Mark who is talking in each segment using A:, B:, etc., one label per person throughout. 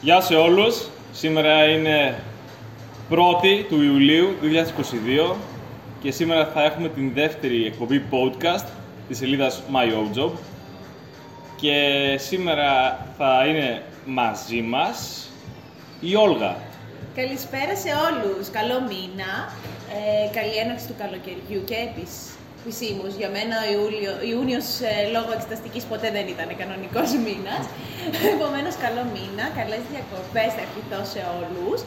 A: Γεια σε όλους. Σήμερα είναι 1η του Ιουλίου 2022 και σήμερα θα έχουμε την δεύτερη εκπομπή podcast της σελίδας My Own Job και σήμερα θα είναι μαζί μας η Όλγα.
B: Καλησπέρα σε όλους. Καλό μήνα. Ε, καλή έναρξη του καλοκαιριού και επίσης επισήμως για μένα ο Ιούλιο, Ιούνιος ε, λόγω εξεταστικής ποτέ δεν ήταν κανονικός μήνας. Επομένως καλό μήνα, καλές διακοπές θα ευχηθώ σε όλους.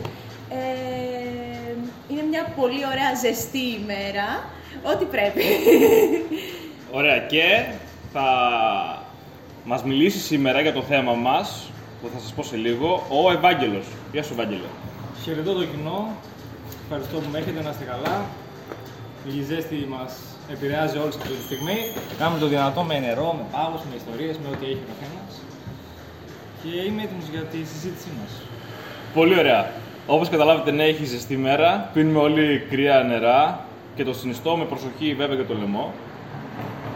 B: Ε, είναι μια πολύ ωραία ζεστή ημέρα, ό,τι πρέπει.
A: Ωραία και θα μας μιλήσεις σήμερα για το θέμα μας, που θα σας πω σε λίγο, ο Ευάγγελος. Γεια σου Ευάγγελο.
C: Χαιρετώ το κοινό. Ευχαριστώ που με έχετε να είστε καλά. Η ζέστη μας επηρεάζει όλου αυτή τη στιγμή. Κάνουμε το δυνατό με νερό, με πάγους, με ιστορίες, με ό,τι έχει ο καθένας. Και είμαι έτοιμος για τη συζήτησή μας.
A: Πολύ ωραία. Όπως καταλάβετε, ναι, έχει ζεστή μέρα. Πίνουμε όλοι κρύα νερά και το συνιστώ με προσοχή βέβαια και το λαιμό.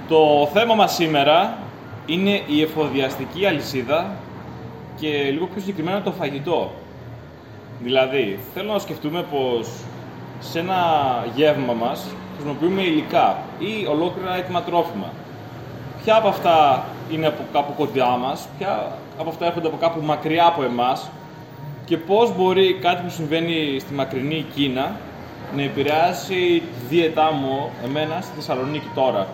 A: Το θέμα μας σήμερα είναι η εφοδιαστική αλυσίδα και λίγο πιο συγκεκριμένα το φαγητό. Δηλαδή, θέλω να σκεφτούμε πως σε ένα γεύμα μας χρησιμοποιούμε υλικά ή ολόκληρα έτοιμα τρόφιμα. Ποια από αυτά είναι από κάπου κοντά μας, ποια από αυτά έρχονται από κάπου μακριά από εμάς και πώς μπορεί κάτι που συμβαίνει στη μακρινή Κίνα να επηρεάσει τη δίαιτά μου εμένα στη Θεσσαλονίκη τώρα.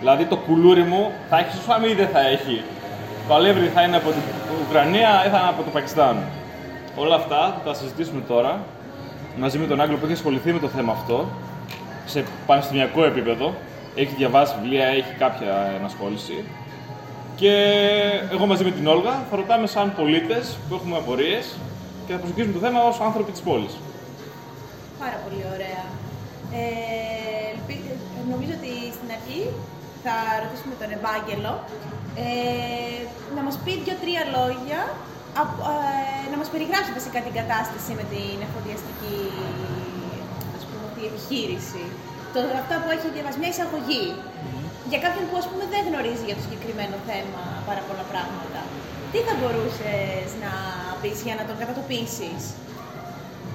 A: Δηλαδή το κουλούρι μου θα έχει σωσάμι ή δεν θα έχει. Το αλεύρι θα είναι από την Ουκρανία ή θα είναι από το Πακιστάν. Όλα αυτά θα τα συζητήσουμε τώρα μαζί με τον Άγγλο που έχει ασχοληθεί με το θέμα αυτό σε πανεπιστημιακό επίπεδο. Έχει διαβάσει βιβλία, έχει κάποια ενασχόληση. Και εγώ μαζί με την Όλγα θα ρωτάμε σαν πολίτες που έχουμε απορίες και θα προσεγγίσουμε το θέμα ως άνθρωποι της πόλης.
B: Πάρα πολύ ωραία. Ε, ελπι- νομίζω ότι στην αρχή θα ρωτήσουμε τον Ευάγγελο ε, να μας πει δύο-τρία λόγια, απ- ε, να μας περιγράψει βασικά την κατάσταση με την εφοδιαστική ας πούμε, αυτή επιχείρηση. Το, αυτά που έχει διαβάσει, μια εισαγωγή. Για κάποιον που ας πούμε δεν γνωρίζει για το συγκεκριμένο θέμα πάρα πολλά πράγματα. Τι θα μπορούσες να πεις για να τον κατατοπίσεις;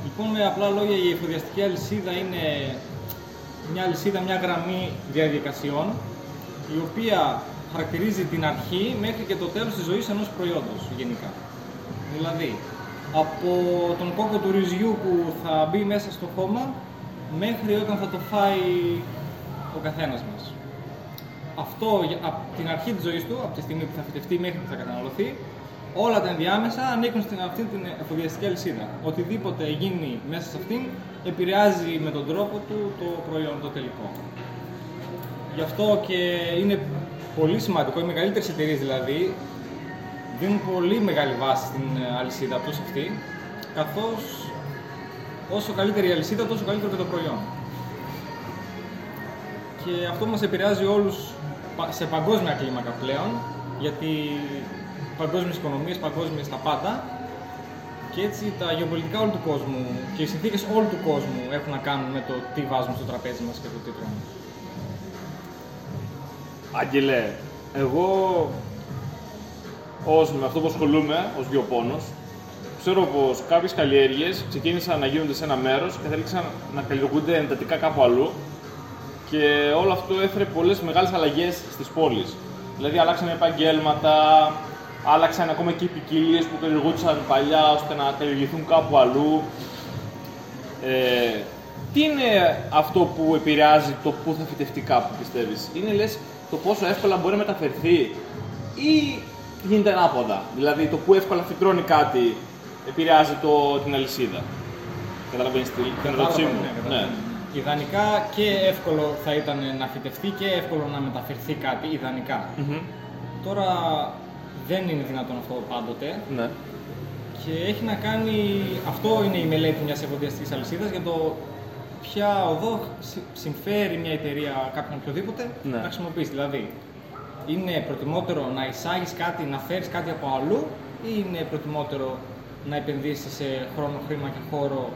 C: Λοιπόν, με απλά λόγια, η εφοδιαστική αλυσίδα είναι μια αλυσίδα, μια γραμμή διαδικασιών η οποία χαρακτηρίζει την αρχή μέχρι και το τέλος της ζωής ενός προϊόντος γενικά. Δηλαδή, από τον κόκκο του ρυζιού που θα μπει μέσα στο χώμα μέχρι όταν θα το φάει ο καθένας μας. Αυτό για- από την αρχή της ζωής του, από τη στιγμή που θα φυτευτεί μέχρι που θα καταναλωθεί, όλα τα ενδιάμεσα ανήκουν στην αυτή την εφοδιαστική αλυσίδα. Οτιδήποτε γίνει μέσα σε αυτήν επηρεάζει με τον τρόπο του το προϊόν, το τελικό. Γι' αυτό και είναι πολύ σημαντικό, οι μεγαλύτερες εταιρείες δηλαδή δίνουν πολύ μεγάλη βάση στην ε, αλυσίδα τους αυτή, καθώς όσο καλύτερη η αλυσίδα, τόσο καλύτερο και το προϊόν. Και αυτό μας επηρεάζει όλους πα- σε παγκόσμια κλίμακα πλέον, γιατί παγκόσμιες οικονομίες, παγκόσμιες τα πάντα, και έτσι τα γεωπολιτικά όλου του κόσμου και οι συνθήκες όλου του κόσμου έχουν να κάνουν με το τι βάζουμε στο τραπέζι μας και το τι τρώμε.
A: Άγγελε, εγώ ως με αυτό που ασχολούμαι, ως βιοπόνος, ξέρω πως κάποιες καλλιέργειες ξεκίνησαν να γίνονται σε ένα μέρος και θέλησαν να καλλιεργούνται εντατικά κάπου αλλού και όλο αυτό έφερε πολλές μεγάλες αλλαγές στις πόλεις. Δηλαδή αλλάξαν επαγγέλματα, άλλαξαν ακόμα και οι ποικιλίες που καλλιεργούνταν παλιά ώστε να καλλιεργηθούν κάπου αλλού. Ε, τι είναι αυτό που επηρεάζει το πού θα φυτευτεί κάπου, πιστεύεις; Είναι λες το πόσο εύκολα μπορεί να μεταφερθεί ή γίνεται ανάποδα; Δηλαδή το που εύκολα φυτρώνει κάτι επηρεάζει το, την αλυσίδα. Καταλαβαίνεις την, την ερώτησή μου;
C: Ναι, καταλαβαίνω. Ιδανικά και εύκολο θα ήταν να φυτευτεί και εύκολο να μεταφερθεί κάτι, ιδανικά.
A: Μμμ.
C: Τώρα δεν είναι δυνατόν αυτό πάντοτε
A: ναι.
C: και έχει να κάνει, αυτό είναι η μελέτη μιας εφοδιαστικής αλυσίδας για το ποια οδό συ- συμφέρει μια εταιρεία κάποιον οποιοδήποτε
A: Ναι.
C: να χρησιμοποιήσει. Δηλαδή, είναι προτιμότερο να εισάγεις κάτι, να φέρεις κάτι από αλλού ή είναι προτιμότερο να επενδύσεις σε χρόνο, χρήμα και χώρο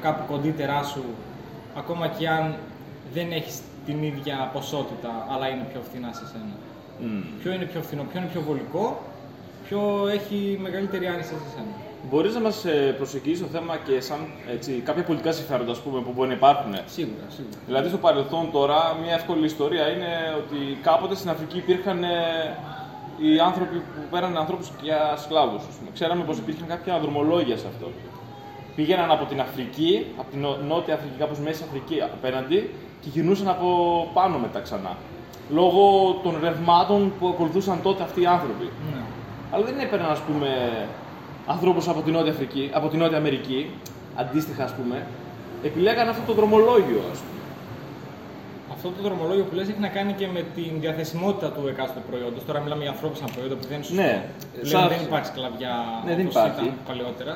C: κάπου κοντύτερά σου ακόμα και αν δεν έχεις την ίδια ποσότητα αλλά είναι πιο φθηνά σε σένα.
A: Μμ.
C: Ποιο είναι πιο φθηνό, ποιο είναι πιο βολικό, ποιο ποιο έχει μεγαλύτερη άνεση σε εσένα.
A: Μπορείς να μας προσεγγίσεις το θέμα και σαν έτσι, κάποια πολιτικά συμφέροντα ας πούμε, που μπορεί να υπάρχουν;
C: Σίγουρα, σίγουρα.
A: Δηλαδή στο παρελθόν τώρα, μια εύκολη ιστορία είναι ότι κάποτε στην Αφρική υπήρχαν ε, οι άνθρωποι που πέραν ανθρώπους για σκλάβους. Ξέραμε πως υπήρχαν κάποια δρομολόγια σε αυτό. Πήγαιναν από την Αφρική, από την Νο- Νότια Αφρική, κάπως Μέση Αφρική απέναντι και γυρνούσαν από πάνω μετά ξανά. Λόγω των ρευμάτων που ακολουθούσαν τότε αυτοί οι άνθρωποι.
C: Ναι.
A: Αλλά δεν έπαιρναν, ας πούμε, ανθρώπους από την Νότια Αφρική, από την Νότια Αμερική, αντίστοιχα, ας πούμε, επιλέγαν αυτό το δρομολόγιο, ας πούμε.
C: Αυτό το δρομολόγιο που λες έχει να κάνει και με την διαθεσιμότητα του εκάστοτε προϊόντος. Τώρα μιλάμε για ανθρώπους σαν προϊόντα που δεν είναι σωστό.
A: Ναι,
C: Πλέον
A: σαν-
C: δεν υπάρχει σκλαβιά
A: Ναι, δεν
C: όπως
A: υπάρχει.
C: ήταν παλαιότερα.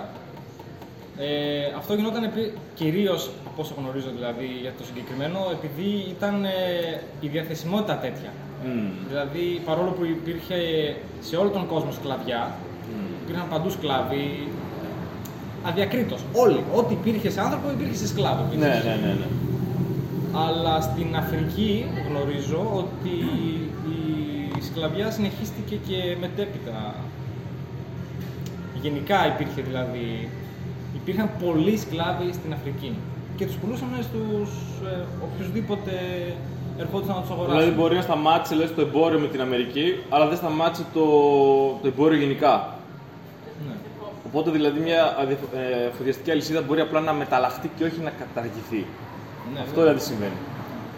C: Ε, αυτό γινόταν κυρίως, από όσο γνωρίζω δηλαδή για το συγκεκριμένο, επειδή ήταν ε, η διαθεσιμότητα τέτοια.
A: Μμμ.
C: Δηλαδή, παρόλο που υπήρχε σε όλο τον κόσμο σκλαβιά, υπήρχαν παντού σκλάβοι, αδιακρίτως. Όλοι. Ό,τι υπήρχε σε άνθρωπο υπήρχε σε σκλάβο.
A: Ναι, ναι, ναι, ναι.
C: Αλλά στην Αφρική γνωρίζω ότι η σκλαβιά συνεχίστηκε και μετέπειτα. Γενικά υπήρχε δηλαδή, υπήρχαν πολλοί σκλάβοι στην Αφρική και τους πουλούσαν στους ε, οποιουσδήποτε ερχόντουσαν να τους αγοράσουν.
A: Δηλαδή μπορεί να σταμάτησε λες, το εμπόριο με την Αμερική, αλλά δεν σταμάτησε το, το εμπόριο γενικά.
C: Ναι.
A: Οπότε δηλαδή μια αδι- ε, εφοδιαστική αλυσίδα μπορεί απλά να μεταλλαχτεί και όχι να καταργηθεί.
C: Ναι,
A: Αυτό
C: βέβαια.
A: δηλαδή συμβαίνει.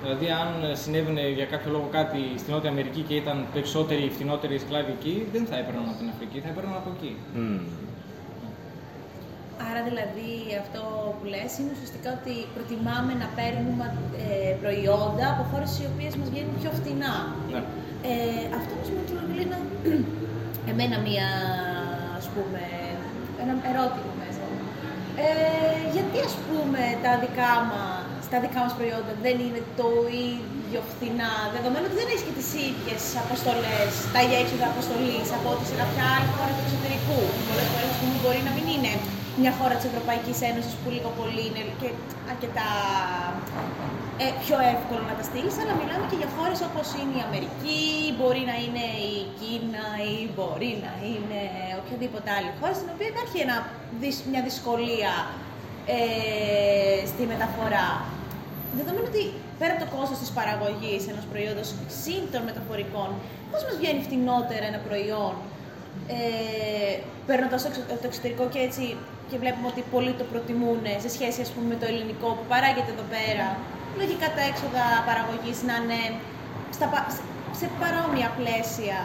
C: Δηλαδή, αν συνέβαινε για κάποιο λόγο κάτι στην Νότια Αμερική και ήταν περισσότεροι ή φθηνότεροι σκλάβοι εκεί, δεν θα έπαιρναν από την Αφρική, θα έπαιρναν από εκεί.
A: Μμμ.
B: Άρα δηλαδή αυτό που λες είναι ουσιαστικά ότι προτιμάμε να παίρνουμε ε, προϊόντα από χώρες οι οποίες μας βγαίνουν πιο φτηνά.
A: Ναι.
B: Ε, αυτό όμως μου προβλήνα εμένα μία, ας πούμε, ένα ερώτημα μέσα. Ε, γιατί ας πούμε τα δικά μας, τα δικά μας προϊόντα δεν είναι το ίδιο φθηνά, δεδομένου ότι δεν έχει και τις ίδιες αποστολές, τα ίδια έξοδα αποστολής από ό,τι σε κάποια άλλη χώρα του εξωτερικού. Πολλές φορές ας πούμε, μπορεί να μην είναι μια χώρα της Ευρωπαϊκής Ένωσης που λίγο πολύ είναι και αρκετά ε, πιο εύκολο να τα στείλεις, αλλά μιλάμε και για χώρες όπως είναι η Αμερική, μπορεί να είναι η Κίνα ή μπορεί να είναι οποιαδήποτε άλλη χώρα, στην οποία υπάρχει ένα, δυσ- μια δυσκολία ε, στη μεταφορά. Δεδομένου ότι πέρα από το κόστος της παραγωγής ενός προϊόντος συν των μεταφορικών, πώς μας βγαίνει φτηνότερα ένα προϊόν ε, παίρνοντας το, εξω- το εξωτερικό και έτσι και βλέπουμε ότι πολλοί το προτιμούν σε σχέση ας πούμε, με το ελληνικό που παράγεται εδώ πέρα. Λογικά τα έξοδα παραγωγής να είναι στα, πα- σε παρόμοια πλαίσια,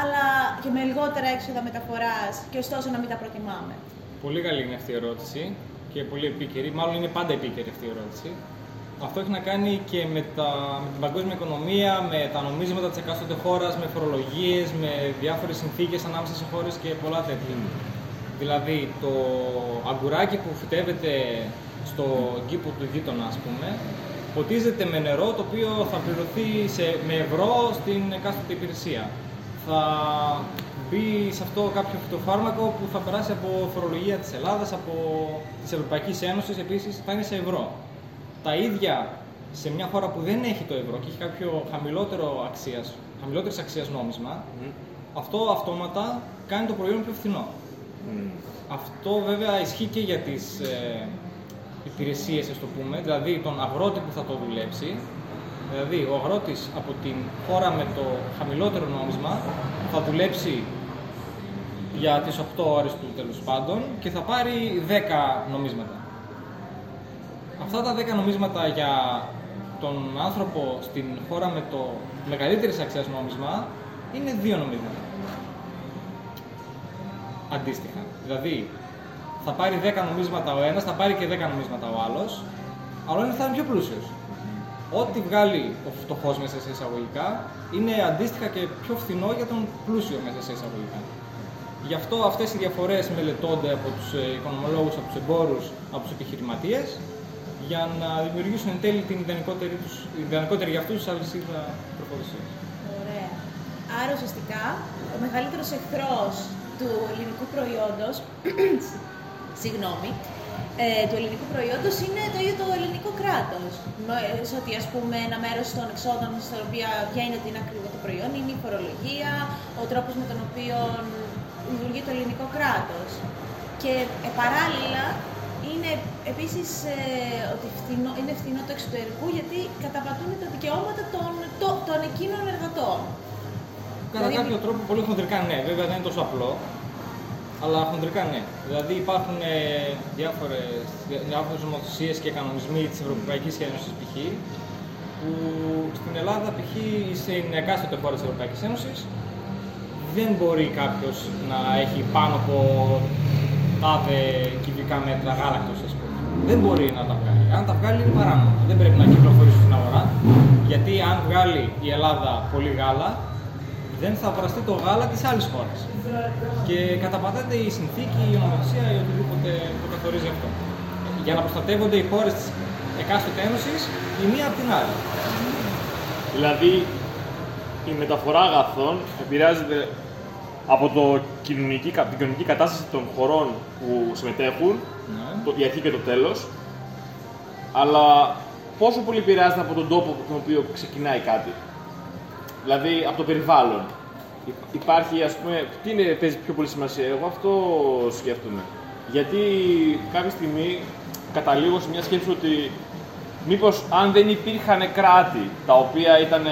B: αλλά και με λιγότερα έξοδα μεταφοράς και ωστόσο να μην τα προτιμάμε.
C: Πολύ καλή είναι αυτή η ερώτηση και πολύ επίκαιρη. Μάλλον είναι πάντα επίκαιρη αυτή η ερώτηση. Αυτό έχει να κάνει και με, τα, με την παγκόσμια οικονομία, με τα νομίσματα της εκάστοτε χώρας, με φορολογίες, με διάφορες συνθήκες ανάμεσα σε χώρες και πολλά τέτοια. Δηλαδή, το αγκουράκι που φυτεύεται στο κήπο του γείτονα, ας πούμε, ποτίζεται με νερό το οποίο θα πληρωθεί σε, με ευρώ στην εκάστοτε υπηρεσία. Θα μπει σε αυτό κάποιο φυτοφάρμακο που θα περάσει από φορολογία της Ελλάδας, από της Ευρωπαϊκής Ένωσης, επίσης θα είναι σε ευρώ. Τα ίδια σε μια χώρα που δεν έχει το ευρώ και έχει κάποιο χαμηλότερο αξίας, χαμηλότερης αξίας νόμισμα, αυτό αυτόματα κάνει το προϊόν πιο φθηνό.
A: Μμμ.
C: Αυτό βέβαια ισχύει και για τις ε, υπηρεσίες, ας το πούμε, δηλαδή τον αγρότη που θα το δουλέψει. Δηλαδή, ο αγρότης από την χώρα με το χαμηλότερο νόμισμα θα δουλέψει για τις 8 ώρες του τέλος πάντων και θα πάρει 10 νομίσματα. Αυτά τα 10 νομίσματα για τον άνθρωπο στην χώρα με το μεγαλύτερης αξίας νόμισμα είναι 2 νομίσματα αντίστοιχα. Δηλαδή, θα πάρει 10 νομίσματα ο ένας, θα πάρει και 10 νομίσματα ο άλλος, αλλά ο ένας θα είναι πιο πλούσιος. Ό,τι βγάλει ο φτωχός μέσα σε εισαγωγικά είναι αντίστοιχα και πιο φθηνό για τον πλούσιο μέσα σε εισαγωγικά. Γι' αυτό αυτές οι διαφορές μελετώνται από τους οικονομολόγους, από τους εμπόρους, από τους επιχειρηματίες, για να δημιουργήσουν εν τέλει την ιδανικότερη, τους, ιδανικότερη για αυτούς αλυσίδα προποδοσία.
B: Ωραία. Άρα ουσιαστικά ο μεγαλύτερος εχθρός του ελληνικού προϊόντος, συγγνώμη, ε, του ελληνικού προϊόντος είναι το ίδιο το ελληνικό κράτος. Με- Σε ότι ας πούμε ένα μέρος των εξόδων στα οποία βγαίνει ότι είναι ακριβό το προϊόν είναι η φορολογία, ο τρόπος με τον οποίο δημιουργεί το ελληνικό κράτος. Και ε, παράλληλα είναι επίσης ε, ότι φθηνό, είναι φθηνό το εξωτερικού γιατί καταπατούν τα δικαιώματα των, το, των εκείνων εργατών.
C: Κατά
B: Δηλαδή-
C: κάποιο τρόπο πολύ χοντρικά ναι, βέβαια δεν είναι τόσο απλό. Αλλά χοντρικά ναι. Δηλαδή υπάρχουν ε, διάφορες, διά- διάφορες νομοθεσίες και κανονισμοί της Ευρωπαϊκής Ένωσης π.χ. που στην Ελλάδα π.χ. στην εκάστοτε χώρα της Ευρωπαϊκής Ένωσης δεν μπορεί κάποιος να έχει πάνω από τάδε κυβικά μέτρα γάλακτος ας πούμε. Δεν μπορεί να τα βγάλει. Αν τα βγάλει είναι παράνομο. Δεν πρέπει να κυκλοφορήσει στην αγορά. Γιατί αν βγάλει η Ελλάδα πολύ γάλα, δεν θα αγοραστεί το γάλα της άλλης χώρας. Και καταπατάται η συνθήκη, η νομοθεσία ή οτιδήποτε το καθορίζει αυτό. Για να προστατεύονται οι χώρες της εκάστοτε ένωσης η μία από την άλλη.
A: Δηλαδή, η μεταφορά αγαθών επηρεάζεται από το κοινωνική, κα- την κοινωνική κατάσταση των χωρών που συμμετέχουν,
C: Ναι.
A: το, η αρχή και το τέλος, αλλά πόσο πολύ επηρεάζεται από τον τόπο από τον οποίο ξεκινάει κάτι. Δηλαδή, από το περιβάλλον. Υ- Υπάρχει, ας πούμε, τι είναι, παίζει πιο πολύ σημασία. Εγώ αυτό σκέφτομαι. Γιατί κάποια στιγμή καταλήγω σε μια σκέψη ότι μήπως αν δεν υπήρχαν κράτη τα οποία ήταν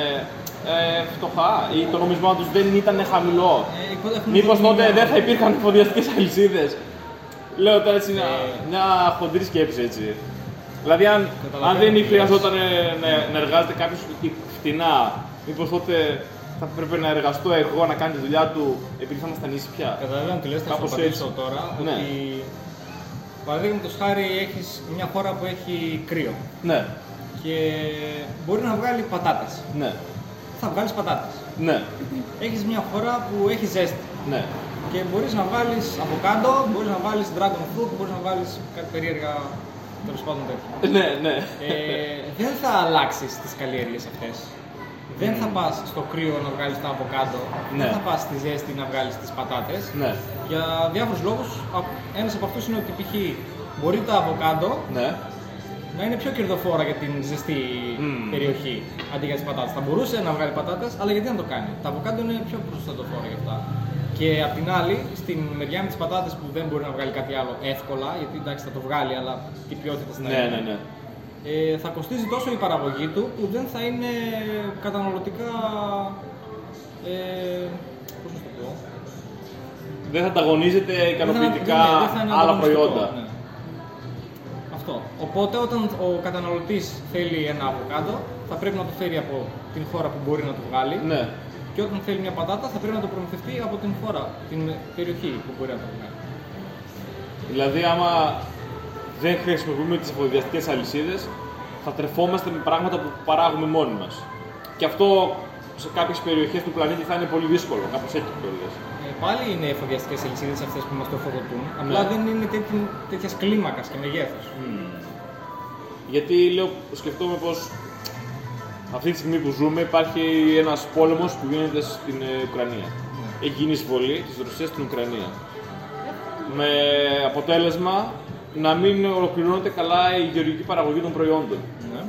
A: ε, φτωχά ή το νομισμά τους δεν ήταν χαμηλό,
C: Ε, έχουν
A: μήπως
C: γίνει
A: τότε
C: μια-
A: δεν θα υπήρχαν εφοδιαστικές αλυσίδες. Λέω τώρα έτσι μια,
C: Ε.
A: μια χοντρή σκέψη έτσι. Δηλαδή αν,
C: Καταλαβαίνω
A: αν δεν
C: τι λες.
A: χρειαζόταν ε, να, να εργάζεται κάποιος φτηνά, μήπως τότε θα πρέπει να εργαστώ εγώ να κάνει τη δουλειά του επειδή θα ήμασταν ίσοι πια;
C: Καταλαβαίνω τι λες, θα
A: Κάπως
C: σου απαντήσω
A: έτσι.
C: τώρα.
A: Ναι.
C: Ότι παραδείγματος χάρη έχεις μια χώρα που έχει κρύο
A: Ναι,
C: και μπορεί να βγάλει πατάτες.
A: ναι,
C: Θα βγάλεις πατάτες.
A: ναι,
C: Έχεις μια χώρα που έχει ζέστη
A: ναι.
C: και μπορείς να βάλεις αβοκάντο, μπορείς να βάλεις dragon fruit, μπορείς να βάλεις κάτι περίεργα τέλος πάντων τέτοια.
A: Ναι, ναι.
C: Ε, δεν θα αλλάξεις τις καλλιέργειες αυτές. Δεν θα πας στο κρύο να βγάλεις τα αβοκάντο,
A: Ναι.
C: δεν θα πας στη ζέστη να βγάλεις τις πατάτες.
A: Ναι,
C: Για διάφορους λόγους. Ένας από αυτούς είναι ότι π.χ. μπορεί τα αβοκάντο
A: ναι.
C: Να είναι πιο κερδοφόρα για την ζεστή
A: Μμμ.
C: περιοχή αντί για τις πατάτες. Θα μπορούσε να βγάλει πατάτες, αλλά γιατί να το κάνει; Τα αβοκάντο είναι πιο προστατοφόρα για αυτά. Και απ' την άλλη, στην μεριά με τις πατάτες που δεν μπορεί να βγάλει κάτι άλλο εύκολα, γιατί εντάξει θα το βγάλει, αλλά τι ποιότητα θα
A: Ναι,
C: είναι.
A: ναι, ναι.
C: Ε, θα κοστίζει τόσο η παραγωγή του που δεν θα είναι καταναλωτικά. Ε, πώς να το πω.
A: Δεν θα ανταγωνίζεται ικανοποιητικά
C: Δεν θα- ναι, δεν θα είναι
A: άλλα
C: ανταγωνιστικό,
A: προϊόντα.
C: ναι. Αυτό. Οπότε όταν ο καταναλωτής θέλει ένα αβοκάντο, θα πρέπει να το φέρει από την χώρα που μπορεί να το βγάλει.
A: Ναι.
C: Και όταν θέλει μια πατάτα, θα πρέπει να το προμηθευτεί από την χώρα, την περιοχή που μπορεί να το βγάλει.
A: Δηλαδή, άμα δεν χρησιμοποιούμε τις εφοδιαστικές αλυσίδες, θα τρεφόμαστε με πράγματα που παράγουμε μόνοι μας. Και αυτό σε κάποιες περιοχές του πλανήτη θα είναι πολύ δύσκολο, κάπως έτσι το λες.
C: Ε, πάλι είναι εφοδιαστικέ αλυσίδε αυτές που μας το εφοδοτούν. Απλά
A: Ναι.
C: δεν είναι τέτοιας κλίμακας και μεγέθους.
A: Γιατί λέω, σκεφτόμαι πως αυτή τη στιγμή που ζούμε υπάρχει ένας πόλεμος που γίνεται στην ε, Ουκρανία. Έχει γίνει εισβολή της Ρωσίας στην Ουκρανία. Με αποτέλεσμα να μην ολοκληρώνεται καλά η γεωργική παραγωγή των προϊόντων.
C: Ναι.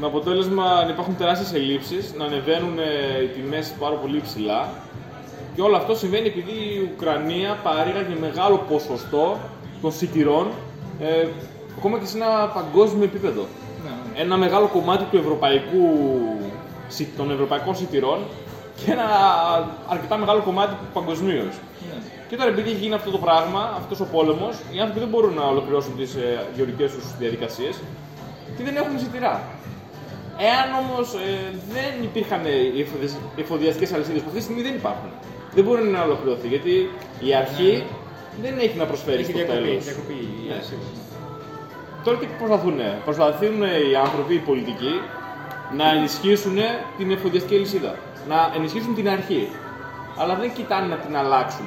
A: Με αποτέλεσμα να υπάρχουν τεράστιες ελλείψεις, να ανεβαίνουν ε, οι τιμές πάρα πολύ ψηλά. Και όλο αυτό συμβαίνει επειδή η Ουκρανία παρήγαγε μεγάλο ποσοστό των σιτηρών, ε, ακόμα και σε ένα παγκόσμιο επίπεδο.
C: Ναι, ναι.
A: Ένα μεγάλο κομμάτι του ευρωπαϊκού, σι- των ευρωπαϊκών σιτηρών και ένα αρκετά μεγάλο κομμάτι παγκοσμίως.
C: Ναι.
A: Και τώρα επειδή έχει γίνει αυτό το πράγμα, αυτός ο πόλεμος, οι άνθρωποι δεν μπορούν να ολοκληρώσουν τις ε, γεωργικές τους διαδικασίες και δεν έχουν σιτηρά. Εάν όμως ε, δεν υπήρχαν οι εφοδιαστικές αλυσίδες που αυτή τη στιγμή δεν υπάρχουν, δεν μπορεί να ολοκληρωθεί γιατί η αρχή δεν έχει να προσφέρει
C: Έχει
A: στο
C: διακοπή,
A: τέλος.
C: διακοπή η
A: Ναι.
C: αλυσίδα.
A: Τώρα τι προσπαθούν, προσπαθούν οι άνθρωποι, οι πολιτικοί, να ενισχύσουν την εφοδιαστική αλυσίδα. Να ενισχύσουν την αρχή. Αλλά δεν κοιτάνε να την αλλάξουν.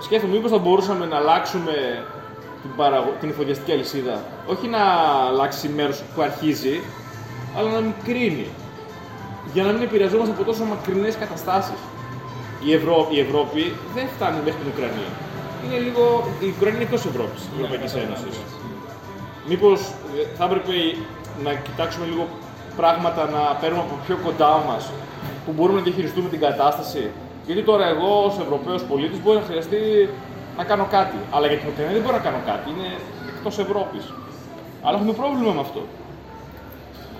A: Σκέφτομαι, μήπως θα μπορούσαμε να αλλάξουμε την, παραγω... την εφοδιαστική αλυσίδα. Όχι να αλλάξει μέρος που αρχίζει, αλλά να μικρύνει. Για να μην επηρεαζόμαστε από τόσο μακρινές καταστάσεις. Η, Ευρώ... η Ευρώπη δεν φτάνει μέχρι την Ουκρανία. Είναι λίγο... Η Ουκρανία είναι εκτός Ευρώπης, της Ευρωπαϊκής Ένωσης. Μήπως ε, θα έπρεπε να κοιτάξουμε λίγο πράγματα να παίρνουμε από πιο κοντά μας που μπορούμε να διαχειριστούμε την κατάσταση; Γιατί τώρα εγώ ως Ευρωπαίος πολίτης μπορεί να χρειαστεί να κάνω κάτι. Αλλά για την Ουκρανία δεν μπορώ να κάνω κάτι. Είναι εκτός Ευρώπης. Αλλά έχουμε πρόβλημα με αυτό.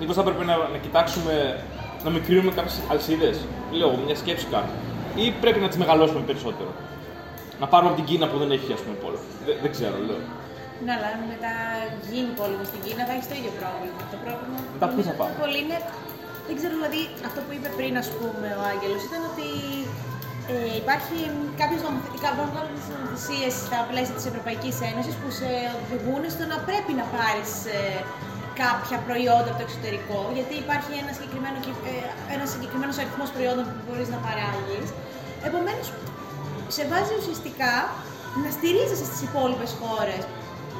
A: Μήπως θα πρέπει να, να κοιτάξουμε να μικρύνουμε κάποιες αλυσίδες; Λέω, μια σκέψη κάνω. Ή πρέπει να τις μεγαλώσουμε περισσότερο; Να πάρουμε από την Κίνα που δεν έχει ας πούμε πόλεμο. Δεν, δεν ξέρω, λέω.
B: Ναι, αλλά αν μετά γίνει πόλεμο στην Κίνα θα έχεις το ίδιο πρόβλημα. Το πρόβλημα
A: Μετά πού θα πάμε;
B: πολύ είναι. Δεν ξέρω, δηλαδή αυτό που είπε πριν, ας πούμε, ο Άγγελος ήταν ότι ε, υπάρχει κάποιες νομοθεσίες στα πλαίσια της Ευρωπαϊκής Ένωσης που σε οδηγούν στο να πρέπει να πάρεις ε, κάποια προϊόντα από το εξωτερικό, γιατί υπάρχει ένα συγκεκριμένο, κυ- ε, ένας συγκεκριμένος αριθμός προϊόντων που μπορείς να παράγεις. Επομένως, σε βάζει ουσιαστικά να στηρίζεσαι στις υπόλοιπες χώρες.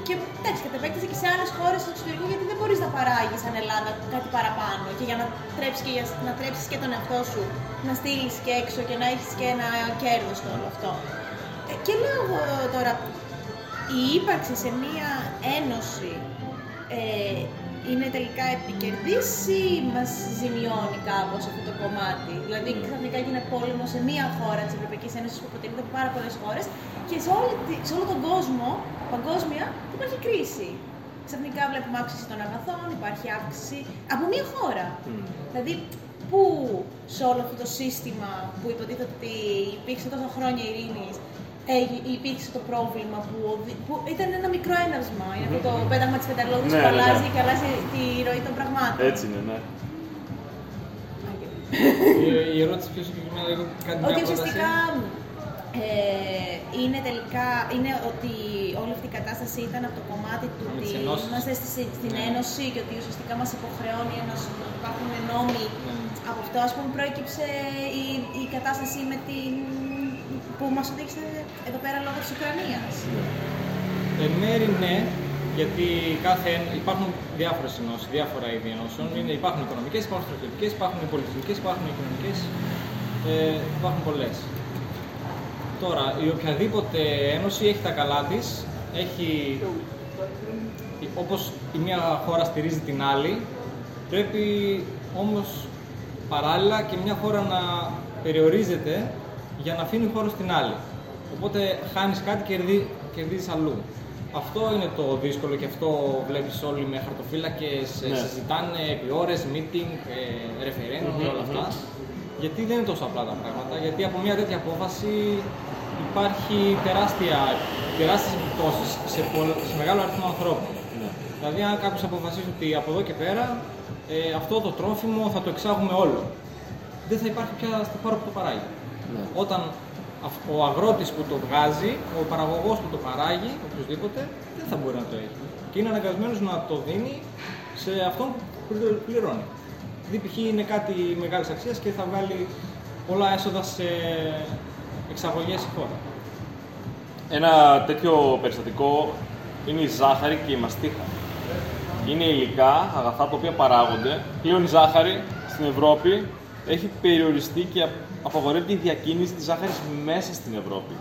B: Και εντάξει, κατ' επέκταση και σε άλλες χώρες στο εξωτερικό, γιατί δεν μπορείς να παράγεις σαν Ελλάδα κάτι παραπάνω. Και για να τρέψεις και, για- να τρέψεις και τον εαυτό σου, να στείλεις και έξω και να έχεις και ένα κέρδος στο όλο αυτό. Ε, και λέω εγώ τώρα, η ύπαρξη σε μία ένωση ε, είναι τελικά επικερδής ή μας ζημιώνει κάπως αυτό το κομμάτι; Δηλαδή ξαφνικά γίνεται πόλεμο σε μία χώρα της Ευρωπαϊκής Ένωσης που αποτελείται από πάρα πολλές χώρες και σε, όλη, τη- σε όλο τον κόσμο, παγκόσμια, υπάρχει κρίση. Ξαφνικά βλέπουμε αύξηση των αγαθών, υπάρχει αύξηση από μία χώρα. Δηλαδή, πού σε όλο αυτό το σύστημα που υποτίθεται ότι υπήρξε τόσα χρόνια ειρήνης, έγι- υπήρξε το πρόβλημα που, οδη- που ήταν ένα μικρό έναυσμα. Είναι αυτό το πέταγμα της πεταλόδης
A: Ναι,
B: που
A: ναι, ναι.
B: αλλάζει και αλλάζει τη ροή των πραγμάτων.
A: Έτσι είναι, ναι.
C: Η, η ερώτηση πιο συγκεκριμένα είναι κάτι
B: Ότι
C: μια
B: ουσιαστικά
C: πρόταση.
B: ε, είναι τελικά είναι ότι όλη αυτή η κατάσταση ήταν από το κομμάτι του
C: Με
B: ότι
C: τις ενώσεις.
B: είμαστε στη- στην
C: Ναι.
B: Ένωση και ότι ουσιαστικά μας υποχρεώνει η Ένωση να υπάρχουν νόμοι.
C: Ναι.
B: Από αυτό ας πούμε προέκυψε η, η κατάσταση με την, που μας οδήγησε εδώ πέρα λόγω της Ουκρανίας.
C: Εν μέρη ναι, γιατί κάθε, εν- υπάρχουν διάφορες ενώσεις, διάφορα είδη ενώσεων. Είναι, υπάρχουν οικονομικές, υπάρχουν στρατιωτικές, υπάρχουν πολιτισμικές, υπάρχουν κοινωνικέ. Ε, υπάρχουν πολλές. Τώρα, η οποιαδήποτε ένωση έχει τα καλά της, έχει. Όπως η μία χώρα στηρίζει την άλλη, πρέπει όμως παράλληλα και μια χώρα να περιορίζεται για να αφήνει χώρο στην άλλη. Οπότε χάνεις κάτι και κερδί- κερδίζεις αλλού. Αυτό είναι το δύσκολο και αυτό βλέπεις όλοι με χαρτοφύλακες, ε,
A: Ναι.
C: συζητάνε επί ώρες, meeting, ε, referendum και όλα αυτά. Γιατί δεν είναι τόσο απλά τα πράγματα, γιατί από μια τέτοια απόφαση υπάρχει τεράστια, τεράστιες επιπτώσεις σε, πολλ- σε μεγάλο αριθμό ανθρώπων.
A: ναι.
C: Δηλαδή, αν κάποιος αποφασίσει ότι από εδώ και πέρα ε, αυτό το τρόφιμο θα το εξάγουμε όλο, δεν θα υπάρχει πια στη χώρα που το παράγει.
A: Ναι.
C: Όταν αυ- ο αγρότης που το βγάζει, ο παραγωγός που το παράγει, οποιοδήποτε, δεν θα μπορεί να το έχει. Και είναι αναγκασμένος να το δίνει σε αυτόν που πλη- πληρώνει. Δηλαδή, π.χ. είναι κάτι μεγάλης αξίας και θα βγάλει πολλά έσοδα σε εξαγωγές στη χώρα.
A: Ένα τέτοιο περιστατικό είναι η ζάχαρη και η μαστίχα. Είναι υλικά, αγαθά τα οποία παράγονται. Πλέον η ζάχαρη στην Ευρώπη έχει περιοριστεί και απαγορεύεται η διακίνηση της ζάχαρης μέσα στην Ευρώπη.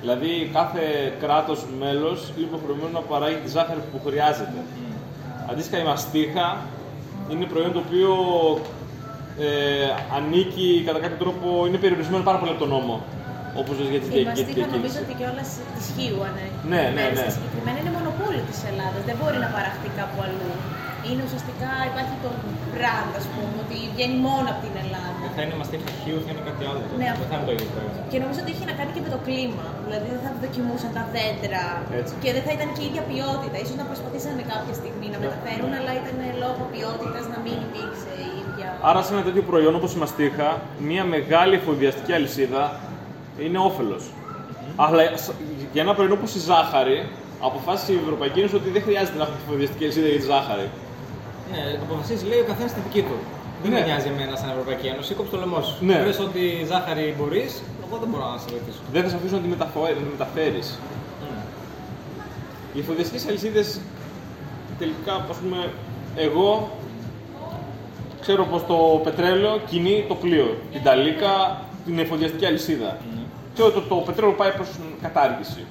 A: Δηλαδή κάθε κράτος μέλος είναι υποχρεωμένο να παράγει τη ζάχαρη που χρειάζεται. Αντίστοιχα η μαστίχα είναι προϊόν το οποίο ε, ανήκει κατά κάποιο τρόπο, είναι περιορισμένο πάρα πολύ από τον νόμο. Όπως για τη
B: Η
A: δια- για τη
B: μαστίχα νομίζω
A: διακίνηση.
B: ότι κιόλα τη Χίουανε.
A: Ναι, ναι, ναι.
B: Συγκεκριμένα είναι μονοπόλιο της Ελλάδας. Δεν μπορεί να παραχθεί κάπου αλλού. Είναι ουσιαστικά υπάρχει το brand, ας πούμε, ότι βγαίνει μόνο από την Ελλάδα.
C: Δεν θα είναι μαστίχα χείου, θα είναι κάτι άλλο.
B: Ναι,
C: δεν θα είναι το ίδιο προϊόν.
B: Και νομίζω ότι έχει να κάνει και με το κλίμα. Δηλαδή δεν θα δοκιμούσαν τα δέντρα
A: Έτσι.
B: και δεν θα ήταν και η ίδια ποιότητα. Ίσως να προσπαθήσανε κάποια στιγμή να μεταφέρουν, αλλά ήταν λόγω ποιότητας να μην υπήρξε η ίδια.
A: Άρα σε ένα τέτοιο προϊόν όπως η μαστίχα, μια μεγάλη εφοδιαστική αλυσίδα είναι όφελος. Αλλά σ- για ένα προϊόν όπως η ζάχαρη, αποφάσισε η Ευρωπαϊκή Ένωση ότι δεν χρειάζεται να έχουμε εφοδιαστική αλυσίδα για τη ζάχαρη.
C: Ναι, αποφασίζει, λέει ο καθένας τη δική του. Δεν
A: Ναι.
C: με νοιάζει εμένα σαν Ευρωπαϊκή Ένωση, κόψε το λαιμό σου.
A: Ναι.
C: Βρες ότι ζάχαρη μπορείς, εγώ δεν μπορώ να σε βοηθήσω.
A: Δεν θα σε αφήσουν να τη μεταφο- να τη μεταφέρεις. Οι εφοδιαστικές αλυσίδες τελικά, ας πούμε, εγώ ξέρω πως το πετρέλαιο κινεί το πλοίο. Την ταλίκα, την εφοδιαστική αλυσίδα. Ξέρω ότι το, το πετρέλαιο πάει προς κατάργηση.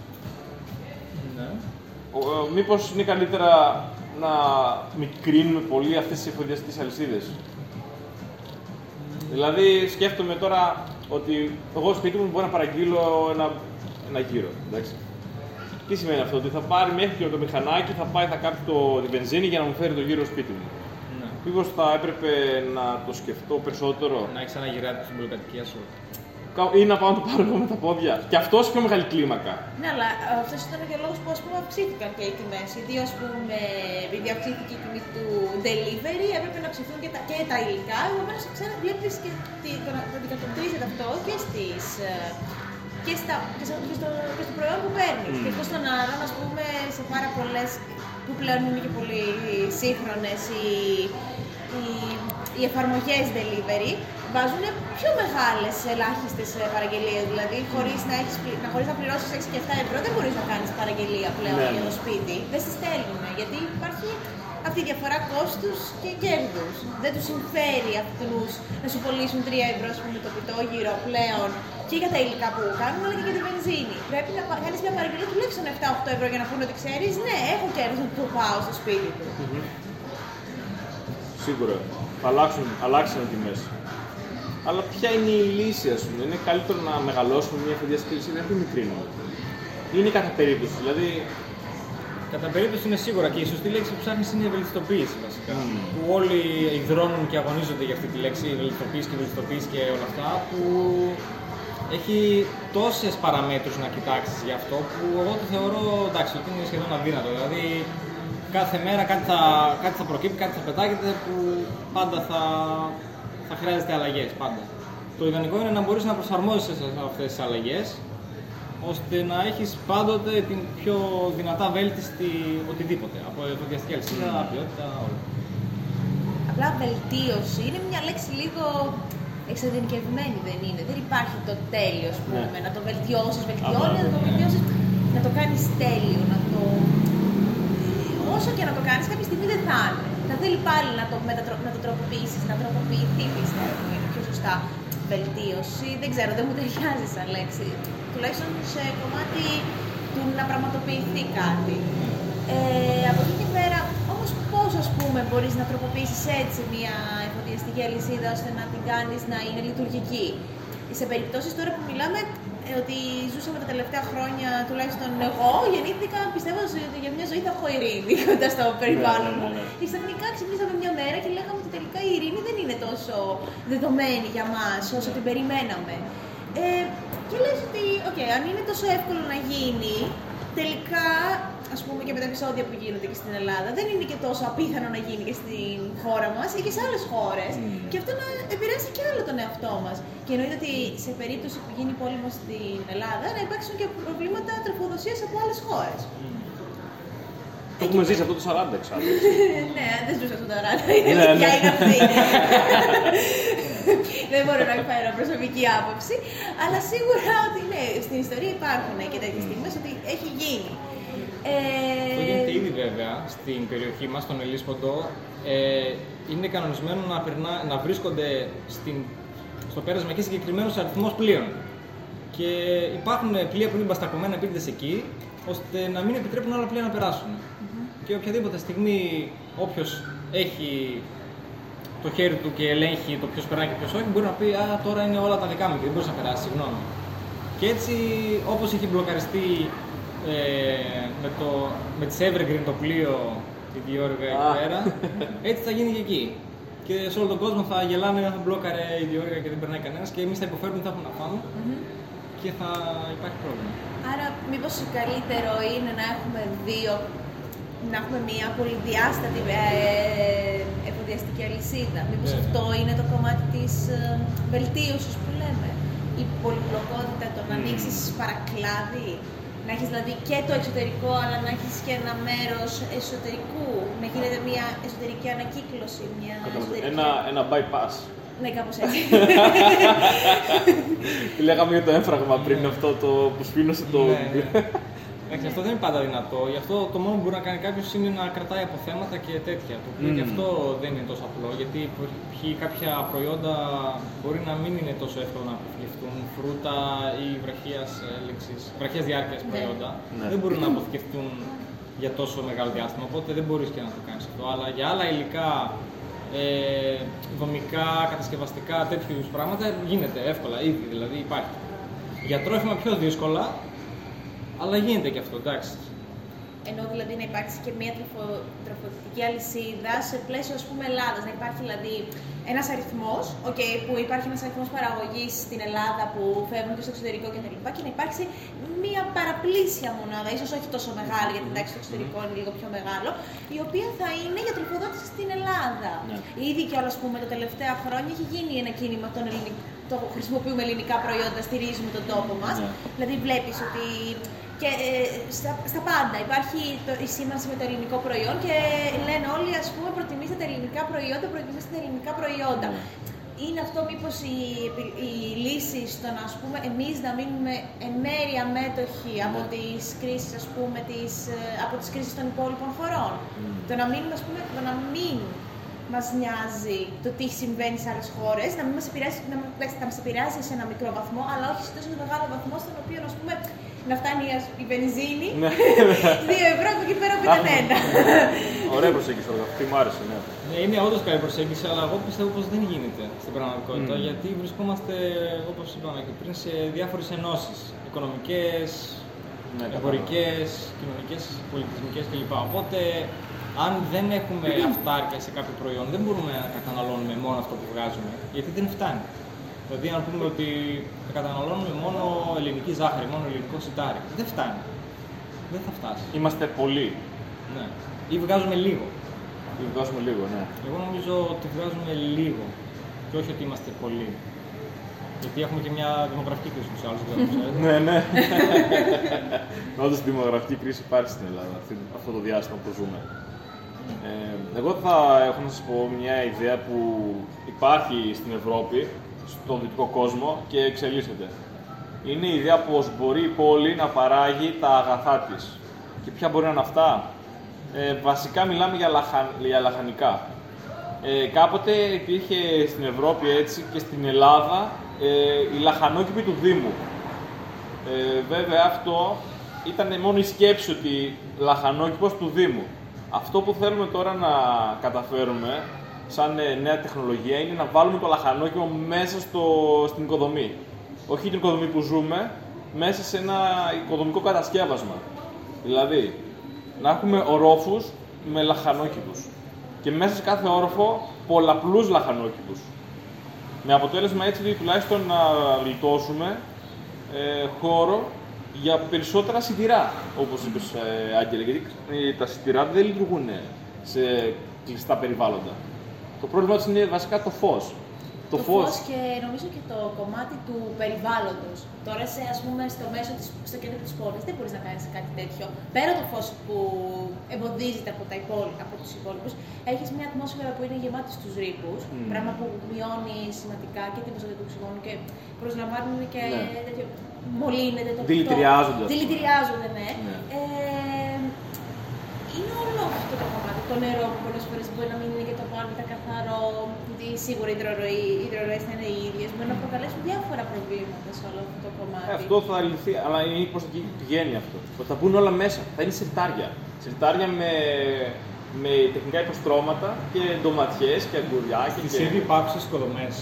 C: Ναι.
A: Ο- ε, Μήπως είναι καλύτερα να μικρύνουμε πολύ αυτές τις εφοδιαστικές αλυσίδες; Δηλαδή σκέφτομαι τώρα ότι εγώ σπίτι μου μπορώ να παραγγείλω ένα, ένα γύρο. Εντάξει. Τι σημαίνει αυτό, ότι θα πάρει μέχρι και το μηχανάκι, θα πάει, θα κάψει το, τη βενζίνη για να μου φέρει το γύρο σπίτι μου.
C: Ναι.
A: Μήπως θα έπρεπε να το σκεφτώ περισσότερο;
C: Να έχεις ένα γυράτι στην πολυκατοικία σου.
A: Κα- ή να πάω να το πάρω εγώ με τα πόδια. Και αυτός σε πιο μεγάλη κλίμακα.
B: Ναι, αλλά αυτός ήταν και ο λόγο που ας πούμε, αυξήθηκαν και οι τιμές. Γιατί ας πούμε, επειδή αυξήθηκε η τιμή του delivery, έπρεπε να αυξηθούν και τα, και τα υλικά. Επομένως, ξέρετε, βλέπεις και τη- το να το αντικατοπτρίζεται αυτό και στις, ε, και, στα, και, στο, και, στο, και στο προϊόν που παίρνεις.
A: Μμμ.
B: Και εκτό των άλλων, ας πούμε, σε πάρα πολλές που πλέον είναι και πολύ σύγχρονες οι, οι, οι εφαρμογές delivery, βάζουν πιο μεγάλες ελάχιστες παραγγελίες. Δηλαδή, χωρίς να, έχεις, πλη- να, χωρίς να πληρώσεις 6 και 7 ευρώ, δεν μπορείς να κάνεις παραγγελία πλέον
A: Ναι,
B: για
A: ναι.
B: το σπίτι. Δεν στη στέλνουν. Γιατί υπάρχει αυτή η διαφορά κόστους και κέρδους. Δεν τους συμφέρει αυτούς να σου πωλήσουν 3 ευρώ ας πούμε, το πιτόγυρο πλέον και για τα υλικά που κάνουν, αλλά και για τη βενζίνη. Πρέπει να κάνεις μια παραγγελία τουλάχιστον 7-8 ευρώ για να πούνε ότι ξέρεις, ναι, έχω κέρδος να το πάω στο σπίτι του.
A: Σίγουρα. Θα αλλάξουν, αλλάξουν οι τιμές. Αλλά ποια είναι η λύση, ας πούμε; Είναι καλύτερο να μεγαλώσουμε μια εφοδιαστική λύση, να μην μικρύνουμε. Είναι κατά περίπτωση. Δηλαδή,
C: Κατά περίπτωση είναι σίγουρα και η σωστή λέξη που ψάχνεις είναι η ευελικτοποίηση βασικά.
A: Μμμ.
C: Που όλοι υδρώνουν και αγωνίζονται για αυτή τη λέξη, η ευελικτοποίηση και η ευελικτοποίηση και όλα αυτά. Που έχει τόσες παραμέτρους να κοιτάξεις γι' αυτό που εγώ το θεωρώ εντάξει ότι είναι σχεδόν αδύνατο. Δηλαδή κάθε μέρα κάτι θα, κάτι θα προκύπτει, κάτι θα πετάγεται που πάντα θα, θα χρειάζεται αλλαγές. Πάντα. Το ιδανικό είναι να μπορείς να προσαρμόζεσαι σε αυτές τις αλλαγές ώστε να έχεις πάντοτε την πιο δυνατά βέλτιστη οτιδήποτε. Από εφοδιαστική αλυσίδα, ποιότητα, όλα.
B: Απλά βελτίωση είναι μια λέξη λίγο εξειδικευμένη, δεν είναι. Δεν υπάρχει το τέλειο, ας πούμε.
A: Ναι.
B: Να το βελτιώσεις,
A: Α,
B: βελτιώνει, να το
A: ναι.
B: βελτιώσεις, να το κάνεις τέλειο, να το. Όσο και να το κάνεις, κάποια στιγμή δεν θα είναι. Θα θέλει πάλι να το, μετατρο... να το τροποποιήσεις, να τροποποιηθεί, πιστεύω. Είναι πιο σωστά. Βελτίωση, δεν ξέρω, δεν μου ταιριάζει σαν λέξη. Τουλάχιστον σε κομμάτι του να πραγματοποιηθεί κάτι. Ε, από εκεί και πέρα, όμως πώς ας πούμε μπορείς να τροποποιήσεις έτσι μια εφοδιαστική αλυσίδα ώστε να την κάνεις να είναι λειτουργική; Σε περιπτώσεις τώρα που μιλάμε ε, ότι ζούσαμε τα τελευταία χρόνια, τουλάχιστον εγώ, γεννήθηκα πιστεύοντας ότι για μια ζωή θα έχω ειρήνη κοντά στο περιβάλλον μου.
A: ναι, ναι.
B: Και ξαφνικά ξυπνήσαμε μια μέρα και λέγαμε ότι τελικά η ειρήνη δεν είναι τόσο δεδομένη για μας όσο την περιμέναμε. Ε, και λες ότι, οκ, αν είναι τόσο εύκολο να γίνει, τελικά, ας πούμε και με τα επεισόδια που γίνονται και στην Ελλάδα, δεν είναι και τόσο απίθανο να γίνει και στην χώρα μας ή και σε άλλες χώρες. Και αυτό να επηρεάσει και άλλο τον εαυτό μας. Και εννοείται ότι σε περίπτωση που γίνει πόλεμο στην Ελλάδα, να υπάρξουν και προβλήματα τροφοδοσίας από άλλες χώρες.
A: το έχουμε ζήσει αυτό το 40 εξάλλου.
B: ναι, δεν ζούσα στον τωράντα. Η
A: Ναι,
B: αλήθεια
A: ναι.
B: είναι αυτή. δεν μπορώ να εκφέρω προσωπική άποψη. Αλλά σίγουρα ότι ναι, στην ιστορία υπάρχουν και τέτοιες στιγμές ότι έχει γίνει.
C: Αυτό
B: Ε,
C: γίνεται ήδη βέβαια στην περιοχή μας, στον Ελίσποντο. Ε, είναι κανονισμένο να, περνά, να βρίσκονται στην, στο πέρασμα εκεί συγκεκριμένος αριθμός πλοίων. Και υπάρχουν πλοία που είναι μπαστακωμένα επίτηδες εκεί, ώστε να μην επιτρέπουν άλλα πλοία να περάσουν. Και οποιαδήποτε στιγμή όποιος έχει το χέρι του και ελέγχει το ποιος περνάει και ποιος όχι, μπορεί να πει Α, τώρα είναι όλα τα δικά μου και δεν μπορείς να περάσεις, συγγνώμη. Και έτσι, όπως είχε μπλοκαριστεί ε, με, το, με τις Evergreen το πλοίο τη Διόργα εκεί
A: Α.
C: πέρα, έτσι θα γίνει και εκεί. Και σε όλο τον κόσμο θα γελάνε, θα μπλόκαρε η Διόργα και δεν περνάει κανένας και εμείς θα υποφέρουμε, θα έχουμε να φάμε και θα υπάρχει πρόβλημα.
B: Άρα, μήπως καλύτερο είναι να έχουμε δύο, να έχουμε μια πολυδιάστατη ε, εφοδιαστική αλυσίδα. Μήπως
C: Βέβαια.
B: αυτό είναι το κομμάτι της ε, βελτίωσης που λέμε. Η πολυπλοκότητα, το να
A: Μμμ.
B: ανοίξεις παρακλάδι. Να έχεις δηλαδή και το εξωτερικό, αλλά να έχεις και ένα μέρος εσωτερικού. Να γίνεται μια εσωτερική ανακύκλωση. Μια εσωτερική...
A: ένα, ένα bypass.
B: Ναι, κάπως έτσι.
A: Τι λέγαμε για το έμφραγμα πριν αυτό το που σφήνωσε το.
C: Ναι, ναι. Εντάξει, αυτό δεν είναι πάντα δυνατό. Γι' αυτό το μόνο που μπορεί να κάνει κάποιος είναι να κρατάει αποθέματα και τέτοια. Το οποίο και
A: Μμμ.
C: αυτό δεν είναι τόσο απλό. Γιατί π.χ. κάποια προϊόντα μπορεί να μην είναι τόσο εύκολο να αποθηκευτούν. Φρούτα ή βραχίας έλεξη, βραχίας διάρκειας
B: Ναι.
C: προϊόντα.
A: Ναι.
C: Δεν μπορούν να αποθηκευτούν για τόσο μεγάλο διάστημα. Οπότε δεν μπορείς και να το κάνεις αυτό. Αλλά για άλλα υλικά ε, δομικά, κατασκευαστικά, τέτοιου είδους πράγματα γίνεται εύκολα ήδη, δηλαδή υπάρχει. Για τρόφιμα πιο δύσκολα, αλλά γίνεται και αυτό, εντάξει.
B: Ενώ δηλαδή να υπάρξει και μια τροφο, τροφοδοτική αλυσίδα σε πλαίσιο ας πούμε Ελλάδας. Να υπάρχει δηλαδή ένας αριθμός, okay, που υπάρχει ένας αριθμός παραγωγής στην Ελλάδα που φεύγουν και στο εξωτερικό κτλ. Και, και να υπάρξει μια παραπλήσια μονάδα, ίσως όχι τόσο μεγάλη, γιατί εντάξει το εξωτερικό είναι λίγο πιο μεγάλο, η οποία θα είναι για τροφοδότηση στην Ελλάδα.
A: Ναι.
B: Ήδη και όλα, ας πούμε, τα τελευταία χρόνια έχει γίνει ένα κίνημα των ελληνικών. Το χρησιμοποιούμε ελληνικά προϊόντα, στηρίζουμε τον τόπο μας.
A: Ναι.
B: Δηλαδή, βλέπεις ότι και ε, στα, στα πάντα υπάρχει το, η σήμανση με το ελληνικό προϊόν και λένε όλοι ας πούμε προτιμήστε τα ελληνικά προϊόντα, προτιμήστε τα ελληνικά προϊόντα. Είναι αυτό μήπως η, επι- η λύση στο να ας πούμε εμείς να μείνουμε εν μέρει αμέτωχοι από τις κρίσεις ας πούμε τις, ε, από τις κρίσεις των υπόλοιπων χωρών. Το να μείνουμε ας πούμε, το να μην μας νοιάζει το τι συμβαίνει σε άλλες χώρες, να μην μας επηρεάζει, να, μην- εντάξει, θα μας επηρεάζει σε ένα μικρό βαθμό, αλλά όχι σε τόσο μεγάλο βαθμό στον οποίο ας πούμε να φτάνει ας- η βενζίνη
A: Ναι.
B: 2 ευρώ από εκεί πέρα που ήταν ένα.
A: Ωραία προσέγγιση τώρα, αυτή μου άρεσε, ναι.
C: Ναι, είναι όντως καλή προσέγγιση, αλλά εγώ πιστεύω πως δεν γίνεται στην πραγματικότητα.
A: Μμμ.
C: Γιατί βρισκόμαστε, όπως είπαμε και πριν, σε διάφορες ενώσεις. Οικονομικές,
A: Ναι,
C: εμπορικές, κοινωνικές, πολιτισμικές κλπ. Οπότε, αν δεν έχουμε αυτάρκεια σε κάποιο προϊόν, δεν μπορούμε να καταναλώνουμε μόνο αυτό που βγάζουμε, γιατί δεν φτάνει. Δηλαδή, αν πούμε ότι θα καταναλώνουμε μόνο ελληνική ζάχαρη, μόνο ελληνικό σιτάρι, δεν φτάνει. Δεν θα φτάσει.
A: Είμαστε πολλοί.
C: Ναι. Ή βγάζουμε λίγο.
A: Ή βγάζουμε λίγο, ναι.
C: Εγώ νομίζω ότι βγάζουμε λίγο και όχι ότι είμαστε πολλοί. Γιατί έχουμε και μια δημογραφική κρίση του άλλου, δεν το ξέρετε.
A: Ναι, ναι. Όντως η δημογραφική κρίση υπάρχει στην Ελλάδα αυτή- αυτό το διάστημα που ζούμε. Ε, εγώ θα έχω να σας πω μια ιδέα που υπάρχει στην Ευρώπη, στον δυτικό κόσμο και εξελίσσεται. Είναι η ιδέα πως μπορεί η πόλη να παράγει τα αγαθά της. Και ποια μπορεί να είναι αυτά; Ε, βασικά μιλάμε για, λαχα, για λαχανικά. Ε, κάποτε υπήρχε στην Ευρώπη έτσι και στην Ελλάδα ε, η λαχανόκηπη του Δήμου. Ε, βέβαια αυτό ήταν μόνο η σκέψη ότι λαχανόκηπος του Δήμου. Αυτό που θέλουμε τώρα να καταφέρουμε σαν ε, νέα τεχνολογία είναι να βάλουμε το λαχανόκηπο μέσα στο, στην οικοδομή. Όχι την οικοδομή που ζούμε, μέσα σε ένα οικοδομικό κατασκεύασμα. Δηλαδή, να έχουμε ορόφους με λαχανόκηπους και μέσα σε κάθε όροφο πολλαπλούς λαχανόκηπους. Με αποτέλεσμα έτσι τουλάχιστον να γλιτώσουμε ε, χώρο για περισσότερα σιτηρά, όπως είπες ε, Άγγελε, γιατί ε, τα σιτηρά δεν λειτουργούν σε κλειστά περιβάλλοντα. Το πρόβλημα τους είναι βασικά το φως.
B: Το, φως. και νομίζω και το κομμάτι του περιβάλλοντος. Τώρα, σε, ας πούμε, στο μέσο της, στο κέντρο της πόλης δεν μπορείς να κάνεις κάτι τέτοιο. Πέρα το φως που εμποδίζεται από, τα υπόλοιπα, από τους υπόλοιπους, έχεις μια ατμόσφαιρα που είναι γεμάτη στους ρήπους,
A: Μμμ.
B: πράγμα που μειώνει σημαντικά και την προσοχή του οξυγόνου και προσλαμβάνουν και
A: Ναι.
B: τέτοιο, μολύνεται το
A: Δηλητηριάζονται,
B: το-
A: ας πούμε.
B: Δηλητηριάζονται, ναι.
A: Ναι.
B: Ε, είναι όλο αυτό το κομμάτι. Το νερό που πολλές φορές μπορεί να μην είναι και το απόλυτα καθαρό, γιατί σίγουρα οι υδροροοί- οι υδροροέ θα είναι οι ίδιε. Μπορεί να προκαλέσουν διάφορα προβλήματα σε όλο αυτό το κομμάτι.
A: Ε, αυτό θα λυθεί, αλλά είναι προ εκεί πηγαίνει αυτό. Ότι θα μπουν όλα μέσα. Θα είναι σιρτάρια. Σιρτάρια με, με τεχνικά υποστρώματα και ντοματιές και αγκουριά και.
C: Τις
A: και...
C: ήδη υπάρχουσες οικοδομές.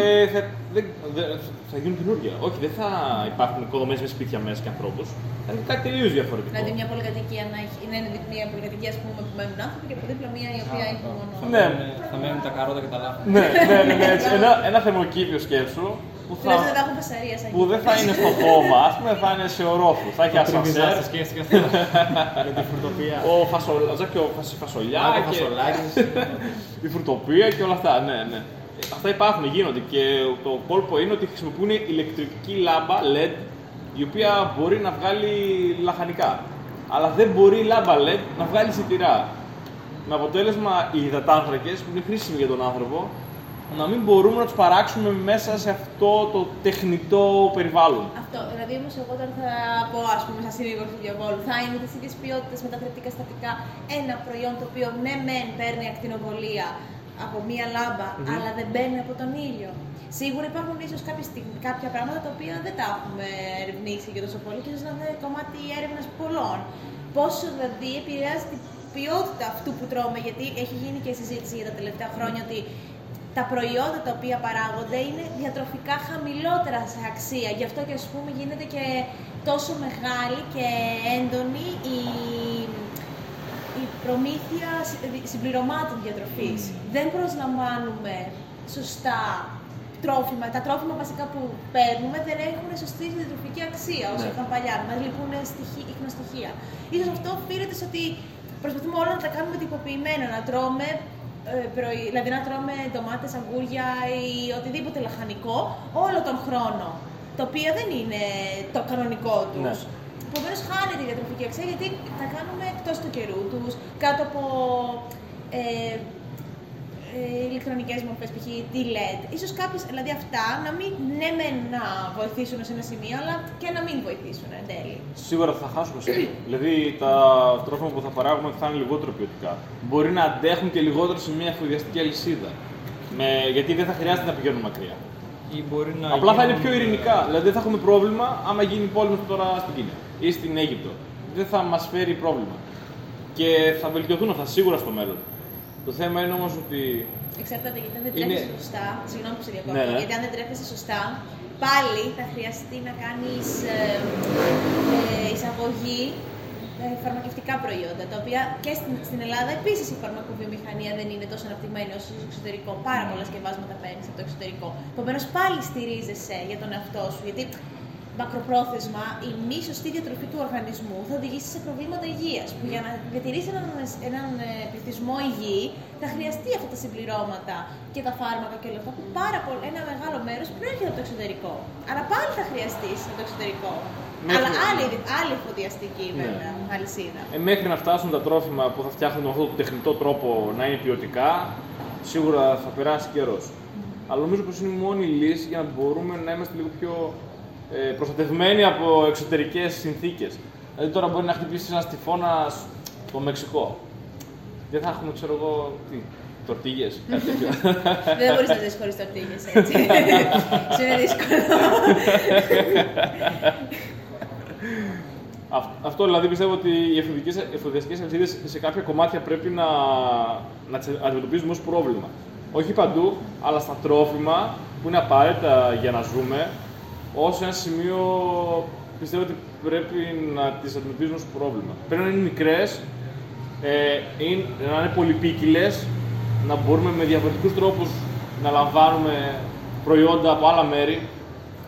A: Ε, θα, δεν, δεν, θα γίνουν καινούργια. Όχι, δεν θα υπάρχουν οικοδομές με σπίτια μέσα και ανθρώπους. Θα είναι κάτι τελείως διαφορετικό.
B: Δηλαδή μια πολυκατοικία να έχει, να είναι μια πολυκατοικία ας πούμε, που μένουν άνθρωποι και από δίπλα μια η οποία έχει μόνο.
A: Ναι.
C: Θα μένουν- Θα μένουν τα καρότα και τα λάθη.
A: ναι, ναι, ναι, ναι, έτσι. Ένα, ένα θερμοκήπιο σκέψου που θα,
B: Τουλάχιστον δεν θα έχουν φασαρία σαν
A: που δεν θα είναι στο χώμα, ας πούμε, θα είναι σε ορόφους. Θα έχει
C: Τριβιζά
A: ασανσέρ,
C: στη σκέφτηκα αυτό. Με τη φρουτοπία.
A: ο φασολά, και ο φασ- φασολιά
C: Άκο
A: και
C: φασολάκης.
A: η φρουτοπία και όλα αυτά. Ναι, ναι. Ε, Αυτά υπάρχουν, γίνονται και το κόλπο είναι ότι χρησιμοποιούν ηλεκτρική λάμπα LED η οποία μπορεί να βγάλει λαχανικά. Αλλά δεν μπορεί η λάμπα LED να βγάλει σιτηρά. Με αποτέλεσμα οι υδατάνθρακες που είναι χρήσιμοι για τον άνθρωπο να μην μπορούμε να τους παράξουμε μέσα σε αυτό το τεχνητό περιβάλλον.
B: Αυτό. Δηλαδή όμως εγώ όταν θα πω, ας πούμε, σαν συνήγορο του διαβόλου, θα είναι τι ίδιε ποιότητε με τα θρεπτικά στατικά ένα προϊόν το οποίο ναι, μεν παίρνει ακτινοβολία από μία λάμπα, αλλά δεν μπαίνει από τον ήλιο. Σίγουρα υπάρχουν ίσως κάποια πράγματα τα οποία δεν τα έχουμε ερευνήσει και τόσο πολύ και ίσως να είναι κομμάτι έρευνας πολλών. Πόσο δηλαδή επηρεάζει την ποιότητα αυτού που τρώμε, γιατί έχει γίνει και συζήτηση για τα τελευταία χρόνια ότι τα προϊόντα τα οποία παράγονται είναι διατροφικά χαμηλότερα σε αξία. Γι' αυτό και ας πούμε γίνεται και τόσο μεγάλη και έντονη η, η προμήθεια συ- συμπληρωμάτων διατροφής. Δεν προσλαμβάνουμε σωστά τρόφιμα. Τα τρόφιμα βασικά που παίρνουμε δεν έχουν σωστή διατροφική αξία όσο
A: Ναι.
B: είχαν παλιά. Μας λείπουν στοιχεία, ίχνοστοιχεία. Ίσως αυτό οφείλεται σε ότι προσπαθούμε όλα να τα κάνουμε τυποποιημένα, να τρώμε ε, πρωί- δηλαδή να τρώμε ντομάτες, αγκούρια ή οτιδήποτε λαχανικό όλο τον χρόνο. Το οποίο δεν είναι το κανονικό τους.
A: Ναι.
B: Επομένως χάνεται η διατροφική αξία γιατί τα κάνουμε εκτός του καιρού τους, κάτω από ε, ε, ηλεκτρονικές μορφές, π.χ. τη LED. Ίσως κάποιες, δηλαδή αυτά, να μην ναι μεν να βοηθήσουν σε ένα σημείο, αλλά και να μην βοηθήσουν εν τέλει.
A: Σίγουρα θα χάσουμε σε αυτό. δηλαδή τα τρόφιμα που θα παράγουμε θα είναι λιγότερο ποιοτικά. Μπορεί να αντέχουν και λιγότερο σε μια εφοδιαστική αλυσίδα. Με... Γιατί δεν θα χρειάζεται να πηγαίνουν μακριά.
C: Ή μπορεί να
A: Απλά θα είναι
C: γίνουν-
A: πιο ειρηνικά. Δηλαδή δεν θα έχουμε πρόβλημα άμα γίνει πόλεμος τώρα στην Κίνα ή στην Αίγυπτο. Δεν θα μας φέρει πρόβλημα. Και θα βελτιωθούν αυτά σίγουρα στο μέλλον. Το θέμα είναι όμως ότι.
B: Εξαρτάται γιατί αν δεν
A: Είναι-
B: τρέφεσαι σωστά, συγγνώμη που σε διακόπτω,
A: Ναι, ναι.
B: γιατί αν δεν τρέφεσαι σωστά, πάλι θα χρειαστεί να κάνεις ε, ε, εισαγωγή ε, φαρμακευτικά προϊόντα, τα οποία και στην, στην Ελλάδα επίσης η φαρμακοβιομηχανία δεν είναι τόσο αναπτυγμένη όσο στο εξωτερικό. Πάρα πολλά σκευάσματα παίρνεις από το εξωτερικό. Επομένως πάλι στηρίζεσαι για τον εαυτό σου, γιατί μακροπρόθεσμα η μη σωστή διατροφή του οργανισμού θα οδηγήσει σε προβλήματα υγείας. Που για να διατηρήσει έναν, έναν ε, πληθυσμό υγιή θα χρειαστεί αυτά τα συμπληρώματα και τα φάρμακα και όλα αυτά που πάρα πολύ, ένα μεγάλο μέρος προέρχεται από το εξωτερικό. Αλλά πάλι θα χρειαστεί από το εξωτερικό.
A: Μέχρι-
B: Αλλά άλλη, άλλη φωτιαστική
A: Ναι.
B: βέβαια αλυσίδα.
A: Ε, μέχρι να φτάσουν τα τρόφιμα που θα φτιάχνουν με αυτόν τον τεχνητό τρόπο να είναι ποιοτικά, σίγουρα θα περάσει καιρός. Αλλά νομίζω πως είναι η μόνη λύση για να μπορούμε να είμαστε λίγο πιο ε, προστατευμένοι από εξωτερικές συνθήκες. Δηλαδή τώρα μπορεί να χτυπήσει ένα τυφώνα στο Μεξικό. Δεν θα έχουμε, ξέρω εγώ, τι, τορτίγες, κάτι τέτοιο.
B: Δεν μπορείς να ζει χωρίς τορτίγες έτσι. Σου είναι δύσκολο.
A: Αυ- Αυτό δηλαδή πιστεύω ότι οι εφοδιαστικέ αλυσίδες σε κάποια κομμάτια πρέπει να, να τις αντιμετωπίζουμε ως πρόβλημα. Όχι παντού, αλλά στα τρόφιμα που είναι απαραίτητα για να ζούμε, ω ένα σημείο πιστεύω ότι πρέπει να τις αντιμετωπίζουμε ως πρόβλημα. Πρέπει να είναι μικρές, ε, είναι- να είναι πολυπίκυλες, να μπορούμε με διαφορετικούς τρόπους να λαμβάνουμε προϊόντα από άλλα μέρη.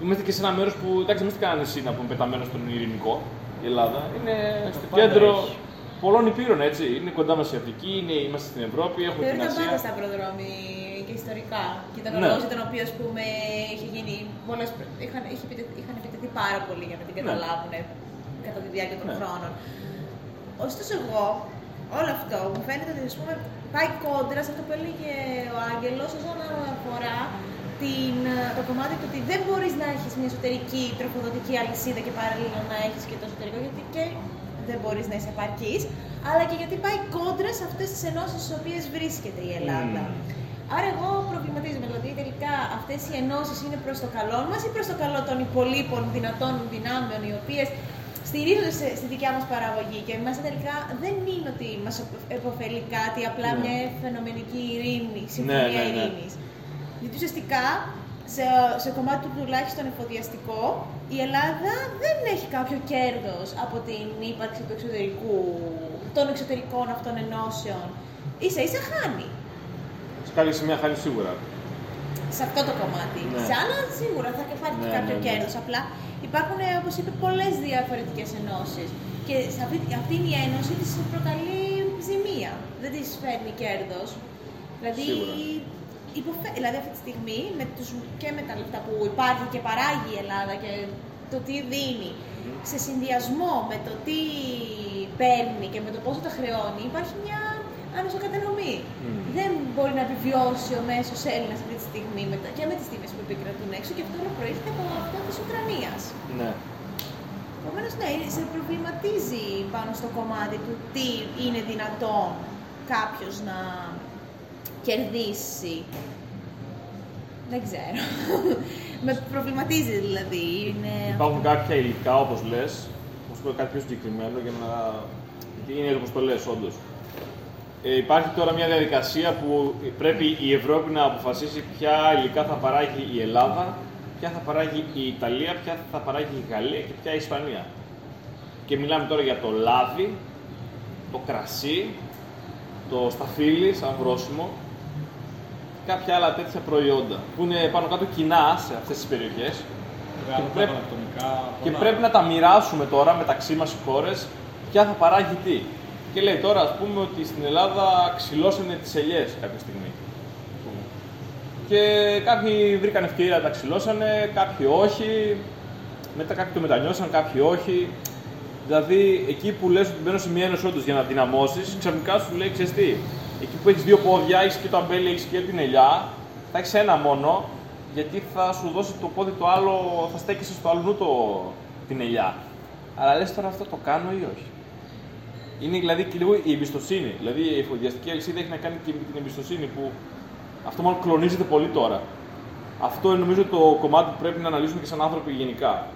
A: Είμαστε και σε ένα μέρος που εντάξει, είμαστε κανένα νησί να πούμε πεταμένο στον ειρηνικό. Η Ελλάδα είναι στο
C: πάντα
A: κέντρο
C: έχει.
A: πολλών υπήρων, έτσι. Είναι κοντά μας η Αφρική, είναι, είμαστε στην Ευρώπη, έχουμε την
B: Θεωρείται
A: Ασία.
B: πάντα στα προδρόμι και ιστορικά. Και τον
A: Ναι.
B: λόγο τον οποίο ας πούμε, είχε γίνει πολλές, είχαν, είχε επιτεθεί, είχαν επιτεθεί πάρα πολύ για να την
A: Ναι.
B: καταλάβουν κατά τη διάρκεια των
A: Ναι.
B: χρόνων. Ωστόσο, εγώ όλο αυτό μου φαίνεται ότι ας πούμε, πάει κόντρα σε αυτό που έλεγε ο Άγγελος όσον αφορά την, το κομμάτι του ότι δεν μπορείς να έχεις μια εσωτερική τροφοδοτική αλυσίδα και παράλληλα να έχεις και το εσωτερικό, γιατί και δεν μπορείς να είσαι επαρκής, αλλά και γιατί πάει κόντρα σε αυτές τις ενώσεις στις οποίες βρίσκεται η Ελλάδα. Άρα, εγώ προβληματίζομαι. Δηλαδή, τελικά αυτές οι ενώσεις είναι προς το καλό μας ή προς το καλό των υπολείπων δυνατών δυνάμεων, οι οποίες στηρίζονται σε- στη δικιά μας παραγωγή και μέσα τελικά δεν είναι ότι μας επωφελεί κάτι, απλά
A: Ναι.
B: μια φαινομενική ειρήνη, συμφωνία
A: ναι, ναι.
B: ειρήνης. Γιατί ουσιαστικά σε, σε κομμάτι του τουλάχιστον εφοδιαστικό, η Ελλάδα δεν έχει κάποιο κέρδος από την ύπαρξη του εξωτερικού, των εξωτερικών αυτών ενώσεων. Ίσα ίσα χάνει
A: Σε κάποια σημεία χάνεις σίγουρα.
B: σε αυτό το κομμάτι.
A: Ναι.
B: Σε άλλα σίγουρα θα υπάρχει
A: Ναι,
B: κάποιο
A: ναι, ναι.
B: κέρδος. Απλά υπάρχουν, ε, όπως είπε, πολλές διαφορετικές ενώσεις. Και σε αυτή, αυτή η ένωση της προκαλεί ζημία. Δεν της φέρνει κέρδος. Δηλαδή,
A: Σίγουρα.
B: υποφε- δηλαδή αυτή τη στιγμή με τους, και με τα λεφτά που υπάρχει και παράγει η Ελλάδα και το τι δίνει σε συνδυασμό με το τι παίρνει και με το πόσο τα χρεώνει υπάρχει μια ανισοκατανομή.
A: Μμμ.
B: Δεν μπορεί να επιβιώσει ο μέσος Έλληνας αυτή τη στιγμή με τα- και με τις τιμές που επικρατούν έξω και αυτό όλο προέρχεται από αυτό της Ουκρανίας.
A: Ναι.
B: Επομένως, ναι, σε προβληματίζει πάνω στο κομμάτι του τι είναι δυνατόν κάποιος να κερδίσει. Δεν ξέρω. με προβληματίζει δηλαδή. Είναι...
A: Υπάρχουν κάποια υλικά, όπως λες, να σου πω κάτι πιο συγκεκριμένο για να. Γιατί είναι όπως το λες, όντως. Ε, υπάρχει τώρα μια διαδικασία που πρέπει η Ευρώπη να αποφασίσει ποια υλικά θα παράγει η Ελλάδα, ποια θα παράγει η Ιταλία, ποια θα παράγει η Γαλλία και ποια η Ισπανία. Και μιλάμε τώρα για το λάδι, το κρασί, το σταφύλι σαν βρόσιμο, κάποια άλλα τέτοια προϊόντα που είναι πάνω κάτω κοινά σε αυτές τις περιοχές
C: Μεγάλα
A: πρέπει-
C: ατομικά,
A: και
C: πολλά.
A: πρέπει να τα μοιράσουμε τώρα μεταξύ μας οι χώρες ποια θα παράγει τι. Και λέει τώρα ας πούμε ότι στην Ελλάδα ξυλώσανε τις ελιές κάποια στιγμή. Και κάποιοι βρήκαν ευκαιρία να τα ξυλώσανε, κάποιοι όχι. Μετά κάποιοι το μετανιώσαν, κάποιοι όχι. Δηλαδή εκεί που λες ότι μπαίνω σε μια ένωση όντως για να δυναμώσεις, ξαφνικά σου λέει ξέρεις τι. Εκεί που έχεις δύο πόδια, έχεις και το αμπέλι, έχεις και την ελιά, θα έχεις ένα μόνο, γιατί θα σου δώσει το πόδι το άλλο, θα στέκεσαι στο αλλού το, την ελιά. Αλλά λες τώρα αυτό το κάνω ή όχι; Είναι δηλαδή και λίγο η εμπιστοσύνη. Δηλαδή η εφοδιαστική αλυσίδα έχει να κάνει και με την εμπιστοσύνη που αυτό μάλλον κλονίζεται πολύ τώρα. Αυτό είναι νομίζω το κομμάτι που πρέπει να αναλύσουμε και σαν άνθρωποι γενικά.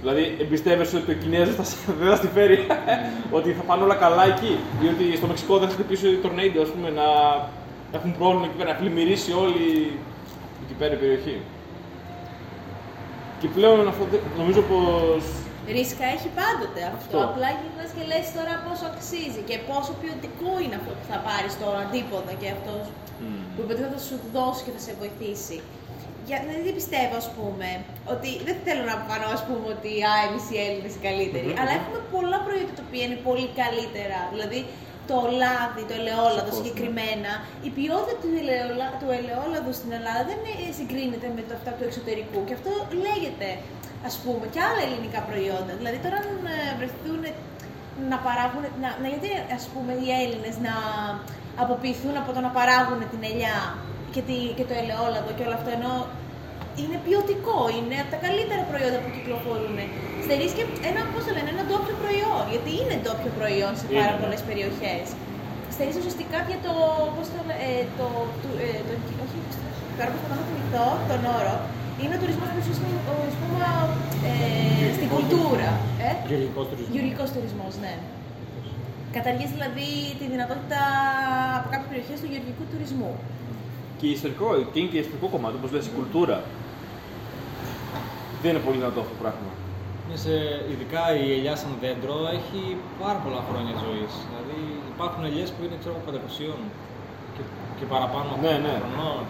A: Δηλαδή, εμπιστεύεσαι ότι ο Κινέζος θα, σε- δεν θα στη φέρει, ότι θα πάνε όλα καλά εκεί. Ή ότι στο Μεξικό δεν θα χτυπήσει η τορνέιντο, ας πούμε, να να έχουν πρόβλημα εκεί πέρα, να πλημμυρίσει όλη εκεί πέρα η περιοχή. Και πλέον αυτό δεν- νομίζω πως
B: Ρίσκα έχει πάντοτε αυτό.
A: Αυτό.
B: Απλά γυρνά και λες τώρα πόσο αξίζει και πόσο ποιοτικό είναι αυτό που θα πάρεις τώρα αντίποδα και αυτός που υποτίθεται θα σου δώσει και θα σε βοηθήσει. Για, δηλαδή δεν πιστεύω, ας πούμε, ότι δεν θέλω να φανώ, ας πούμε, ότι α, εμείς οι Έλληνες οι καλύτεροι, αλλά έχουμε πολλά προϊόντα τα οποία είναι πολύ καλύτερα. Δηλαδή, το λάδι, το ελαιόλαδο
A: Σαφώς, ναι.
B: συγκεκριμένα, η ποιότητα του, ελαιόλα, του ελαιόλαδου στην Ελλάδα δεν ε, συγκρίνεται με το αυτά του εξωτερικού. Και αυτό λέγεται, ας πούμε, και άλλα ελληνικά προϊόντα. Δηλαδή, τώρα αν ε, βρεθούν να παράγουν, να, να, γιατί ας πούμε οι Έλληνες να αποποιηθούν από το να παράγουν την ελιά και, τη, και το ελαιόλαδο και όλο αυτό, ενώ είναι ποιοτικό, είναι από τα καλύτερα προϊόντα που κυκλοφορούν. Στερείς και ένα, πώς το λένε, ένα ντόπιο προϊόν, γιατί είναι ντόπιο προϊόν σε πάρα
A: Είναι.
B: πολλές περιοχές. Στερείς ουσιαστικά για το, πώς το, λέ- ε, το, του, ε, το, όχι, πώς το- τώρα προσπαθώ να θυμηθώ τον όρο, είναι ο τουρισμός που ουσιαστικά, ας πούμε, ε, στην κουλτούρα. Ε;
C: Γεωργικός τουρισμός.
B: Γεωργικός τουρισμός, ναι. Καταργείς δηλαδή τη δυνατότητα από κάποιες περιοχές του γεωργικού τουρισμού.
A: και ιστορικό, και είναι και ιστορικό κομμάτι, όπως λες, η κουλτούρα. Δεν είναι πολύ δυνατό αυτό το πράγμα.
C: Είναι σε, ειδικά η ελιά σαν δέντρο έχει πάρα πολλά χρόνια ζωής. Δηλαδή υπάρχουν ελιές που είναι ξέρω, 500 και, και παραπάνω
A: Ναι, ναι.
C: χρονών.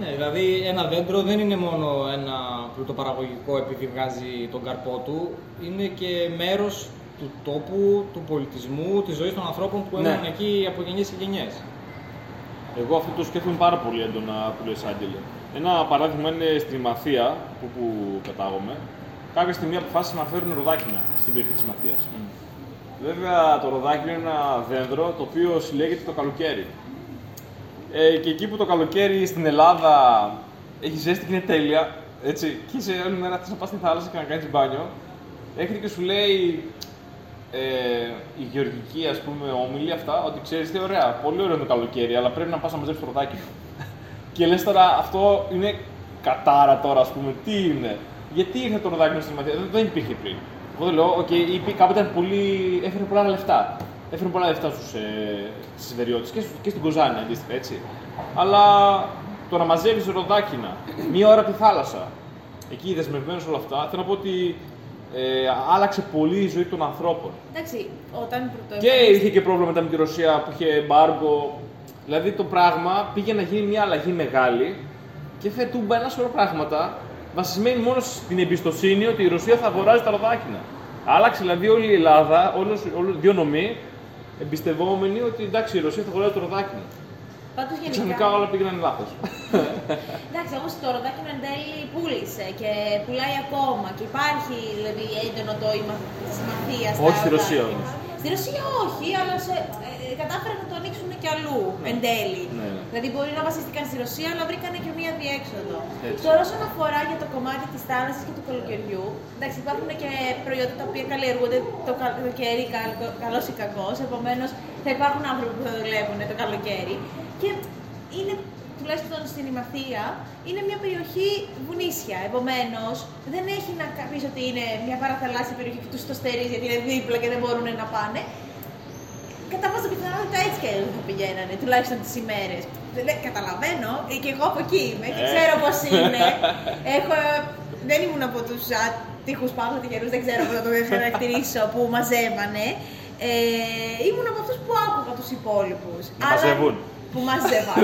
C: Ναι, δηλαδή ένα δέντρο δεν είναι μόνο ένα πλουτοπαραγωγικό επειδή βγάζει τον καρπό του, είναι και μέρος του τόπου, του πολιτισμού, της ζωής των ανθρώπων που
A: Ναι.
C: έμειναν εκεί από γενιές σε γενιές.
A: Εγώ αυτό το σκέφτομαι πάρα πολύ έντονα που λες Άγγελε. Ένα παράδειγμα είναι στη Μαθία, που, που κατάγομαι. Κάποια στιγμή αποφάσισαν να φέρουν ροδάκινα στην περιοχή της Μαθίας. Βέβαια το ροδάκινο είναι ένα δέντρο το οποίο συλλέγεται το καλοκαίρι. Ε, και εκεί που το καλοκαίρι στην Ελλάδα έχει ζέστη και είναι τέλεια, έτσι, και είσαι όλη μέρα θες να πας στη θάλασσα και να κάνεις μπάνιο, έρχεται και σου λέει ε, οι γεωργικοί ας πούμε όμιλοι αυτά, ότι ξέρεις τι ωραία, πολύ ωραίο είναι το καλοκαίρι, αλλά πρέπει να πας να μαζέψεις το ροδάκινό σου. και λες τώρα αυτό είναι κατάρα τώρα ας πούμε, τι είναι; Γιατί ήρθε το ροδάκινο στην Ημαθία, δεν, δεν υπήρχε πριν. Εγώ δεν λέω, OK, okay, κάποτε ήταν πολύ, έφερε πολλά λεφτά. Έφερε πολλά λεφτά στους, ε, στις Ιβεριώτες και, στους- και στην Κοζάνη αντίστοιχα, έτσι. Αλλά το να μαζεύεις ροδάκινα μία ώρα από τη θάλασσα, εκεί δεσμευμένος όλα αυτά, θέλω να πω ότι ε, άλλαξε πολύ η ζωή των ανθρώπων.
B: Εντάξει, όταν
A: Και είχε και πρόβλημα μετά με τη Ρωσία που είχε εμπάργκο. Δηλαδή το πράγμα πήγε να γίνει μια αλλαγή μεγάλη και έφερε τούμπα ένα σωρό πράγματα βασισμένη μόνο στην εμπιστοσύνη ότι η Ρωσία θα αγοράζει τα ροδάκινα. Άλλαξε δηλαδή όλη η Ελλάδα, όλος, όλο, δύο νομοί, εμπιστευόμενοι ότι εντάξει η Ρωσία θα αγοράζει τα ροδάκινα.
B: Πάντως
A: Και
B: γενικά.
A: ξαφνικά όλα πήγαιναν λάθος.
B: Εντάξει, όμως το ροδάκινο εν τέλει πούλησε και πουλάει ακόμα και υπάρχει δηλαδή έντονο το συμμαθία στα
A: Όχι στη Ρωσία
B: ροδάκινα.
A: όμως.
B: Στη Ρωσία όχι, αλλά σε, ε, κατάφεραν να το ανοίξουν και αλλού εν τέλει.
A: Ναι, ναι.
B: Δηλαδή μπορεί να βασίστηκαν στη Ρωσία, αλλά βρήκανε και μία διέξοδο.
A: Έτσι.
B: Τώρα, όσον αφορά για το κομμάτι της θάλασσας και του καλοκαιριού, εντάξει, υπάρχουν και προϊόντα τα οποία καλλιεργούνται το καλοκαίρι, καλός ή κακός. Επομένως, θα υπάρχουν άνθρωποι που θα δουλεύουν το καλοκαίρι. Και είναι, τουλάχιστον στην Ημαθία, είναι μια περιοχή βουνίσια. Επομένως, δεν έχει να πεις ότι είναι μια παραθαλάσσια περιοχή και τους το στερεί γιατί είναι δίπλα και δεν μπορούν να πάνε. Κατά πάσα πιθανότητα έτσι και αλλιώς θα πηγαίνανε, τουλάχιστον τις ημέρες. Καταλαβαίνω, ε, και εγώ από εκεί είμαι και
A: Ε.
B: ξέρω πώς είναι. Έχω, δεν ήμουν από τους τείχου παύλα τυχερού, δεν ξέρω πώς να το χαρακτηρίσω, που μαζεύανε. Ε, ήμουν από αυτούς που άκουγα τους υπόλοιπους.
A: Να μαζεύουν.
B: Που μαζεύαν.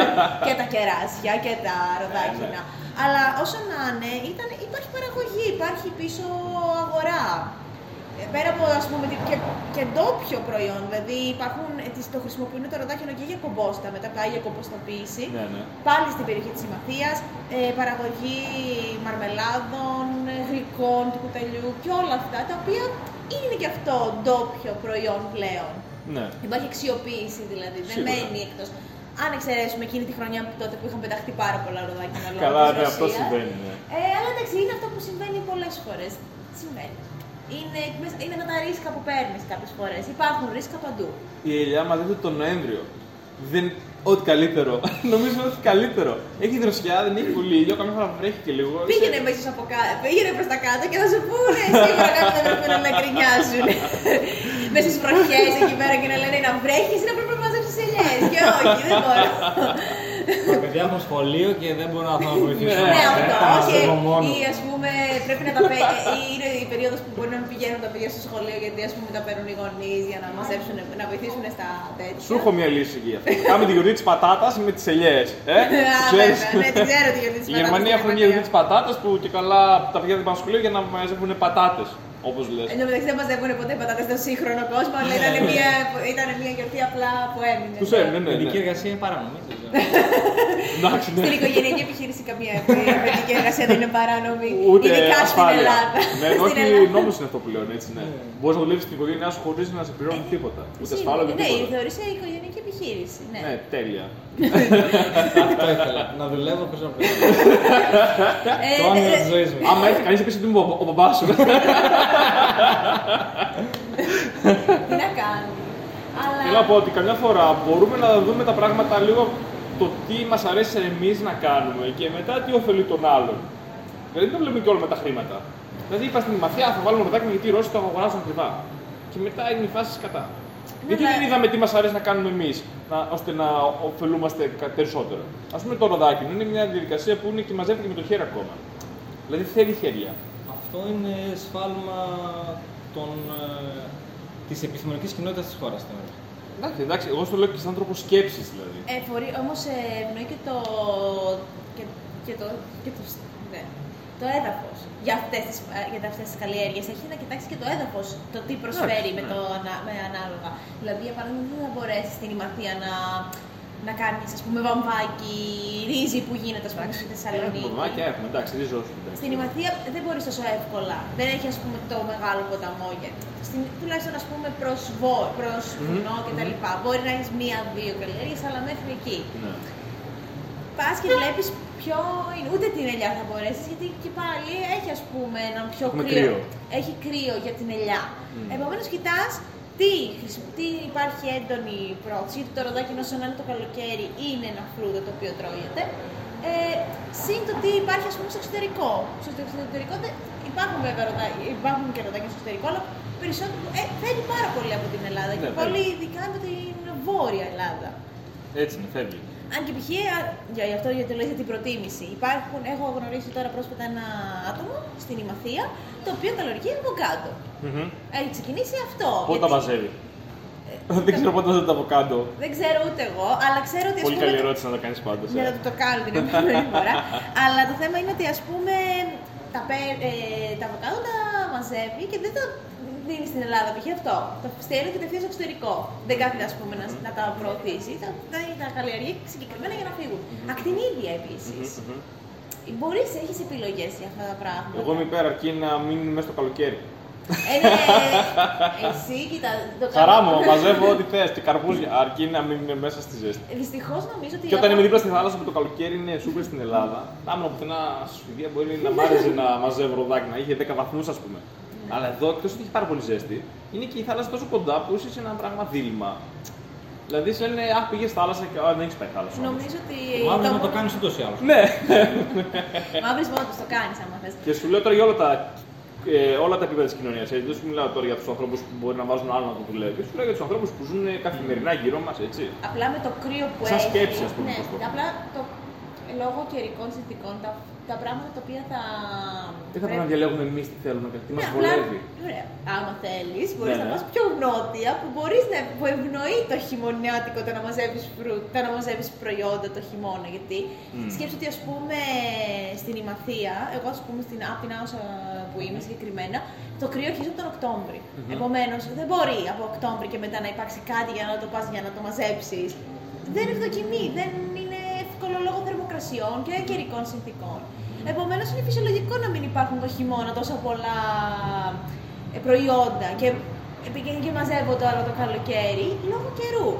B: και τα κεράσια και τα ροδάκινα.
A: Ναι,
B: Αλλά όσο να είναι, ήταν, υπάρχει παραγωγή, υπάρχει πίσω αγορά. Ε, Πέρα από ας πούμε τι- και, και ντόπιο προϊόν, δηλαδή υπάρχουν, ε, τις- το χρησιμοποιούν το ροδάκινο και για κομπόστα, μετά πάει για κομποστοποίηση.
A: Ναι, ναι.
B: Πάλι στην περιοχή της Συμμαθίας, ε, παραγωγή μαρμελάδων, ε, γλυκών του κουταλιού και όλα αυτά, τα οποία είναι και αυτό ντόπιο προϊόν πλέον.
A: Ναι.
B: Υπάρχει αξιοποίηση δηλαδή, δεν
A: Σίγουρα.
B: μένει εκτός. Αν εξαιρέσουμε εκείνη τη χρονιά που τότε που είχαν πεταχτεί πάρα πολλά ροδάκινα λόγω
A: Καλά,
B: της
A: ναι, αυτό
B: Ρωσίας.
A: συμβαίνει. Ναι.
B: Ε, αλλά εντάξει, είναι αυτό που συμβαίνει πολλές φορές. Συμβαίνει. Είναι, είναι με τα ρίσκα που παίρνεις κάποιες φορές. Υπάρχουν ρίσκα παντού.
A: Η ελιά μαζεύεται τον Νοέμβριο. Δεν... Ό,τι καλύτερο. Νομίζω ότι καλύτερο. Έχει δροσιά, δεν έχει πολύ ήλιο, καμιά φορά βρέχει και λίγο.
B: Πήγαινε
A: Είσαι-
B: μέσα από κάτω, πήγαινε προς τα κάτω και θα σου πούνε σίγουρα κάποιοι δεν πρέπει να γκρινιάζουν. μέσα στις βροχές εκεί πέρα και να λένε να βρέχεις ή να πρέπει να μαζέψεις ελιές. Και όχι, δεν μπορώ.
C: Τα παιδιά έχουν σχολείο και δεν μπορούν να να βοηθήσουν.
A: Ναι,
B: Ναι,
C: Ε,
B: αυτό.
C: τα
B: Και,
C: μαζεύω μόνο.
B: ή ας πούμε πρέπει να τα παίρνει. ή είναι η περίοδος που μπορεί να μην πηγαίνουν τα παιδιά στο σχολείο γιατί ας πούμε τα παίρνουν οι γονείς για να μαζέψουν, να βοηθήσουν στα τέτοια.
A: Σου έχω μια λύση εκεί. Κάμε τη γιορτή της πατάτας με τις ελιές. Ε,
B: Α,
A: ξέρεις.
B: βέβαια, ναι, την ξέρω τη γιορτή της
A: Οι Γερμανοί
B: πατάτας
A: έχουν
B: στην
A: μια γιορτή
B: Γερμανία.
A: της πατάτας που και καλά τα παιδιά δεν πάνε στο σχολείο για να μαζεύουν πατάτες. Όπως λες.
B: Εν τω μεταξύ δεν μαζεύουν ποτέ πατάτες στο σύγχρονο κόσμο, αλλά ήταν μια, ήταν μια γιορτή απλά που έμεινε.
A: Τους έμεινε, ναι.
C: Παιδική
A: ναι.
C: εργασία είναι παράνομη. δεν ξέρω.
A: Εντάξει, ναι.
B: Στην οικογενειακή επιχείρηση καμία παιδική εργασία δεν είναι παράνομη.
A: Ούτε
B: Ειδικά στην
A: ασφάλεια.
B: Ελλάδα.
A: Ναι,
B: Στην
A: όχι
B: Ελλάδα.
A: νόμος είναι αυτό πλέον, έτσι ναι. Μπορείς να δουλεύει στην οικογένειά σου χωρίς να σε πληρώνει τίποτα. Ούτε
B: Σίγουρα.
A: ασφάλεια, ούτε
B: Ναι,
A: τίποτα.
B: θεωρείσαι οικογενειακή επιχείρηση. Ναι.
A: Ναι, τέλεια.
C: Αυτό ήθελα. Να δουλεύω όπω να
B: Ε,
C: Το όνειρο
B: ε,
C: της ζωής μου.
A: Άμα έρθει κανείς να πει ότι είμαι ο, ο μπαμπάς σου.
B: Τι να κάνει. Αλλά...
A: Θέλω να πω ότι καμιά φορά μπορούμε να δούμε τα πράγματα λίγο το τι μας αρέσει εμείς να κάνουμε και μετά τι ωφελεί τον άλλον. Δηλαδή δεν το λέμε και όλα με τα χρήματα. Δηλαδή είπα στην μαθιά θα βάλουμε ροδάκι γιατί οι Ρώσοι το αγοράζουν ακριβά. Και μετά είναι η φάση κατά. Γιατί
B: αλλά-
A: δεν είδαμε τι μας αρέσει να κάνουμε εμείς, ώστε να ωφελούμαστε κα- περισσότερο. Α πούμε το ροδάκι είναι μια διαδικασία που είναι και μαζεύεται και με το χέρι ακόμα. Δηλαδή θέλει χέρια.
C: Αυτό είναι σφάλμα των, ε, της επιστημονικής κοινότητας της χώρας. θεωρώ.
A: Εντάξει, εντάξει, εγώ στο λέω και σαν τρόπος σκέψης δηλαδή.
B: Ε, φορεί, όμως ε, ευνοεί και το, και, και το, και το, ναι, το έδαφος για αυτές τις, ε, για αυτές τις καλλιέργειες. Έχει να κοιτάξει και το έδαφος, το τι προσφέρει με, το, ανα- με ανάλογα. Δηλαδή, για παράδειγμα, δεν θα μπορέσεις στην Ημαθία να, να κάνεις, ας πούμε, βαμβάκι, ρύζι που γίνεται, ας πούμε, στη Θεσσαλονίκη.
A: Μπομάκια έχουμε, εντάξει, ριζόσου.
B: Στην Ημαθία δεν μπορείς τόσο εύκολα. Δεν έχει ας πούμε το μεγάλο ποταμό. για- Στην, τουλάχιστον ας πούμε προς, βο, προς βουνό κτλ. Μπορεί να έχεις μία-δύο καλλιέργειες, αλλά μέχρι εκεί.
A: Ναι.
B: Πας και βλέπεις ποιο είναι. Ούτε την ελιά θα μπορέσεις, γιατί και πάλι έχει ας πούμε ένα πιο
A: Έχουμε
B: κρύο.
A: κρύο.
B: Έχει κρύο για την ελιά.
A: Mm.
B: Επομένως, κοιτάς τι, χρησι- τι υπάρχει έντονη πρόθεση, γιατί το ροδάκι όσο να είναι το καλοκαίρι είναι ένα φρούτο το οποίο τρώγεται. Ε, συν το τι υπάρχει ας πούμε στο εξωτερικό. Στο εξωτερικό δεν- υπάρχουν βέβαια ροδάκια, υπάρχουν και ροδάκια στο εξωτερικό, αλλά περισσότερο ε, φεύγει πάρα πολύ από την Ελλάδα
A: Ναι,
B: και
A: βέβαια.
B: πολύ ειδικά από την βόρεια Ελλάδα.
A: Έτσι είναι, φεύγει.
B: Αν και π.χ. α- για γι' αυτό γιατί το λέω για την προτίμηση. Υπάρχουν, έχω γνωρίσει τώρα πρόσφατα ένα άτομο στην Ημαθία το οποίο καλλιεργεί αβοκάντο.
A: Μμμ.
B: Έχει ξεκινήσει αυτό.
A: Πότε τα
B: γιατί-
A: μαζεύει. Δεν ξέρω πότε μαζεύει τα αβοκάντο.
B: Δεν ξέρω ούτε εγώ, αλλά ξέρω ότι. ας
A: Πολύ
B: πούμε,
A: καλή
B: το-
A: ερώτηση να το κάνεις πάντω.
B: Για να το, το κάνω την επόμενη φορά. αλλά το θέμα είναι ότι ας πούμε τα, πε- ε, τα αβοκάντο τα μαζεύει και δεν τα δίνεις στην Ελλάδα π.χ. αυτό. Τα στέλνει κατευθείαν στο εξωτερικό. Δεν κάθεται ας πούμε να, να τα προωθήσει. Τα, τα, τα καλλιεργεί συγκεκριμένα για να φύγουν. Ακτινίδια επίσης. Μπορείς, έχεις επιλογές για αυτά τα πράγματα.
A: Εγώ είμαι υπέρ αρκεί να μείνει μέσα στο καλοκαίρι.
B: Ε, ναι, εσύ, κοίτα, το
A: Χαρά μου, μαζεύω ό,τι θες και καρπούζια. Αρκεί να μείνει μέσα στη ζέστη.
B: Δυστυχώς νομίζω ότι.
A: Και όταν είμαι δίπλα στη θάλασσα που το καλοκαίρι είναι σούπερ στην Ελλάδα, να ήμουν πουθενά στη Σουηδία μπορεί να μ' άρεσε να μαζεύω ροδάκι, να είχε 10 βαθμούς ας πούμε. Αλλά εδώ εκτός ότι έχει πάρα πολύ ζέστη, είναι και η θάλασσα τόσο κοντά που είσαι σε ένα πράγμα δίλημα. Δηλαδή σε λένε Αχ, πήγες στη θάλασσα και «Α, δεν έχεις πάει θάλασσα. όμως».
B: Νομίζω ότι.
C: Μάλλον να το κάνεις ούτως ή άλλως.
A: Ναι,
B: Μαύρης μόνο το κάνεις, άμα θες.
A: και σου λέω τώρα για όλα τα ε, όλα τα επίπεδα της κοινωνίας. Δεν σου μιλάω τώρα για τους ανθρώπους που μπορεί να βάζουν άλλο να το δουλεύει. Σου λέω για τους ανθρώπους που ζουν καθημερινά γύρω μας, έτσι.
B: Απλά με το κρύο που
A: Σαν
B: έχει.
A: σκέψη, ας πούμε,
B: Ναι,
A: πώς το πω.
B: απλά το, λόγω καιρικών συνθηκών, τα, τα πράγματα τα οποία θα.
A: Δεν θα πρέπει να διαλέγουμε εμείς τι θέλουμε και τι μας
B: Ναι, απλά,
A: βολεύει.
B: ωραία, άμα θέλεις, μπορείς
A: Ναι,
B: να
A: ναι.
B: πας πιο νότια που μπορείς να που ευνοεί το χειμωνιάτικο το να μαζεύεις φρούτα, να μαζεύεις προϊόντα το χειμώνα. Γιατί
A: Μμ.
B: σκέψου ότι ας πούμε στην Ημαθία, εγώ ας πούμε στην από την Άουσα που είμαι συγκεκριμένα, το κρύο αρχίζει από τον οκτωβρη Επομένως, δεν μπορεί από Οκτώβρη και μετά να υπάρξει κάτι για να το πας για να το μαζέψεις. Δεν είναι ευδοκιμή, δεν είναι εύκολο λόγω θερμοκρασιών και καιρικών συνθήκων. Επομένως, είναι φυσιολογικό να μην υπάρχουν το χειμώνα τόσα πολλά ε, προϊόντα και πηγαίνει και μαζεύονται όλα το καλοκαίρι λόγω καιρού.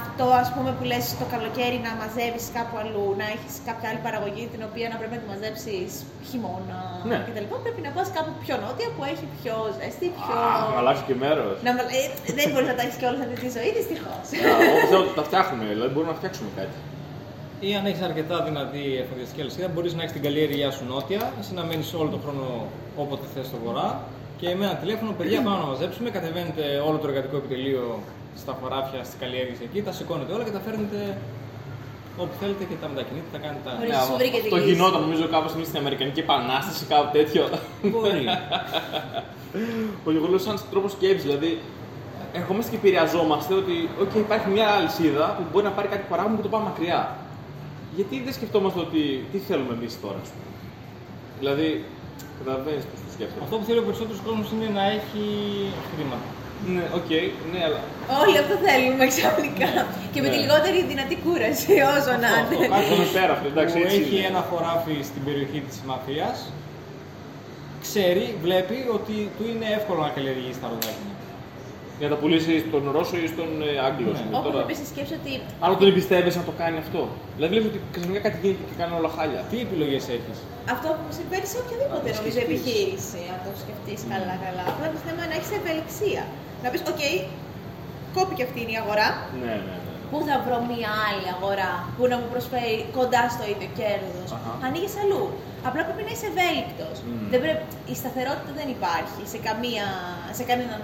B: Αυτό ας πούμε που λες το καλοκαίρι να μαζεύεις κάπου αλλού, να έχεις κάποια άλλη παραγωγή την οποία να πρέπει να τη μαζέψεις χειμώνα
A: Ναι.
B: κτλ. Πρέπει να πας κάπου πιο νότια που έχει πιο ζέστη, πιο...
A: Α, να αλλάξεις και μέρος.
B: Να, μα- ε, δεν μπορείς να τα έχεις κιόλας αυτή τη ζωή, δυστυχώς.
A: Εγώ πιστεύω ότι τα φτιάχνουμε, δηλαδή μπορούμε να φτιάξουμε κάτι.
C: Ή αν έχεις αρκετά δυνατή εφοδιαστική αλυσίδα, μπορείς να έχεις την καλλιέργειά σου νότια, εσύ να μένεις όλο τον χρόνο όποτε θες στο βορρά και με ένα τηλέφωνο, παιδιά, πάμε να μαζέψουμε. Κατεβαίνετε όλο το εργατικό επιτελείο στα χωράφια, στις καλλιέργειες εκεί, τα σηκώνετε όλα και τα φέρνετε όπου θέλετε και τα μετακινείτε, τα κάνετε.
B: Ορίστε.
C: τα...
B: σου βρήκε τη
A: το
B: λύση.
A: γινόταν νομίζω κάπως εμείς στην Αμερικανική Επανάσταση, κάπου τέτοιο.
C: Μπορεί.
A: Ο εγώ λέω σαν τρόπος σκέψης, δηλαδή ερχόμαστε και επηρεαζόμαστε ότι okay, υπάρχει μια αλυσίδα που μπορεί να πάρει κάτι παράγωγμα και το πάμε μακριά. Γιατί δεν σκεφτόμαστε ότι τι θέλουμε εμείς τώρα, ας πούμε. Δηλαδή, καταλαβαίνεις πώς το σκέφτομαι.
C: Αυτό που θέλει ο περισσότερος κόσμος είναι να έχει χρήματα.
A: Ναι, οκ, ναι, αλλά.
B: Όλοι αυτό θέλουμε ξαφνικά. και με τη
A: Ναι.
B: λιγότερη δυνατή κούραση, όσο να
C: Αυτό,
B: είναι.
C: αυτό.
A: Αυτό με πέρα, αυτό, εντάξει,
C: που
A: έτσι
C: έχει
A: είναι.
C: ένα χωράφι στην περιοχή της Μαφίας, ξέρει, βλέπει ότι του είναι εύκολο να καλλιεργήσει τα ροδάκια.
A: Για να τα πουλήσει στον Ρώσο ή στον ε, Άγγλο. ας πούμε.
B: Όπω
A: Τώρα,
B: επίσης σκέψω ότι
A: άλλο τον εμπιστεύεσαι να το κάνει αυτό. Δηλαδή βλέπεις ότι ξαφνικά κάτι γίνεται και κάνει όλα χάλια.
C: Τι επιλογές έχεις;
B: αυτό που συμβαίνει σε οποιαδήποτε
A: Να το
B: νομίζω
A: σκεφτείς.
B: επιχείρηση, αν το σκεφτείς καλά-καλά. Απλά το θέμα είναι να έχεις ευελιξία. Να πεις, OK, κόπηκε αυτή είναι η αγορά.
A: Ναι, ναι, ναι.
B: Πού θα βρω μία άλλη αγορά που να μου προσφέρει κοντά στο ίδιο κέρδος.
A: Αχα.
B: Ανοίγεις αλλού. Απλά πρέπει να είσαι ευέλικτος.
A: Μμ.
B: Δεν πρέπει... Η σταθερότητα δεν υπάρχει σε, καμία... σε κανέναν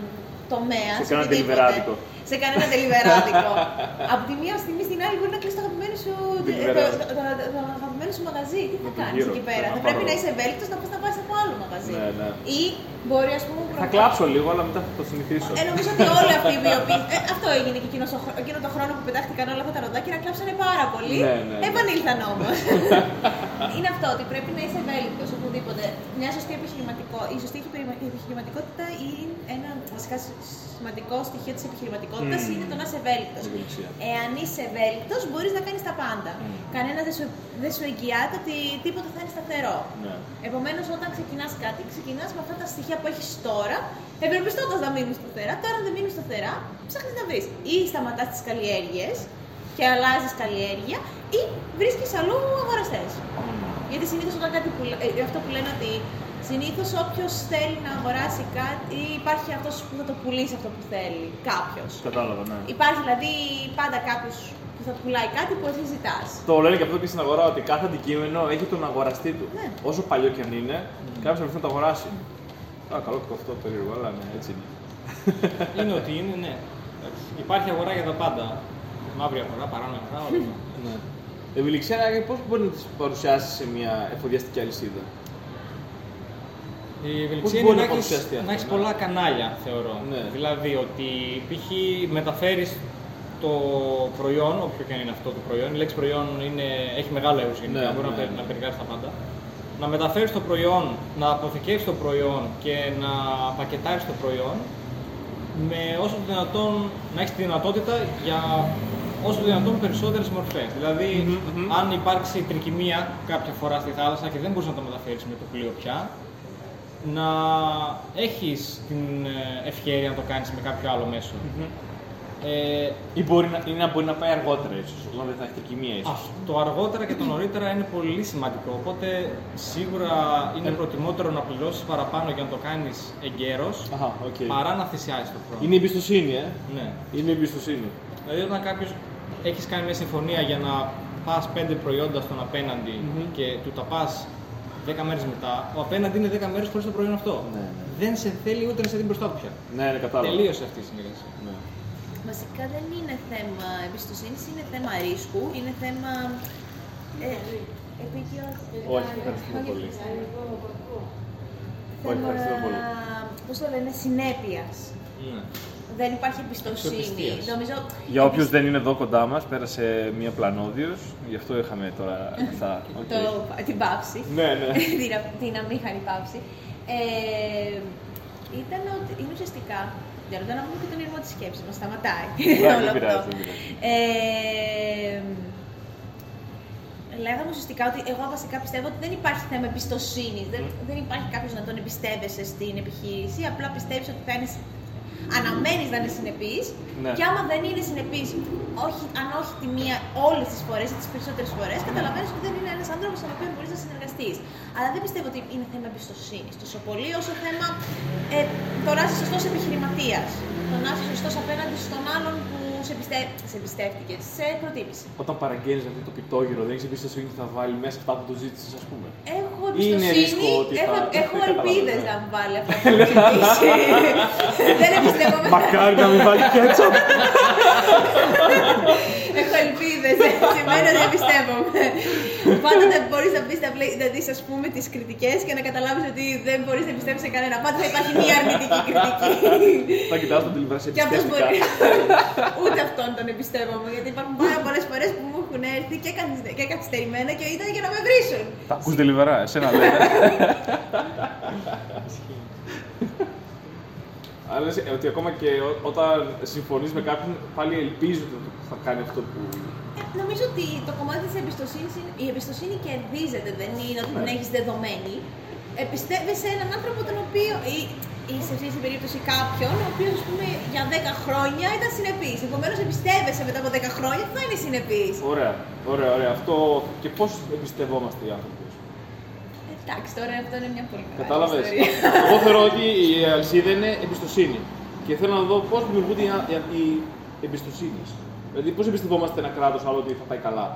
B: τομέας.
A: Σε κανένα
B: οτιδήποτε.
A: τελιβεράδικο.
B: Σε κανένα τελιβεράδικο. Από τη μία στιγμή στην άλλη μπορεί να κλείσει το αγαπημένο σου, το,
A: Τελιβεράδικο.
B: το, το, το αγαπημένο σου μαγαζί. Τι θα
A: Με το
B: κάνεις
A: γύρο,
B: εκεί πέρα;
A: να
B: Θα
A: πάρω.
B: πρέπει να είσαι ευέλικτος να πας να πάει από άλλο μαγαζί.
A: Ναι, ναι.
B: Ή μπορεί, ας πούμε,
A: Θα
B: προ-
A: κλάψω λίγο, αλλά μετά θα το συνηθίσω.
B: ε, νομίζω ότι όλοι αυτοί οι οποίοι. Ε, αυτό έγινε και εκείνος, εκείνο το χρόνο που πετάχτηκαν όλα αυτά τα ροδάκια να κλάψανε πάρα πολύ.
A: Ναι, ναι, ναι.
B: Επανήλθαν όμως. είναι αυτό ότι πρέπει να είσαι ευέλικτος οπουδήποτε. Μια σωστή επιχειρηματικό, η σωστή επιχειρημα- επιχειρηματικότητα είναι ένα βασικά σημαντικό στοιχείο της επιχειρηματικότητας
A: Μμμ.
B: είναι το να είσαι ευέλικτος.
A: Ευελιξία.
B: Εάν είσαι ευέλικτος, μπορείς να κάνεις τα πάντα.
A: Μμ.
B: Κανένα δεν σου, δεν σου εγγυάται ότι τίποτα θα είναι σταθερό.
A: Ναι.
B: Επομένως, όταν ξεκινάς κάτι, ξεκινάς με αυτά τα στοιχεία που έχεις τώρα, ευελπιστώντας να μείνουν σταθερά. Τώρα, αν δεν μείνουν σταθερά, ψάχνεις να βρεις. Ή σταματάς τις καλλιέργειες και αλλάζεις καλλιέργεια, ή βρίσκεις αλλού αγοραστές. Γιατί συνήθως όταν κάτι που, λέ- ε, αυτό που λένε ότι συνήθως όποιος θέλει να αγοράσει κάτι, υπάρχει αυτός που θα το πουλήσει αυτό που θέλει. Κάποιος.
A: Κατάλαβα, ναι.
B: Υπάρχει δηλαδή πάντα κάποιος που θα πουλάει κάτι που εσύ ζητάς.
A: Το λένε και αυτό και στην αγορά ότι κάθε αντικείμενο έχει τον αγοραστή του.
B: Ναι.
A: Όσο παλιό και αν είναι, κάποιος θα βρεθεί να το αγοράσει. Α, καλό και αυτό περίεργο, αλλά ναι, έτσι είναι.
C: είναι ότι είναι, ναι. Εντάξει. Υπάρχει αγορά για τα πάντα. Μαύρη αγορά, παράνομη αγορά, όλα αυτά.
A: Ναι. Ευελιξία, πώς μπορεί να τη παρουσιάσεις σε μια εφοδιαστική αλυσίδα;
C: Η
A: Πώς
C: ευελιξία
A: μπορεί
C: είναι
A: να
C: να έχεις,
A: παρουσιαστεί αυτό,
C: να έχεις
A: ναι.
C: πολλά κανάλια, θεωρώ.
A: Ναι.
C: Δηλαδή ότι π.χ. μεταφέρεις το προϊόν, όποιο και αν είναι αυτό το προϊόν, η λέξη προϊόν είναι, έχει μεγάλο έργο γενικά,
A: Ναι,
C: μπορεί
A: ναι,
C: να, περι-
A: ναι.
C: να περιγράψει τα πάντα. Να μεταφέρεις το προϊόν, να αποθηκεύσεις το προϊόν και να πακετάρεις το προϊόν με όσο το δυνατόν, να έχεις τη δυνατότητα για όσο το δυνατόν περισσότερες μορφές. Δηλαδή,
A: Μμμ, μμμ.
C: αν υπάρξει τρικυμία κάποια φορά στη θάλασσα και δεν μπορείς να το μεταφέρεις με το πλοίο πια, να έχεις την ε, ευκαιρία να το κάνεις με κάποιο άλλο μέσο. Ε,
A: Ή μπορεί να, ή να μπορεί να πάει αργότερα, ίσως, όταν δεν θα έχει τρικυμία, ίσως.
C: Α, το αργότερα και το νωρίτερα είναι πολύ σημαντικό. Οπότε σίγουρα είναι
A: Ε.
C: προτιμότερο να πληρώσεις παραπάνω για να το κάνεις εγκαίρως
A: Αχα, οκ.
C: παρά να θυσιάσεις το χρόνο.
A: Είναι η εμπιστοσύνη, ε.
C: Ναι.
A: Είναι η εμπιστοσύνη.
C: Δηλαδή, όταν κάποιος έχεις κάνει μια συμφωνία για να πας πέντε προϊόντα στον απέναντι
A: Μμμ.
C: και του τα πας 10 μέρες μετά, ο απέναντι είναι 10 μέρες χωρίς το προϊόν αυτό.
A: Ναι, ναι.
C: Δεν σε θέλει ούτε να σε δει μπροστά του πια.
A: Ναι, ναι, κατάλαβα.
C: Τελείωσε αυτή η συνεργασία.
A: Ναι.
B: Βασικά δεν είναι θέμα εμπιστοσύνης, είναι θέμα ρίσκου, είναι θέμα. Ε, επίκαιος,
A: Όχι, ευχαριστούμε πολύ. Όχι,
B: Θέμα,
A: ευχαριστούμε πολύ.
B: πώς το λένε, συνέπειας.
C: Ναι.
B: Δεν υπάρχει εμπιστοσύνη.
C: Αξιοπιστίας.
B: Νομίζω.
A: Για όποιους δεν είναι εδώ κοντά μας, πέρασε μία πλανόδιος, γι' αυτό είχαμε τώρα αυτά. Οκ.
B: Το, την παύση.
A: Ναι, ναι.
B: την, α- την αμήχανη πάυση. Ε, ήταν ότι είναι ουσιαστικά. Για να πούμε και τον ειρμό της σκέψης μας. Σταματάει.
A: Δεν
B: όλο
A: πειράζει,
B: αυτό.
A: δεν πειράζει.
B: Ε, λέγαμε ουσιαστικά ότι εγώ βασικά πιστεύω ότι δεν υπάρχει θέμα εμπιστοσύνης. Δεν, δεν υπάρχει κάποιος να τον εμπιστεύεσαι στην επιχείρηση. Απλά πιστεύεις ότι θα είναι. Αναμένεις να είναι συνεπής.
A: Ναι.
B: Και άμα δεν είναι συνεπή, όχι, αν όχι τη μία, όλες τις φορές ή τις περισσότερες φορές, καταλαβαίνεις ότι δεν είναι ένας άνθρωπος με τον οποίο μπορείς να συνεργαστείς. Αλλά δεν πιστεύω ότι είναι θέμα εμπιστοσύνης τόσο πολύ όσο θέμα ε, το να είσαι σωστός επιχειρηματίας. Το να είσαι σωστός απέναντι στον άλλον που σε, πιστε... σε εμπιστεύτηκε, σε προτίμησε.
A: Όταν παραγγέλνεις αυτό το πιτόγυρο, δεν έχεις εμπιστοσύνη ότι θα βάλει μέσα αυτά που το ζήτησες, ας πούμε.
B: Έχω
A: Είναι
B: εμπιστοσύνη,
A: ρίσκο ότι
B: έχω,
A: θα-
B: έχω
A: Καταλαβαίνω,
B: ελπίδες
A: ναι.
B: να μου βάλει αυτά που μου ζητήσει. δεν εμπιστεύομαι.
A: Μακάρι να μην βάλει κέτσαπ.
B: Έχω ελπίδες. Σημαίνει ότι δεν πιστεύομαι. Πάντοτε μπορείς να πεις, να δεις, ας πούμε, τις κριτικές και να καταλάβεις ότι δεν μπορείς να πιστεύει σε κανένα. Πάντα θα υπάρχει μία αρνητική κριτική.
A: Θα κοιτάω τον τηλεόραση
B: Και αυτός
A: εμπιστεύτηκα.
B: μπορεί. Ούτε αυτόν τον εμπιστεύομαι. Γιατί υπάρχουν πάρα πολλές φορές που μου έχουν έρθει και, καθυστε- και καθυστερημένα και ήταν για να με βρίσουν.
A: Τα ακούς τελειβερά, εσένα λέτε. Αλλά λες, ε, ότι ακόμα και ό- όταν συμφωνείς με κάποιον, πάλι ελπίζω ότι θα κάνει αυτό που...
B: Ε, Νομίζω ότι το κομμάτι της εμπιστοσύνης, η εμπιστοσύνη κερδίζεται, δεν είναι ότι την
A: Ναι.
B: έχεις δεδομένη. Εμπιστεύεσαι έναν άνθρωπο τον οποίο. ή, ή σε αυτή την περίπτωση κάποιον, ο οποίος πούμε για 10 χρόνια ήταν συνεπής. Επομένως, εμπιστεύεσαι μετά από 10 χρόνια ότι θα είναι συνεπής.
A: Ωραία, ωραία, ωραία. Αυτό και πώς εμπιστευόμαστε οι άνθρωποι;
B: Εντάξει, τώρα αυτό είναι μια πολύ μεγάλη
A: Κατάλαβες.
B: ιστορία.
A: Εγώ θεωρώ ότι η αλυσίδα είναι εμπιστοσύνη. Και θέλω να δω πώς δημιουργούνται οι, α- οι, οι εμπιστοσύνες. Δηλαδή πώς εμπιστευόμαστε ένα κράτος άλλο ότι θα πάει καλά.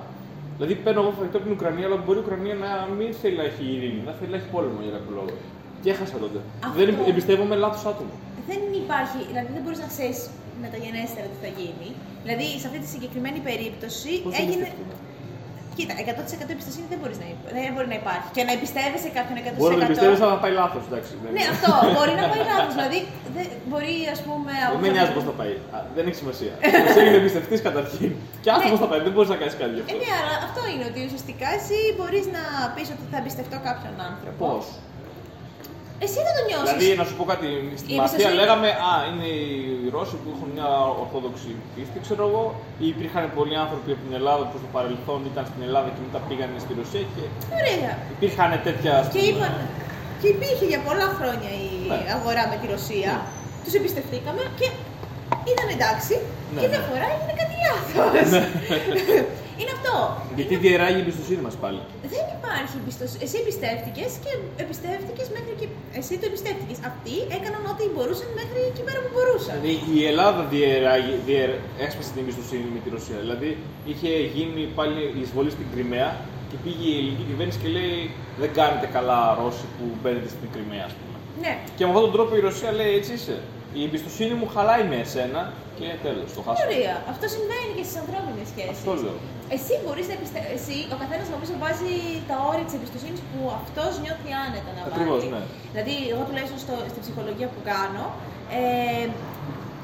A: Δηλαδή παίρνω εγώ φαγητό από την Ουκρανία, αλλά μπορεί η Ουκρανία να μην θέλει να έχει ειρήνη, να θέλει να έχει πόλεμο για κάποιο λόγο. Και έχασα τότε.
B: Αυτό.
A: Δεν εμπιστεύομαι λάθος άτομο.
B: δεν υπάρχει, δηλαδή δεν μπορείς να ξέρεις μεταγενέστερα τι θα γίνει. Δηλαδή, σε αυτή τη συγκεκριμένη περίπτωση
A: Πώς
B: έγινε.
A: εμπιστευτούμε.
B: Κοίτα, 100% εμπιστοσύνη δεν, μπορείς να, υπ- δεν μπορεί να υπάρχει. Και να εμπιστεύεσαι κάποιον 100%.
A: Μπορεί να εμπιστεύεσαι, αλλά θα πάει λάθος, εντάξει. δεν-
B: Ναι, αυτό μπορεί να πάει λάθος. Δηλαδή, δεν, μπορεί ας πούμε.
A: Δεν
B: από
A: με νοιάζει πώς θα πάει. Α, δεν έχει σημασία. Εσύ είναι εμπιστευτή καταρχήν. Και άστο
B: Ναι.
A: πώ θα πάει, δεν μπορείς να κάνεις κάτι γι'
B: Ε,
A: αυτό.
B: ναι, αλλά αυτό είναι ότι ουσιαστικά εσύ μπορείς να πεις ότι θα εμπιστευτώ κάποιον άνθρωπο.
A: Πώς;
B: Εσύ θα το νιώσεις.
A: Δηλαδή, να σου πω κάτι, στη
B: Η
A: Μαστία
B: εμπιστοσύνη-
A: λέγαμε Α, είναι οι Ρώσοι που έχουν μια ορθόδοξη πίστη, ξέρω εγώ, ή υπήρχαν πολλοί άνθρωποι από την Ελλάδα που στο παρελθόν ήταν στην Ελλάδα και μετά πήγαν στη Ρωσία και
B: Ωραία.
A: υπήρχαν τέτοια. ας
B: Και
A: πούμε,
B: είπαν. Και υπήρχε για πολλά χρόνια η
A: Ναι.
B: αγορά με τη Ρωσία. Τους εμπιστευτήκαμε και ήταν εντάξει.
A: Ναι,
B: και
A: ναι.
B: μια φορά έγινε κάτι λάθος. είναι αυτό.
A: Γιατί διαιράγει η εμπιστοσύνη μας πάλι.
B: Δεν υπάρχει εμπιστοσύνη. Εσύ εμπιστεύτηκες και εμπιστεύτηκες μέχρι εκεί. Εσύ το εμπιστεύτηκες. Αυτοί έκαναν ό,τι μπορούσαν μέχρι εκεί πέρα που μπορούσαν.
A: Δηλαδή η Ελλάδα διεράγει, διερ, έσπασε την εμπιστοσύνη με τη Ρωσία. Δηλαδή είχε γίνει πάλι η εισβολή στην Κρυμαία και πήγε η ελληνική κυβέρνηση και λέει Δεν κάνετε καλά Ρώσοι που μπαίνετε στην Κρυμαία, ας πούμε.
B: Ναι.
A: Και με αυτόν τον τρόπο η Ρωσία λέει Έτσι είσαι. Η εμπιστοσύνη μου χαλάει με εσένα και τέλος, το χάσαμε.
B: Ωραία. Αυτό συμβαίνει και στις ανθρώπινες σχέσεις.
A: Αυτό λέω.
B: Εσύ μπορείς να εμπιστεύεσαι. Εσύ, ο καθένας νομίζω βάζει τα όρια της εμπιστοσύνης που αυτός νιώθει άνετα να
A: Ακριβώς,
B: βάλει.
A: ναι.
B: Δηλαδή, εγώ τουλάχιστον στο, στην ψυχολογία που κάνω, ε,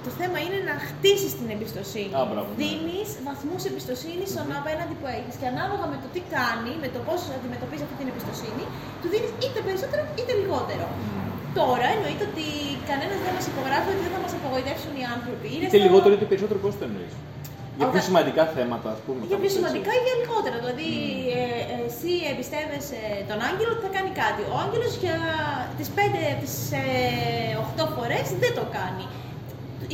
B: το θέμα είναι να χτίσεις την εμπιστοσύνη.
A: Α, μπράβο, ναι.
B: Δίνεις βαθμούς εμπιστοσύνης στον απέναντι που έχεις. Και ανάλογα με το τι κάνει, με το πώς αντιμετωπίζεις αυτή την εμπιστοσύνη, του δίνεις είτε περισσότερο είτε λιγότερο. Τώρα εννοείται ότι κανένας δεν μας υπογράφει ότι δεν θα μας απογοητεύσουν οι άνθρωποι. Είναι
A: Είτε
B: στο-
A: λιγότερο είτε περισσότερο πώς το εννοείς; Για πιο
B: Όταν-
A: σημαντικά θέματα, ας πούμε.
B: για
A: κάπως
B: πιο
A: έτσι.
B: σημαντικά ή για λιγότερα. Δηλαδή, ε, ε, εσύ εμπιστεύεσαι τον Άγγελο ότι θα κάνει κάτι. Ο Άγγελος για τις 5 τις 8 φορές δεν το κάνει.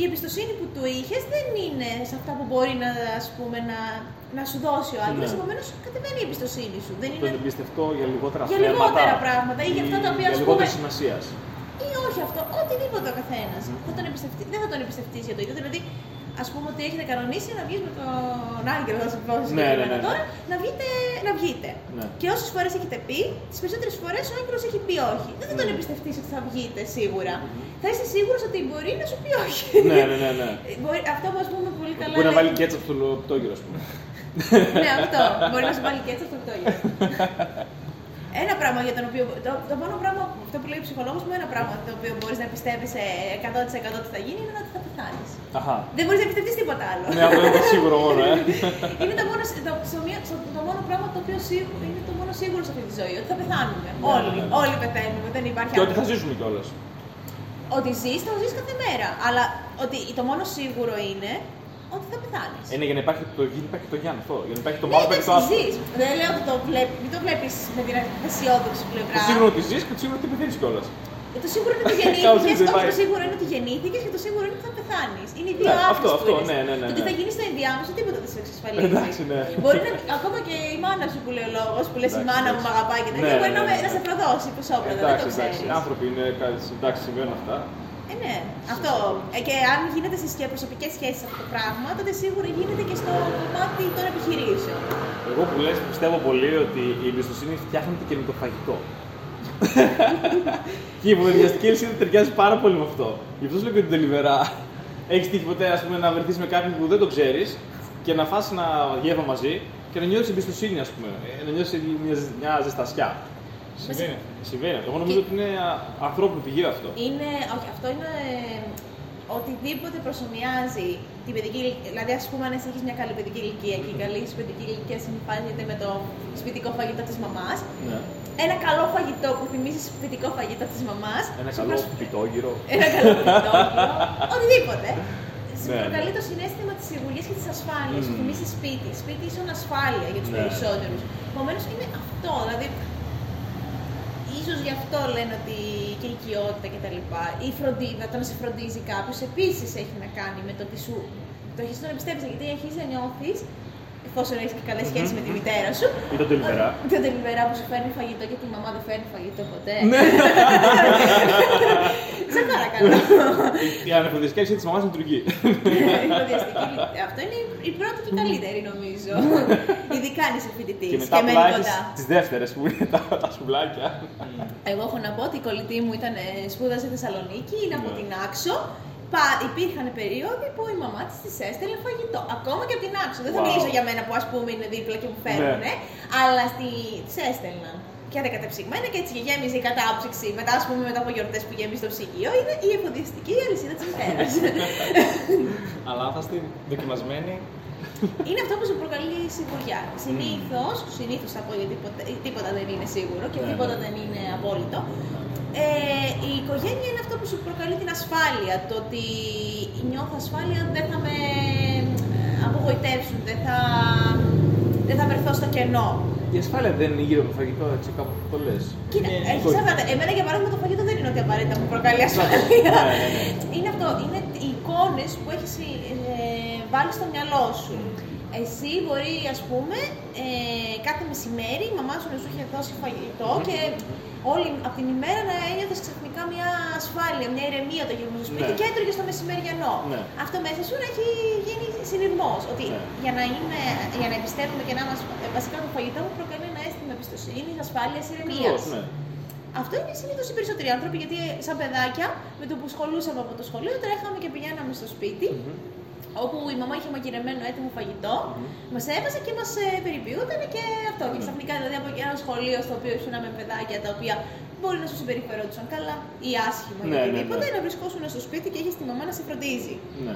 B: Η εμπιστοσύνη που του είχες δεν είναι σε αυτά που μπορεί να, ας πούμε, να, να σου δώσει ο Άγγελος.
A: Ναι.
B: Επομένως, κατεβαίνει η εμπιστοσύνη σου. Δεν
A: Το
B: είναι...
A: εμπιστευτώ για λιγότερα
B: Για
A: θέματα.
B: λιγότερα πράγματα ή για αυτά τα οποία,
A: Για
B: ας
A: λιγότερη
B: πούμε,
A: σημασίας.
B: ή όχι αυτό, οτιδήποτε ο καθένας. Θα τον εμπιστευτεί, δεν θα τον εμπιστευτείς για το ίδιο. Δηλαδή, ας πούμε ότι έχετε κανονίσει να βγεις με τον Άγγελο, θα σου πω
A: Ναι,
B: συγκεκριμένα
A: ναι, ναι, ναι.
B: τώρα, να, βγείτε, να βγείτε.
A: Ναι.
B: Και όσες φορές έχετε πει, τις περισσότερες φορές ο Άγγελος έχει πει όχι. Δεν θα τον
A: Ναι.
B: εμπιστευτείς ότι θα βγείτε σίγουρα. Θα είσαι σίγουρος ότι μπορεί να σου πει όχι.
A: Ναι, ναι, ναι. ναι.
B: Μπορεί, αυτό που ας πούμε πολύ καλά.
A: Μπορεί να
B: λέει-
A: βάλει κέτσαπ στο πτώγυρο, ας πούμε.
B: ναι, αυτό. Μπορεί να σου βάλει και έτσι αυτό το ίδιο. Ένα πράγμα για τον οποίο. Το, το μόνο πράγμα, αυτό που λέει ο ψυχολόγος μου, ένα πράγμα το οποίο μπορείς να πιστεύεις 100% ότι θα γίνει είναι ότι θα πεθάνεις.
A: Αχα.
B: Δεν μπορείς να πιστευτείς τίποτα άλλο.
A: Ναι, αυτό είναι το σίγουρο μόνο, ε.
B: είναι το μόνο, το, σημείο- το, το μόνο πράγμα το οποίο σίγου- είναι το μόνο σίγουρο σε αυτή τη ζωή. Ότι θα πεθάνουμε. όλοι.
A: ναι, ναι.
B: Όλοι πεθαίνουμε. Δεν υπάρχει
A: Και ότι θα
B: άλλο.
A: ζήσουμε κιόλας.
B: Ότι ζεις, θα ζεις κάθε μέρα. Αλλά ότι το μόνο σίγουρο είναι ότι θα πεθάνεις.
A: Ε, ναι, για να υπάρχει το γη, υπάρχει το Γιάννη αυτό. Για να υπάρχει το
B: Ναι,
A: μάλλον υπάρχει το άσπρο.
B: ζεις. Δεν λέω ότι το βλέπει, μην το βλέπεις με την αισιόδοξη πλευρά.
A: Το σίγουρο ότι ζεις και το σίγουρο ότι πεθαίνεις κιόλας.
B: Ε, Το σίγουρο είναι ότι
A: Κάπως
B: γεννήθηκες,
A: έτσι
B: όχι
A: πάει.
B: το σίγουρο είναι ότι γεννήθηκες και το σίγουρο είναι ότι θα πεθάνεις. Είναι οι δύο
A: Ναι,
B: άκρες
A: αυτό,
B: του
A: αυτό,
B: είναι.
A: ναι, ναι, ναι,
B: Το τι
A: ναι.
B: θα γίνεις στο ενδιάμεσο, τίποτα δεν σε εξασφαλίζει.
A: Εντάξει, ναι.
B: Μπορεί να, ακόμα και η μάνα σου που λέει ο λόγος, που λες η
A: Εντάξει,
B: μάνα μου
A: εντάξει.
B: με αγαπάει και τέτοια,
A: Ναι,
B: μπορεί
A: ναι,
B: να,
A: ναι,
B: με- να
A: ναι.
B: σε προδώσει πισόπλατα, δεν
A: Εντάξει,
B: το
A: εντάξει.
B: ξέρεις.
A: Άνθρωποι είναι κάτι. Εντάξει, συμβαίνουν αυτά.
B: Ε, ναι, αυτό. Ε, και αν γίνεται στι προσωπικές σχέσεις αυτό το πράγμα, τότε σίγουρα γίνεται και στο κομμάτι των επιχειρήσεων.
A: Εγώ που λες πιστεύω πολύ ότι η εμπιστοσύνη φτιάχνεται και με το φαγητό. και η υπομεδιαστική αλυσίδα ταιριάζει πάρα πολύ με αυτό. Γι' αυτό σου λέω και την τελειβερά. Έχεις τύχει ποτέ ας πούμε, να βρεθείς με κάποιον που δεν το ξέρεις και να φας ένα γεύμα μαζί και να νιώθεις εμπιστοσύνη, ας πούμε. Ε, Να νιώθεις μια, μια ζεστασιά.
C: Συμβαίνει.
A: Συμβαίνει. αυτό. Εγώ νομίζω ότι είναι α, ανθρώπινο πηγαίο αυτό.
B: Είναι, όχι, αυτό είναι ε, οτιδήποτε προσωμιάζει την παιδική ηλικία. Δηλαδή, ας πούμε, αν εσύ έχεις μια καλή παιδική ηλικία και η καλή σου παιδική ηλικία συμφάνεται με το σπιτικό φαγητό της μαμάς,
A: Ναι.
B: ένα καλό φαγητό που θυμίζεις σπιτικό φαγητό της μαμάς.
A: Ένα καλό πιτόγυρο.
B: Ένα καλό φαγητό. οτιδήποτε. Σου
A: Ναι,
B: προκαλεί το συνέστημα της σιγουριά και της ασφάλειας. Σου
A: Μμμ.
B: θυμίζεις σπίτι. Σπίτι ίσον ασφάλεια για τους
A: Ναι.
B: περισσότερους. Επομένως είναι αυτό. Δηλαδή, ίσως γι' αυτό λένε ότι και η οικειότητα και τα λοιπά, η φροντίδα, το να σε φροντίζει κάποιος, επίσης έχει να κάνει με το ότι σου το έχει να πιστεύει. Γιατί αρχίζεις να νιώθεις, εφόσον έχεις και καλές σχέσεις με τη μητέρα σου,
A: Ή τον τελειβερά.
B: το τελειβερά που σου φέρνει φαγητό και τη μαμά δεν φέρνει φαγητό ποτέ.
A: Ναι.
B: Σε παρακαλώ.
A: Η ανεφοδιαστική αλυσίδα της μαμάς λειτουργεί.
B: Η φοδιαστική λη- Αυτό είναι η- η πρώτη και καλύτερη νομίζω. Ειδικά αν είσαι φοιτητής
A: και
B: και,
A: μετά
B: μένει
A: απλά έχει
B: κοντά.
A: τι δεύτερες που είναι τα, τα σουβλάκια.
B: Εγώ έχω να πω ότι η κολλητή μου ήταν, ε, σπούδασε στη Θεσσαλονίκη, είναι από
A: Ναι.
B: την Άξο. Πα, υπήρχαν περίοδοι που η μαμά της της έστελνε φαγητό. Ακόμα και από την Άξο. Δεν θα
A: Wow.
B: μιλήσω για μένα που ας πούμε είναι δίπλα και μου φέρνουν,
A: Ναι.
B: αλλά στη... της έστελναν. Και κατεψυγμένα και έτσι και γέμιζε η κατάψυξη. Μετά, ας πούμε, μετά από γιορτές που γέμιζε το ψυγείο, είναι η εφοδιαστική αλυσίδα της μητέρας.
C: Αλλά αν θα είστε δοκιμασμένοι,
B: είναι αυτό που σου προκαλεί σιγουριά. Συνήθως, συνήθως θα πω γιατί ποτέ- τίποτα δεν είναι σίγουρο και
A: Ναι,
B: τίποτα
A: ναι.
B: δεν είναι απόλυτο. Ε, η οικογένεια είναι αυτό που σου προκαλεί την ασφάλεια. Το ότι νιώθω ασφάλεια δεν θα με ε, απογοητεύσουν, δεν θα, δεν θα βρεθώ στο κενό.
A: Η ασφάλεια δεν είναι γύρω από το φαγητό, έτσι κάπου το λες.
B: Κοίτα,
C: Ναι,
B: έχεις
A: όχι.
B: αυτά. Εμένα για παράδειγμα το φαγητό δεν είναι ότι απαραίτητα μου προκαλεί ασφάλεια.
A: Ναι, ναι, ναι.
B: Είναι αυτό, είναι οι εικόνες που έχεις βάλεις στο μυαλό σου. Εσύ μπορεί, ας πούμε, ε, κάθε μεσημέρι η μαμά σου να σου είχε δώσει φαγητό και όλη από την ημέρα να ένιωθες ξαφνικά μια ασφάλεια, μια ηρεμία το γύρο στο σπίτι
A: Ναι.
B: και έτρωγες το μεσημεριανό.
A: Ναι.
B: Αυτό μέσα σου να έχει γίνει συνειρμός. Ότι
A: Ναι.
B: για, να είναι, για να εμπιστεύουμε και να μας, ε, βασικά το φαγητό μου προκαλεί ένα αίσθημα εμπιστοσύνης, ασφάλειας, ηρεμίας.
A: Ακριβώς, ναι.
B: Αυτό είναι συνήθως οι περισσότεροι άνθρωποι, γιατί σαν παιδάκια, με το που σχολούσαμε από το σχολείο, τρέχαμε και πηγαίναμε στο σπίτι, όπου η μαμά είχε μαγειρεμένο έτοιμο φαγητό, μας έβαζε και μας ε, περιποιούταν και αυτό. Και ξαφνικά δηλαδή από ένα σχολείο στο οποίο ήσουν με παιδάκια τα οποία μπορεί να σου συμπεριφερόντουσαν καλά ή άσχημα ή
A: Ναι, ναι, ναι.
B: οτιδήποτε, να βρισκόσουν στο σπίτι και είχε τη μαμά να σε φροντίζει.
A: ναι.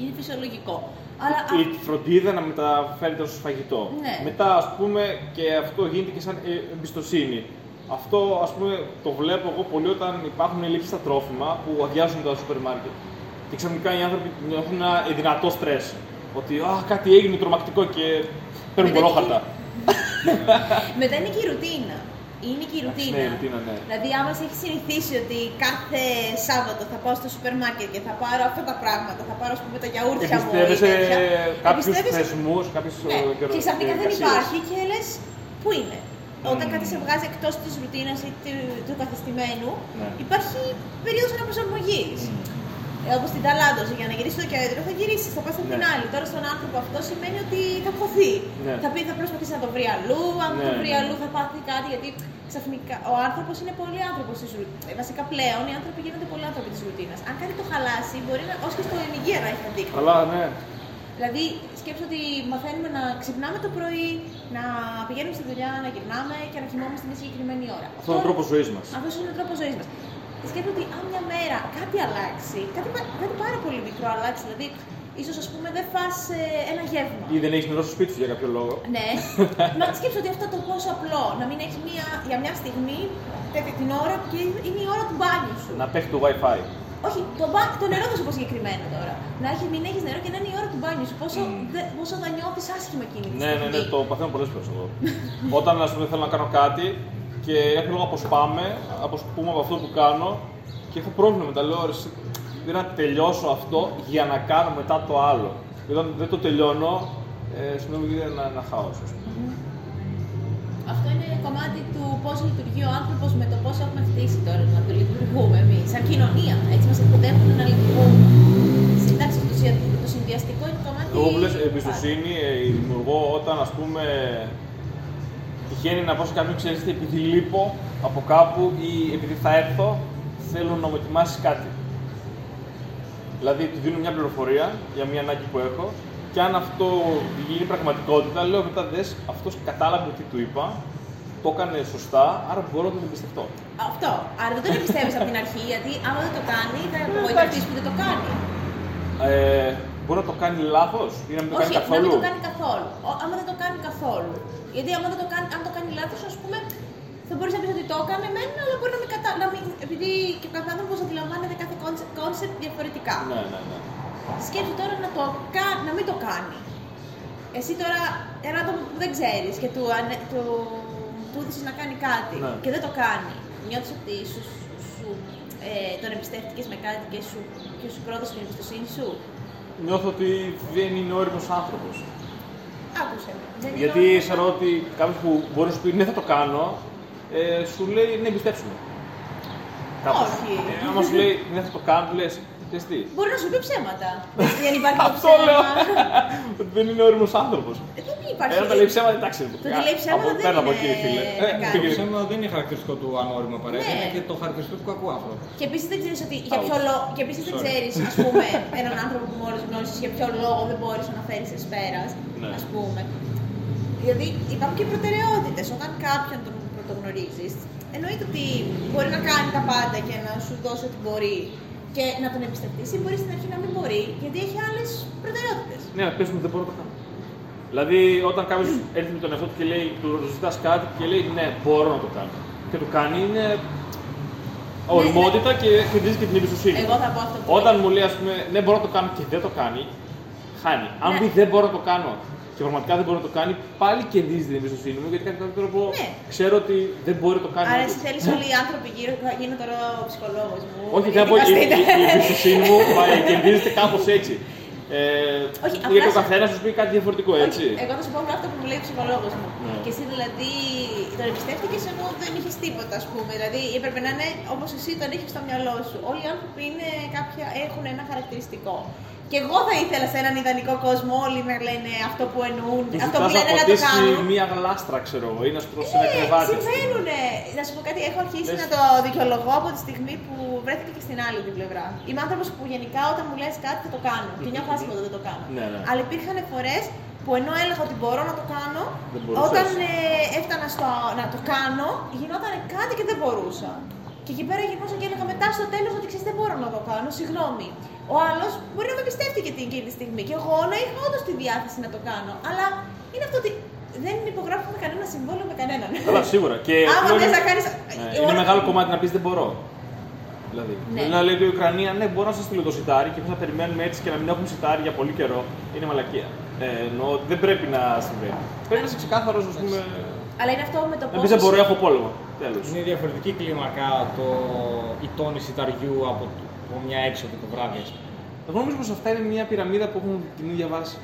B: Είναι φυσιολογικό. Αλλά
A: Η φροντίδα να μεταφέρεται ως φαγητό.
B: Ναι.
A: Μετά, ας πούμε, και αυτό γίνεται και σαν ε, εμπιστοσύνη. Αυτό, ας πούμε, το βλέπω εγώ πολύ όταν υπάρχουν ελλείψεις στα τρόφιμα που αδειάζουν τα σούπερ μάρκετ. Και ξαφνικά οι άνθρωποι έχουν ένα δυνατό στρες. Ότι α, κάτι έγινε τρομακτικό και παίρνουν
B: Μετά
A: πολλόχαρτα.
B: μετά είναι και η ρουτίνα. Είναι και η ρουτίνα.
A: Ναι, ρουτίνα, ναι.
B: Δηλαδή, άμα σε έχει συνηθίσει ότι κάθε Σάββατο θα πάω στο σούπερ μάρκετ και θα πάρω αυτά τα πράγματα, θα πάρω ας πούμε τα γιαούρτια μου. ή
A: Εμπιστεύεσαι
B: τέτοια,
A: κάποιους
B: εμπιστεύεσαι-
A: θεσμούς, κάποιους
B: Ναι,
A: ε,
B: και ξαφνικά δεν
A: διαδικασίες.
B: υπάρχει και λες, πού είναι. Όταν κάτι σε βγάζει εκτός της ρουτίνας ή του, του καθεστημένου,
A: Ναι.
B: υπάρχει περίοδος αναπροσαρμογής. Ε, Όπως στην Ταλάντο, για να γυρίσει το κέντρο θα γυρίσει, θα πας από την
A: Ναι.
B: άλλη. Τώρα στον άνθρωπο αυτό σημαίνει ότι θα χωθεί.
A: Ναι.
B: Θα, πει, θα προσπαθήσει να το βρει αλλού, αν δεν το
A: Ναι,
B: βρει
A: ναι.
B: αλλού θα πάθει κάτι. Γιατί ξαφνικά ο άνθρωπος είναι πολύ άνθρωπος της ρουτίνα. Βασικά πλέον οι άνθρωποι γίνονται πολύ άνθρωποι της ρουτίνας. Αν κάτι το χαλάσει, μπορεί να, ως και στο ενηγεία να έχει αντίκτυπο.
A: Αλλά ναι.
B: Δηλαδή, σκέψω ότι μαθαίνουμε να ξυπνάμε το πρωί, να πηγαίνουμε στη δουλειά, να γυρνάμε και να κοιμόμαστε μια συγκεκριμένη ώρα.
A: Αυτό είναι ο τρόπος ζωής μας.
B: Αυτός είναι ο τρόπος ζωής μας. Σκέφτομαι ότι αν μια μέρα κάτι αλλάξει, κάτι, πα- κάτι πάρα πολύ μικρό αλλάξει, δηλαδή ίσως ας πούμε δεν φας ε, ένα γεύμα.
A: Ή δεν έχεις νερό στο σπίτι σου για κάποιο λόγο.
B: Ναι, μα σκέψω ότι αυτό το πόσο απλό να μην έχεις μια, για μια στιγμή τέτοια την ώρα και είναι η ώρα του μπάνιου σου.
A: Να πέφτει το WiFi.
B: Όχι, το, μπα... το νερό θα σου πω συγκεκριμένα τώρα. Να έχει, μην έχεις νερό και να είναι η ώρα του μπάνιου σου. Πόσο, δε, πόσο θα νιώθεις άσχημα εκείνη τη
A: Ναι, ναι,
B: στιγμή.
A: ναι, το παθαίνω πολλές φορές εγώ. Όταν ας πούμε, θέλω να κάνω κάτι και έχω λόγο αποσπάμε, αποσπούμε από αυτό που κάνω και έχω πρόβλημα μετά. Λέω ρε, εσύ, δεν να τελειώσω αυτό για να κάνω μετά το άλλο. Και όταν δεν το τελειώνω, ε, σου λέω γίνεται ένα, ένα χάος.
B: Αυτό είναι κομμάτι του πώς λειτουργεί ο άνθρωπος με το πώς έχουμε χτίσει τώρα να το λειτουργούμε εμείς. Σαν κοινωνία. Έτσι μας εκπαιδεύουν να λειτουργούμε. Εντάξει, το, συ- το συνδυαστικό είναι κομμάτι.
A: Εγώ που λες εμπιστοσύνη ε, δημιουργώ όταν ας πούμε τυχαίνει να πω σε κάποιον ξέρεις τι, επειδή λείπω από κάπου ή επειδή θα έρθω θέλω να μου ετοιμάσει κάτι. Δηλαδή του δίνω μια πληροφορία για μια ανάγκη που έχω και αν αυτό γίνει πραγματικότητα, λέω μετά δες, αυτός κατάλαβε τι του είπα, το έκανε σωστά, άρα μπορώ να τον εμπιστευτώ.
B: Αυτό. Άρα δεν τον εμπιστεύεις από την αρχή, γιατί άμα δεν το κάνει, θα απογοητευτείς που δεν το κάνει.
A: Ε, μπορεί να το κάνει λάθος ή να μην το
B: Όχι,
A: κάνει
B: να
A: καθόλου.
B: μην το κάνει καθόλου. Ο- άμα δεν το κάνει καθόλου. Γιατί άμα δεν το κάνει, αν το κάνει λάθος, ας πούμε, θα μπορείς να πεις ότι το έκανε μεν, αλλά μπορεί να μην κατά. Να μην, επειδή και ο κάθε άνθρωπος αντιλαμβάνεται κάθε concept διαφορετικά.
A: Ναι, ναι, ναι.
B: Σκέψου τώρα να, το, κα- να μην το κάνει. Εσύ τώρα ένα άτομο που δεν ξέρεις και του, ανε- του, του έδωσες να κάνει κάτι
A: Ναι.
B: και δεν το κάνει. Νιώθεις ότι σου, σου, ε, τον εμπιστεύτηκες με κάτι και σου, και σου πρόδωσε την εμπιστοσύνη σου;
A: Νιώθω ότι δεν είναι όριμος άνθρωπος.
B: Άκουσε με. Δεν είναι
A: Γιατί
B: όλο-
A: ξέρω ότι κάποιος που μπορεί να σου πει ναι, θα το κάνω, ε, σου λέει ναι, εμπιστέψουμε. Κάπως.
B: Όχι.
A: Ε, άμα σου λέει ναι, θα το κάνω, του λες. Ξέρεις τι.
B: Μπορεί να σου πει ψέματα. δεν υπάρχει το
A: Αυτό
B: ψέμα.
A: λέω. ότι δεν είναι όριμος άνθρωπος.
B: Ε, Δεν υπάρχει.
A: Ένα τα λέει ψέματα, εντάξει.
B: Το ότι λέει ψέματα
A: από-
B: δεν
A: πέρα από
B: είναι
A: εκεί, φίλε.
B: να
A: Ε,
B: κάνει.
C: Το
A: πήγαινε.
C: ψέμα δεν είναι χαρακτηριστικό του ανώριμου απαραίτητα,
B: Ναι.
C: είναι και το χαρακτηριστικό του κακού άνθρωπου.
B: Και επίσης δεν ξέρεις ότι για
C: Ouch.
B: ποιο λόγο. Και επίσης δεν
C: Sorry.
B: ξέρεις, ας πούμε, έναν άνθρωπο που μόλις γνώρισες για ποιο λόγο δεν μπορείς να φέρεις εσπέρα.
A: Ναι.
B: Α πούμε. Δηλαδή υπάρχουν και προτεραιότητες. Όταν κάποιον τον πρωτογνωρίζεις, εννοείται ότι μπορεί να κάνει τα πάντα και να σου δώσει ό,τι μπορεί και να τον εμπιστευτείς, ή μπορεί στην αρχή να μην μπορεί, γιατί έχει άλλες προτεραιότητες.
A: Ναι, πες μου, δεν μπορώ να το κάνω. Δηλαδή, όταν κάποιος έρθει με τον εαυτό του και λέει, του ζητάς κάτι και λέει ναι, μπορώ να το κάνω. Και το κάνει, είναι οριμότητα και κερδίζει και την εμπιστοσύνη.
B: Εγώ θα πω αυτό που
A: Όταν μου λέει, ας πούμε, ναι, μπορώ να το κάνω και δεν το κάνει, χάνει. Αν
B: Ναι.
A: πει δεν μπορώ να το κάνω και πραγματικά δεν μπορεί να το κάνει, πάλι κερδίζει την εμπιστοσύνη μου γιατί κατά κάποιο τρόπο
B: Ναι.
A: ξέρω ότι δεν μπορεί να το κάνει.
B: Άρα
A: όντως.
B: εσύ θέλεις όλοι οι άνθρωποι γύρω, θα γίνω τώρα ο ψυχολόγος μου.
A: Όχι,
B: γιατί
A: θέλω να πω, η, η,
B: δικαστείτε.
A: η εμπιστοσύνη μου μα, κερδίζεται κάπως έτσι. Ε,
B: Όχι,
A: γιατί
B: απλά
A: ο
B: σε-
A: καθένας σου πει κάτι διαφορετικό, έτσι.
B: Όχι, εγώ θα σου πω απλά αυτό που μου λέει ο ψυχολόγος μου.
A: Ναι.
B: Και εσύ δηλαδή τον εμπιστεύτηκες ενώ δεν είχες τίποτα, ας πούμε. Δηλαδή έπρεπε να είναι όπως εσύ τον είχες στο μυαλό σου. Όλοι οι άνθρωποι είναι κάποια, έχουν ένα χαρακτηριστικό. Και εγώ θα ήθελα σε έναν ιδανικό κόσμο όλοι να λένε αυτό που εννοούν,
A: Του
B: αυτό που
A: ζητάς
B: λένε
A: να
B: να το
A: ποτίσει
B: κάνουν.
A: μία γλάστρα, ξέρω εγώ, ή να στρώσει ένα
B: Ε,
A: κρεβάτι.
B: συμβαίνουνε. Να σου πω κάτι, έχω αρχίσει
A: Λες.
B: να το δικαιολογώ από τη στιγμή που βρέθηκα και στην άλλη την πλευρά. Είμαι άνθρωπος που γενικά όταν μου λες κάτι θα το κάνω. Και νιώθω άσχημα όταν δεν το κάνω.
A: Ναι, ναι.
B: Αλλά υπήρχαν φορές που ενώ έλεγα ότι μπορώ να το κάνω,
A: Δεν μπορούσες.
B: όταν ε, έφτανα στο να το κάνω, γινόταν κάτι και δεν μπορούσα. Και εκεί πέρα γινόσα και έλεγα μετά στο τέλος ότι ξέρεις δεν μπορώ να το κάνω, συγγνώμη. Ο άλλος μπορεί να με πιστεύτηκε την εκείνη τη στιγμή και εγώ να είχα όντως τη διάθεση να το κάνω. Αλλά είναι αυτό ότι δεν υπογράφουμε κανένα συμβόλαιο με κανέναν.
A: Καλά, σίγουρα. Και
B: Άμα
A: πλέον
B: θες
A: είναι-
B: να κάνεις...
A: Ναι,
B: Εγώ-
A: είναι μεγάλο κομμάτι να πεις δεν μπορώ. Δηλαδή,
B: Ναι.
A: ναι. να λέει η Ουκρανία, ναι, μπορώ να σας στείλω το σιτάρι και εμείς να περιμένουμε έτσι και να μην έχουμε σιτάρι για πολύ καιρό. Είναι μαλακία. Ε, εννοώ ότι δεν πρέπει να συμβαίνει. Πρέπει να είσαι ξεκάθαρος, ας πούμε.
B: Αλλά είναι αυτό με το
A: Να
B: πώ.
A: πεις δεν μπορώ, έχω πόλεμο. Τέλος.
C: Είναι διαφορετική κλίμακα το, η τόνη σιταριού από, από μια έξοδο το βράδυ. ας πούμε.
A: Εγώ νομίζω πως αυτά είναι μια πυραμίδα που έχουν την ίδια βάση.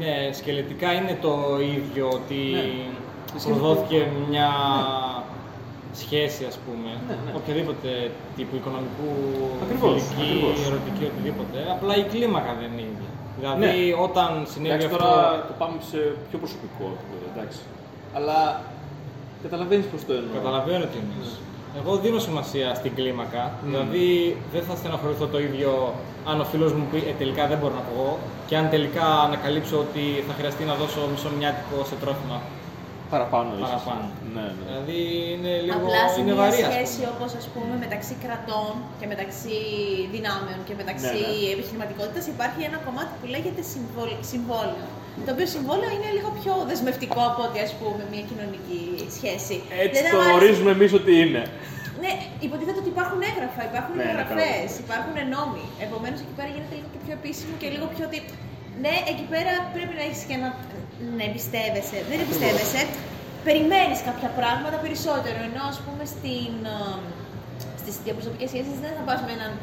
C: Ναι, σκελετικά είναι το ίδιο ότι
A: Ναι.
C: προδόθηκε μια σχέση, ας πούμε,
D: Ναι, ναι.
C: οποιοδήποτε τύπου οικονομικού,
D: Ακριβώς,
C: φιλική,
D: ακριβώς.
C: ερωτική, οτιδήποτε. Απλά η κλίμακα δεν είναι ίδια. Δηλαδή,
D: Ναι.
C: όταν συνέβη
A: Εντάξει,
C: αυτό.
A: τώρα το πάμε σε πιο προσωπικό επίπεδο, εντάξει. Αλλά καταλαβαίνεις πώ το εννοώ.
C: Καταλαβαίνω τι εννοείς. Εγώ δίνω σημασία στην κλίμακα. Δηλαδή δεν θα στεναχωρηθώ το ίδιο αν ο φίλος μου πει ε, τελικά δεν μπορώ να βγω και αν τελικά ανακαλύψω ότι θα χρειαστεί να δώσω μισομηνιάτικο σε τρόφιμα.
A: Παραπάνω, ίσως.
C: Παραπάνω.
A: Ναι, ναι.
C: Δηλαδή είναι λίγο
B: Απλά σε
C: είναι
B: μια
C: βαρύ, ας
B: σχέση
C: πούμε.
B: όπως ας πούμε μεταξύ κρατών και μεταξύ δυνάμεων και μεταξύ
A: Ναι, ναι.
B: επιχειρηματικότητας υπάρχει ένα κομμάτι που λέγεται συμβόλ- συμβόλαιο. Το οποίο συμβόλαιο είναι λίγο πιο δεσμευτικό από ότι ας πούμε μια κοινωνική σχέση.
A: Έτσι
B: Δεν
A: το
B: θα άρεσε-
A: ορίζουμε εμείς ότι είναι.
B: Ναι, υποτίθεται ότι υπάρχουν έγγραφα, υπάρχουν
A: Ναι, ναι,
B: εγγραφές,
A: καλά.
B: υπάρχουν νόμοι. Επομένως εκεί πέρα γίνεται λίγο και πιο επίσημο και λίγο πιο ότι. Ναι, εκεί πέρα πρέπει να έχεις και να, να εμπιστεύεσαι. Δεν εμπιστεύεσαι. Περιμένεις κάποια πράγματα περισσότερο. Ενώ ας πούμε στην, στις διαπροσωπικές σχέσεις δεν θα πας με, έναν-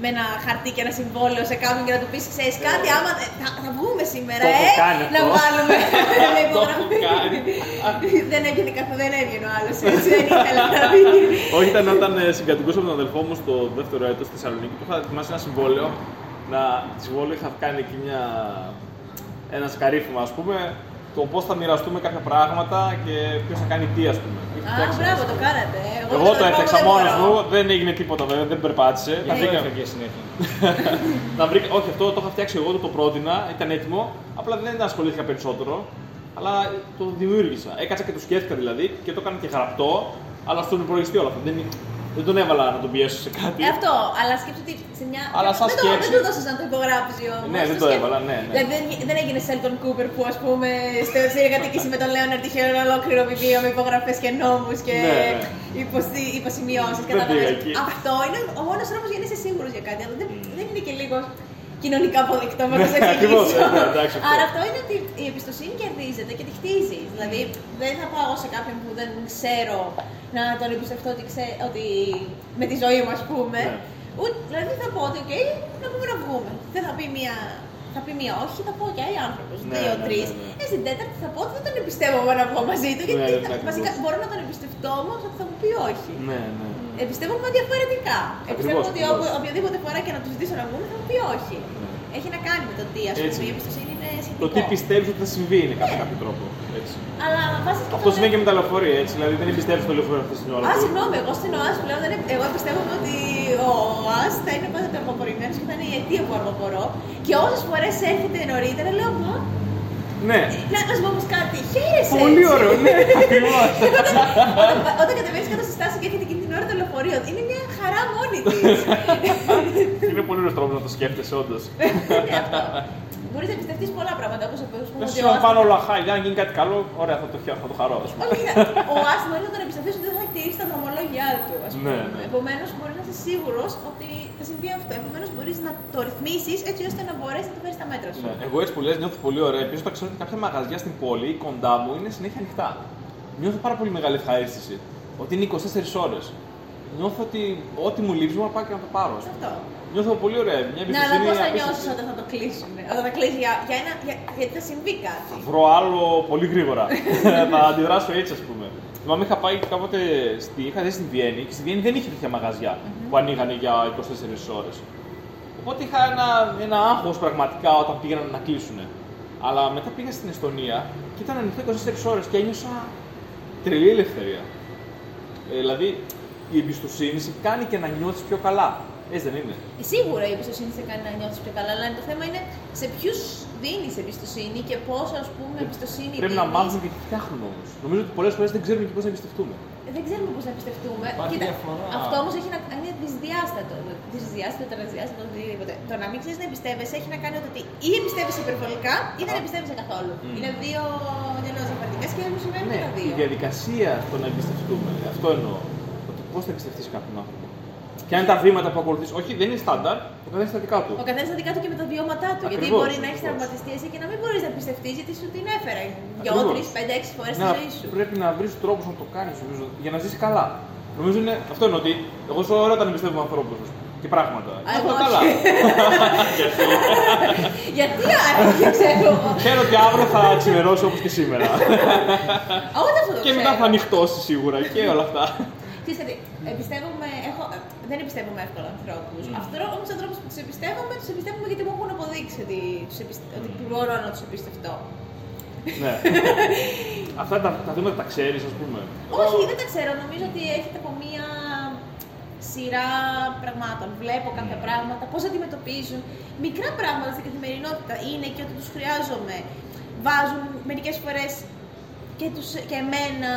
B: με ένα χαρτί και ένα συμβόλαιο σε κάποιον και να του πεις: Ξέρεις κάτι, άμα δεν- θα, θα βγούμε σήμερα,
A: Το έχω
B: ε!
A: κάνει
B: να
A: αυτό.
B: βάλουμε με υπογραφή.
A: κάνει.
B: δεν έβγαινε καθόλου, δεν έβγαινε ο άλλος. Έτσι δεν ήθελα να δει.
A: Όχι, ήταν όταν ε, συγκατοικούσα με τον αδελφό μου στο δεύτερο έτος στη Θεσσαλονίκη, του είχα ετοιμάσει ένα συμβόλαιο. Να, συμβόλαιο είχα κάνει εκεί μια, ένα σκαρίφημα, ας πούμε, το πώς θα μοιραστούμε κάποια πράγματα και ποιος θα κάνει τι, ας πούμε. Είχα
B: Α,
A: φτιάξει ένα
B: μπράβο, το κάνατε. ε.
A: Εγώ
B: με
A: το
B: τον
A: έφτιαξα
B: επόμενο
A: μόνος
B: δεν
A: μου,
B: μπορώ.
A: δεν έγινε τίποτα βέβαια, δεν περπάτησε. Τα
C: Δεν
A: βρήκα.
C: έφευγε συνέχεια.
A: Να βρήκα, όχι, αυτό το είχα φτιάξει εγώ, το, το πρότεινα, ήταν έτοιμο. Απλά δεν ασχολήθηκα περισσότερο. Αλλά το δημιούργησα. Έκατσα και το σκέφτηκα δηλαδή και το έκανα και γραπτό. Αλλά στον υπολογιστή όλα αυτά. Δεν, δεν τον έβαλα να τον πιέσω σε κάτι.
B: Ε, αυτό, αλλά σκέψου ότι σε μια.
A: Αλλά σαν
B: δεν, το,
A: σκέψη-
B: δεν το δώσες να το υπογράψει όμως.
A: Ναι, δεν το
B: σκέφ-
A: έβαλα, ναι, ναι.
B: Δηλαδή δεν, δεν έγινε Σέλτον Κούπερ που ας πούμε στο συνεργατική με τον Λέοναρντ είχε ένα ολόκληρο βιβλίο με υπογραφές και νόμους και
A: Ναι, ναι.
B: υποσυ- υποσημειώσεις.
A: Δεν πήγα εκεί.
B: Αυτό είναι ο μόνος τρόπος για να είσαι σίγουρος για κάτι. Αλλά δεν, δεν είναι και λίγο κοινωνικά αποδεκτό με το σε
A: Ναι, ακριβώς,
B: εξηγήσω.
A: ναι, εντάξει, αυτό.
B: Άρα αυτό είναι ότι η εμπιστοσύνη κερδίζεται και τη χτίζεις. Δηλαδή δεν θα πάω σε κάποιον που δεν ξέρω να τον εμπιστευτώ ότι, ξέ, ότι με τη ζωή μου, ας πούμε.
A: Ναι.
B: Ούτε, δηλαδή θα πω ότι, οκ, να πούμε να βγούμε. Δεν θα πει μία, θα πει μία όχι, θα πω οκ, άνθρωπος.
A: Ναι,
B: δύο,
A: ναι,
B: τρεις.
A: ναι, ναι.
B: Ε, στην τέταρτη θα πω ότι δεν τον εμπιστεύομαι να βγω μαζί του. Γιατί
A: Ναι,
B: θα-
A: ακριβώς.
B: βασικά μπορώ να τον εμπιστευτώ όμως ότι θα μου πει όχι.
A: Ναι, ναι.
B: Εμπιστεύομαι διαφορετικά. Εμπιστεύομαι ότι
A: ακριβώς.
B: όπου- οποιαδήποτε φορά και να τους ζητήσω να βγούμε θα μου πει όχι. Έχει να κάνει με το τι, ας
A: Έτσι.
B: πούμε, η εμπιστοσύνη είναι σχετικό.
A: Το τι πιστεύεις ότι θα συμβεί είναι κατά κάποιο τρόπο. Έτσι.
B: Αλλά βάζεις και
A: Αυτό
B: το-
A: σημαίνει και με τα λεωφορεία, έτσι. Δηλαδή δεν εμπιστεύει το λεωφορείο αυτή την ώρα.
B: Α,
A: του.
B: συγγνώμη, εγώ στην ΟΑΣ πλέον δεν είναι- εγώ πιστεύω ότι ο ΟΑΣ θα είναι πάντα αργοπορημένο και θα είναι η αιτία που αργοπορώ. Και όσες φορές έρχεται νωρίτερα, λέω Μα,
A: Ναι.
B: να να σου πω όμως κάτι, χαίρεσαι.
A: Πολύ
B: έτσι».
A: ωραίο, ναι, ακριβώς.
B: όταν, όταν κατεβαίνεις κάτω στη στάση και έρχεται εκείνη την ώρα το λεωφορείο, είναι μια χαρά μόνη της.
A: Είναι πολύ ωραίος τρόπος να το σκέφτεσαι, όντως.
B: Μπορείς να εμπιστευτείς πολλά πράγματα όπως πούμε.
A: Δεν
B: ότι
A: σου
B: ο
A: να
B: ΟΑΣ-
A: πάνε όλα χάλια, αν γίνει κάτι καλό, ωραία, θα το, χα- θα το χαρώ. ας πούμε.
B: Όχι, ο ΟΑΣ μπορεί να τον εμπιστευτείς ότι δεν θα τηρήσει τα δρομολόγια του. Ας πούμε.
A: Ναι, ναι.
B: Επομένως, μπορεί να είσαι σίγουρος ότι θα συμβεί αυτό. Επομένως, μπορείς να το ρυθμίσεις έτσι ώστε να μπορέσεις να το φέρεις στα μέτρα σου.
A: Ναι. Εγώ έτσι που λες νιώθω πολύ ωραία. Επίσης, όταν ξέρω ότι κάποια μαγαζιά στην πόλη ή κοντά μου είναι συνέχεια ανοιχτά. Νιώθω πάρα πολύ μεγάλη ευχαρίστηση. Ότι είναι 24 ώρες. Νιώθω ότι ό,τι μου λείψει, μπορώ να πάω και να το πάρω. ας πούμε.
B: Αυτό.
A: Νιώθω πολύ ωραία. Μια
B: Ναι, αλλά
A: εμπιστοσύνη.
B: πώς θα
A: απίστευτη.
B: νιώσεις όταν θα το κλείσουν. Όταν θα κλείσει για, για ένα. Για, γιατί θα συμβεί κάτι;
A: βρω άλλο πολύ γρήγορα. θα αντιδράσω έτσι, ας πούμε. Θυμάμαι είχα πάει κάποτε στη, είχα δει στη Βιέννη και στη Βιέννη δεν είχε τέτοια μαγαζιά που ανοίγανε για 24 ώρες. Οπότε είχα ένα, ένα άγχος πραγματικά όταν πήγαιναν να κλείσουν. Αλλά μετά πήγα στην Εστονία και ήταν ανοιχτό 24 ώρες και ένιωσα τρελή ελευθερία. Ε, δηλαδή η εμπιστοσύνη σε κάνει και να νιώθεις πιο καλά. Έτσι δεν είναι.
B: Ε, Σίγουρα η εμπιστοσύνη σε κάνει να νιώθεις πιο καλά, αλλά το θέμα είναι σε ποιους δίνεις εμπιστοσύνη και πόσο ας πούμε εμπιστοσύνη.
A: Πρέπει να
B: δίνεις.
A: μάθουμε και τι φτιάχνουμε όμως. Νομίζω ότι πολλές φορές δεν ξέρουμε και πώς να εμπιστευτούμε.
B: Ε, Δεν ξέρουμε πώς να εμπιστευτούμε.
C: Υπάρχει διαφορά.
B: αυτό όμως έχει να είναι δυσδιάστατο. Δυσδιάστατο, τρισδιάστατο, οτιδήποτε. Το να μην ξέρεις να εμπιστεύεσαι έχει να κάνει με το ότι ή εμπιστεύεσαι υπερβολικά ή δεν εμπιστεύεσαι καθόλου. Είναι δύο εντελώ διαφορετικές και μου συμβαίνουν και
A: Ναι,
B: τα
A: η
B: δύο.
A: διαδικασία στο να εμπιστευτούμε. Αυτό εννοώ. Ότι πώς θα εμπιστευτείς κάποιον άνθρωπο. Ποια είναι τα βήματα που ακολουθείς. Όχι, δεν είναι στάνταρ, το καθένας στα δικά του.
B: Ο καθένας τα δικά του και με τα βιώματά του. γιατί
A: Ακριβώς,
B: μπορεί να έχεις
A: ακριβώς.
B: τραυματιστεί εσύ και να μην μπορείς να εμπιστευτεί γιατί σου την έφερε. Δυο,
A: Ακριβώς.
B: τρεις, πέντε, έξι φορές στη
A: Ναι,
B: ζωή σου.
A: πρέπει να βρεις τρόπους να το κάνεις για να ζήσει καλά. Νομίζω είναι αυτό είναι ότι εγώ ζω ωραία όταν εμπιστεύομαι ανθρώπους και πράγματα.
B: Α,
A: Αυτό
B: εγώ
A: καλά.
B: όχι. γιατί; Άρα, δεν ξέρω εγώ.
A: Ξέρω ότι αύριο θα ξημερώσει όπως και σήμερα.
B: Εγώ δεν αυτό το
A: και μετά
B: ξέρω.
A: θα ανοιχτώσει σίγουρα και όλα αυτά.
B: Ξέρεις κάτι, εμπιστεύομαι, έχω, ε, δεν εμπιστεύομαι εύκολα ανθρώπους. Αυτό όμω του ανθρώπου που του εμπιστεύομαι, τους εμπιστεύομαι γιατί μου έχουν αποδείξει ότι, τους εμπιστε- ότι μπορώ να τους εμπιστευτώ.
A: Ναι. Αυτά τα, τα βήματα τα ξέρεις, ας πούμε.
B: Όχι, δεν τα ξέρω. Νομίζω ότι έχετε από μία σειρά πραγμάτων. Βλέπω κάποια πράγματα, πώς αντιμετωπίζουν. Μικρά πράγματα στην καθημερινότητα είναι και ότι τους χρειάζομαι. Βάζουν μερικές φορές και, τους, και εμένα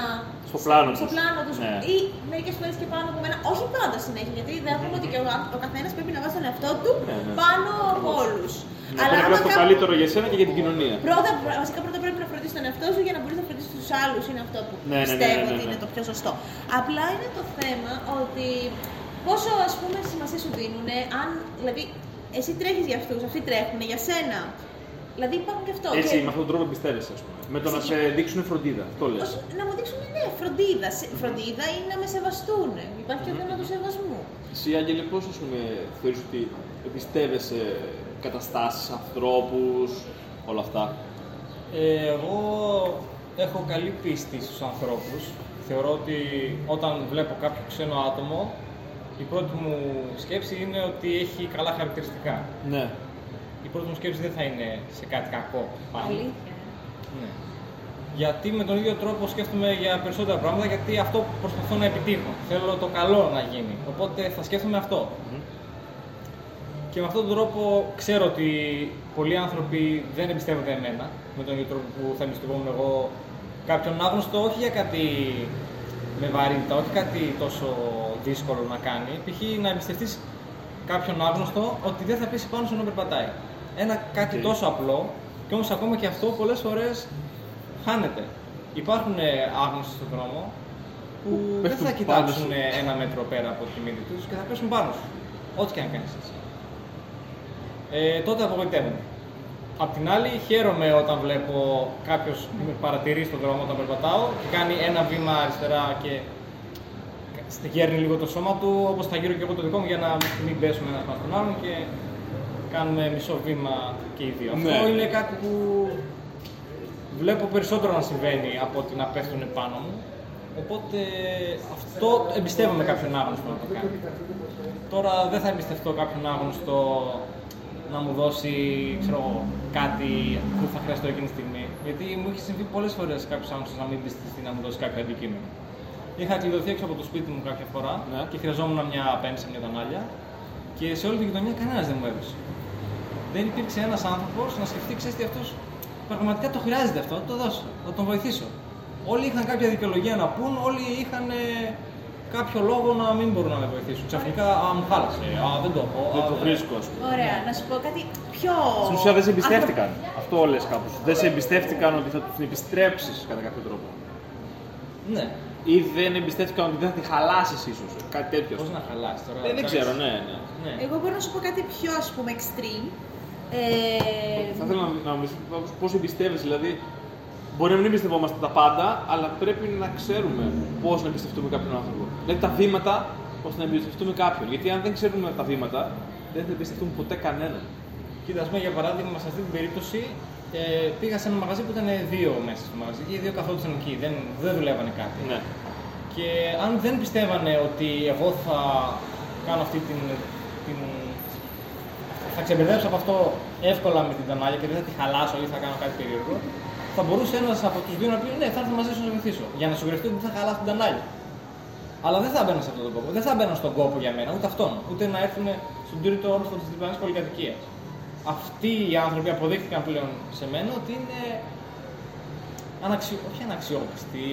A: Στο πλάνο
B: στο
A: τους.
B: πλάνο τους
A: Ναι.
B: ή μερικές φορές και πάνω από μένα. Όχι πάντα συνέχεια, γιατί δεν πούμε ότι και ο, ο καθένας πρέπει να βάζει τον εαυτό του
A: Ναι, ναι.
B: πάνω από όλους.
A: Να πρέπει να το καλύτερο για σένα και για την κοινωνία.
B: Πρώτα, βασικά πρώτα πρέπει να φροντίσεις τον εαυτό σου για να μπορείς να φροντίσεις τους άλλους. Είναι αυτό που
A: Ναι, ναι, ναι,
B: πιστεύω
A: ναι, ναι,
B: ότι
A: ναι.
B: είναι το πιο σωστό. Απλά είναι το θέμα ότι πόσο ας πούμε σημασία σου δίνουν, αν δηλαδή εσύ τρέχεις για αυτούς, αυτοί τρέχουν για σένα. Δηλαδή υπάρχουν και αυτό.
A: Έτσι,
B: Και-
A: με αυτόν τον τρόπο εμπιστεύεσαι, ας πούμε. Με το να σε δείξουν φροντίδα. Αυτό λες.
B: όχι, να μου δείξουν ναι, φροντίδα. Σε- Φροντίδα είναι να με σεβαστούν. Υπάρχει και ο θέμα του σεβασμού.
A: Εσύ, Άγγελε, πώς ας πούμε θεωρείς ότι εμπιστεύεσαι καταστάσεις, ανθρώπους, όλα αυτά;
C: Ε, εγώ έχω καλή πίστη στους ανθρώπους. Θεωρώ ότι όταν βλέπω κάποιο ξένο άτομο, η πρώτη μου σκέψη είναι ότι έχει καλά χαρακτηριστικά.
A: Ναι.
C: Η πρώτη μου σκέψη δεν θα είναι σε κάτι κακό πάλι.
B: Αλήθεια.
C: Ναι. Γιατί με τον ίδιο τρόπο σκέφτομαι για περισσότερα πράγματα, γιατί αυτό προσπαθώ να επιτύχω. Θέλω το καλό να γίνει. Οπότε θα σκέφτομαι αυτό. Και με αυτόν τον τρόπο ξέρω ότι πολλοί άνθρωποι δεν εμπιστεύονται εμένα με τον ίδιο τρόπο που θα εμπιστευόμουν εγώ κάποιον άγνωστο, όχι για κάτι με βαρύτητα, όχι κάτι τόσο δύσκολο να κάνει. Π.χ. να εμπιστευτείς κάποιον άγνωστο ότι δεν θα πέσει πάνω σου ενώ περπατάει. Ένα κάτι
A: Οκ.
C: τόσο απλό, και όμως ακόμα και αυτό πολλές φορές χάνεται. Υπάρχουν ε, άγνωστοι στον δρόμο που δεν
A: πέφτουν
C: θα
A: πάνω
C: κοιτάξουν
A: σου.
C: ένα μέτρο πέρα από τη μύτη τους και θα πέσουν πάνω σου. Ό,τι και αν κάνεις έτσι. Ε, τότε απογοητεύομαι. Απ' την άλλη, χαίρομαι όταν βλέπω κάποιος με παρατηρεί στον δρόμο όταν περπατάω και κάνει ένα βήμα αριστερά και γέρνει λίγο το σώμα του, όπως θα γείρω και εγώ το δικό μου για να μην πέσουμε ένα πάνω στον άλλον και κάνουμε μισό βήμα και οι δύο.
A: Ναι.
C: Αυτό είναι κάτι που βλέπω περισσότερο να συμβαίνει από ότι να πέφτουν πάνω μου. Οπότε αυτό εμπιστεύομαι κάποιον άγνωστο να το κάνει. Τώρα δεν θα εμπιστευτώ κάποιον άγνωστο να μου δώσει ξέρω, εγώ, κάτι που θα χρειαστώ εκείνη τη στιγμή. Γιατί μου έχει συμβεί πολλές φορές κάποιος άγνωστος να μην εμπιστευτεί να μου δώσει κάποιο αντικείμενο. Είχα κλειδωθεί έξω από το σπίτι μου κάποια φορά
A: Ναι.
C: και χρειαζόμουν μια απέναντι μια τανάλια και σε όλη την γειτονιά κανένας δεν μου έδωσε. Δεν υπήρξε ένας άνθρωπος να σκεφτεί, ξέρεις τι αυτός πραγματικά το χρειάζεται αυτό, θα το δώσω, θα τον βοηθήσω. Όλοι είχαν κάποια δικαιολογία να πούν, όλοι είχαν ε, κάποιο λόγο να μην μπορούν να με βοηθήσουν. Ξαφνικά, α, μου χάλασε, α, δεν το έχω.
A: Δεν
C: α,
A: το βρίσκω, ας πούμε.
B: Ωραία, να σου πω κάτι πιο.
A: Στην ουσία δεν σε εμπιστεύτηκαν. Αυτό λες κάπως. Δεν σε εμπιστεύτηκαν ότι θα τους επιστρέψεις κατά κάποιο τρόπο.
C: Ναι,
A: Ή δεν εμπιστεύτηκαν ότι δεν θα τη χαλάσεις ίσως. Κάτι τέτοιο.
C: πώς να χαλάσεις τώρα.
A: Ε, δεν
C: κάνεις-
A: ξέρω, ναι, ναι.
C: Ναι.
B: Εγώ μπορώ να σου πω κάτι πιο ας πούμε extreme. Ε,
A: Θα ήθελα να, να μου πει πώς εμπιστεύεσαι, δηλαδή. Μπορεί να μην εμπιστευόμαστε τα πάντα, αλλά πρέπει να ξέρουμε πώς να εμπιστευτούμε κάποιον άνθρωπο. Δηλαδή τα βήματα ώστε να εμπιστευτούμε κάποιον. Γιατί αν δεν ξέρουμε τα βήματα, δεν θα εμπιστευτούμε ποτέ κανέναν.
C: Κοίτα, ας πούμε, για παράδειγμα, σε αυτή την περίπτωση ε, πήγα σε ένα μαγαζί που ήταν δύο μέσα στο μαγαζί και οι δύο καθόντουσαν εκεί, δεν, δεν δουλεύανε κάτι.
A: Ναι.
C: Και αν δεν πιστεύανε ότι εγώ θα κάνω αυτή την. Την θα ξεμπερδέψω από αυτό έβολα με την τανάλια και δεν θα τη χαλάσω ή θα κάνω κάτι περίεργο, θα μπορούσε ένας από τους δύο να πει: Ναι, θα έρθω μαζί σου να σε βοηθήσω. Για να σου γραφτεί ότι δεν θα χαλάσω την τανάλια. Αλλά δεν θα μπαίνω σε αυτόν τον κόπο. Δεν θα μπαίνω στον κόπο για μένα, ούτε αυτόν. Ούτε να έρθουν στον τρίτο όροφο της διπλανή πολυκατοικίας. Αυτοί οι άνθρωποι αποδείχθηκαν πλέον σε μένα ότι είναι αναξι... όχι αναξιόπιστοι,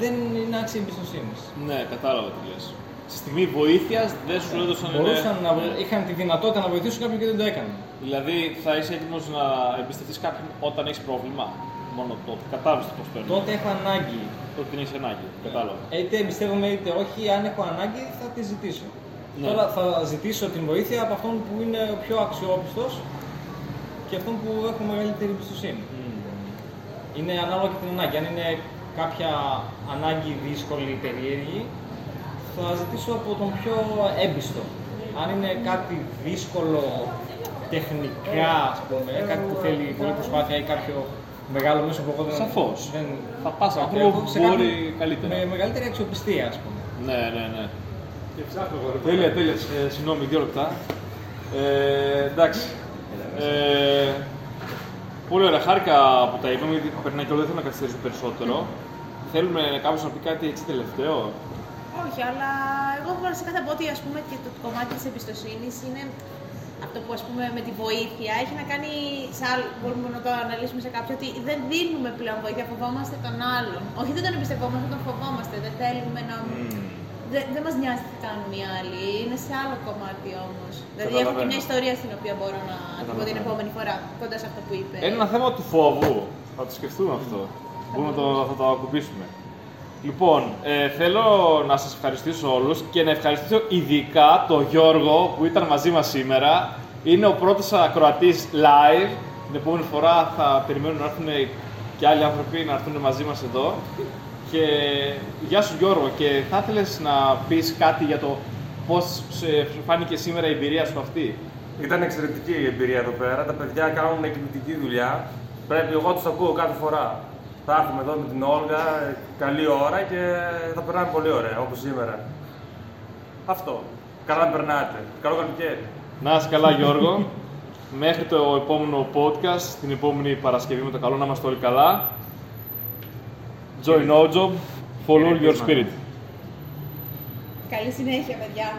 C: δεν είναι άξιοι εμπιστοσύνης.
A: Ναι, κατάλαβα τι λες. Στη στιγμή βοήθειας δεν σου έδωσαν.
C: Μπορούσαν
A: ναι.
C: να βο- είχαν τη δυνατότητα να βοηθήσουν κάποιον και δεν το έκαναν.
A: Δηλαδή θα είσαι έτοιμος να εμπιστευτείς κάποιον όταν έχεις πρόβλημα; Μόνο τότε. Κατάλαβες πώς παίρνεις.
C: Τότε έχω ανάγκη.
A: Τότε την έχεις ανάγκη. Κατάλαβα.
C: Είτε εμπιστεύομαι είτε όχι, αν έχω ανάγκη θα τη ζητήσω.
A: Ναι.
C: Τώρα θα ζητήσω την βοήθεια από αυτόν που είναι ο πιο αξιόπιστος και αυτόν που έχω μεγαλύτερη εμπιστοσύνη. Είναι ανάλογα και την ανάγκη. Αν είναι κάποια ανάγκη δύσκολη, περίεργη, θα ζητήσω από τον πιο έμπιστο. Αν είναι κάτι δύσκολο τεχνικά, ας πούμε, κάτι που θέλει πολλή προσπάθεια ή κάποιο μεγάλο μέσο που εγώ δεν,
A: Σαφώς.
C: δεν
A: Θα πας σε
C: θα
A: άνθρωπο
C: έχω,
A: που
C: σε
A: μπορεί
C: κάποιον
A: καλύτερα.
C: Με μεγαλύτερη αξιοπιστία, ας πούμε.
A: Ναι, ναι, ναι.
E: Και ψάχνω εγώ. ρε,
A: Τέλεια, τέλεια. Ε, συγγνώμη, δύο λεπτά. Ε, εντάξει. Ε, πολύ ωραία. Χάρηκα που τα είπαμε, γιατί περνάει και όλο, δεν θέλω να καθυστερήσω περισσότερο. Θέλουμε κάποιος να πει κάτι έτσι τελευταίο;
B: Όχι, αλλά εγώ βασικά θα πω ότι ας πούμε, και το κομμάτι της εμπιστοσύνης είναι αυτό που ας πούμε με τη βοήθεια έχει να κάνει, σε άλλο, μπορούμε να το αναλύσουμε σε κάποιο, ότι δεν δίνουμε πλέον βοήθεια, φοβόμαστε τον άλλον. Όχι δεν τον εμπιστευόμαστε, τον φοβόμαστε, δεν θέλουμε να... Δεν, δεν μας νοιάζει τι κάνουν οι άλλοι, είναι σε άλλο κομμάτι όμως. Δηλαδή έχω και
A: Καταλαβαίνω.
B: μια ιστορία στην οποία μπορώ να την πω την επόμενη φορά, κοντά σε αυτό που είπε.
A: Είναι ένα θέμα του φόβου. Θα το σκεφτούμε αυτό. Μπορούμε να το, θα το ακουμπήσουμε. Λοιπόν, ε, θέλω να σας ευχαριστήσω όλους και να ευχαριστήσω ειδικά τον Γιώργο που ήταν μαζί μας σήμερα. Είναι ο πρώτος ακροατής live. Την επόμενη φορά θα περιμένουν να έρθουν και άλλοι άνθρωποι να έρθουν μαζί μας εδώ. Και γεια σου Γιώργο και θα ήθελες να πεις κάτι για το πώς σε φάνηκε σήμερα η εμπειρία σου αυτή;
E: Ήταν εξαιρετική η εμπειρία εδώ πέρα. Τα παιδιά κάνουν εκπληκτική δουλειά. Πρέπει, εγώ τους ακούω κάθε φορά. Θα έρθουμε εδώ με την Όλγα, ε, καλή ώρα και θα περνάμε πολύ ωραία, όπως σήμερα. Αυτό. Καλά να περνάτε. Καλό καλοκαίρι.
A: Να είσαι καλά Γιώργο. Μέχρι το επόμενο podcast, την επόμενη Παρασκευή με το καλό να είμαστε όλοι καλά. Join no job, follow your spirit.
B: Καλή συνέχεια, παιδιά.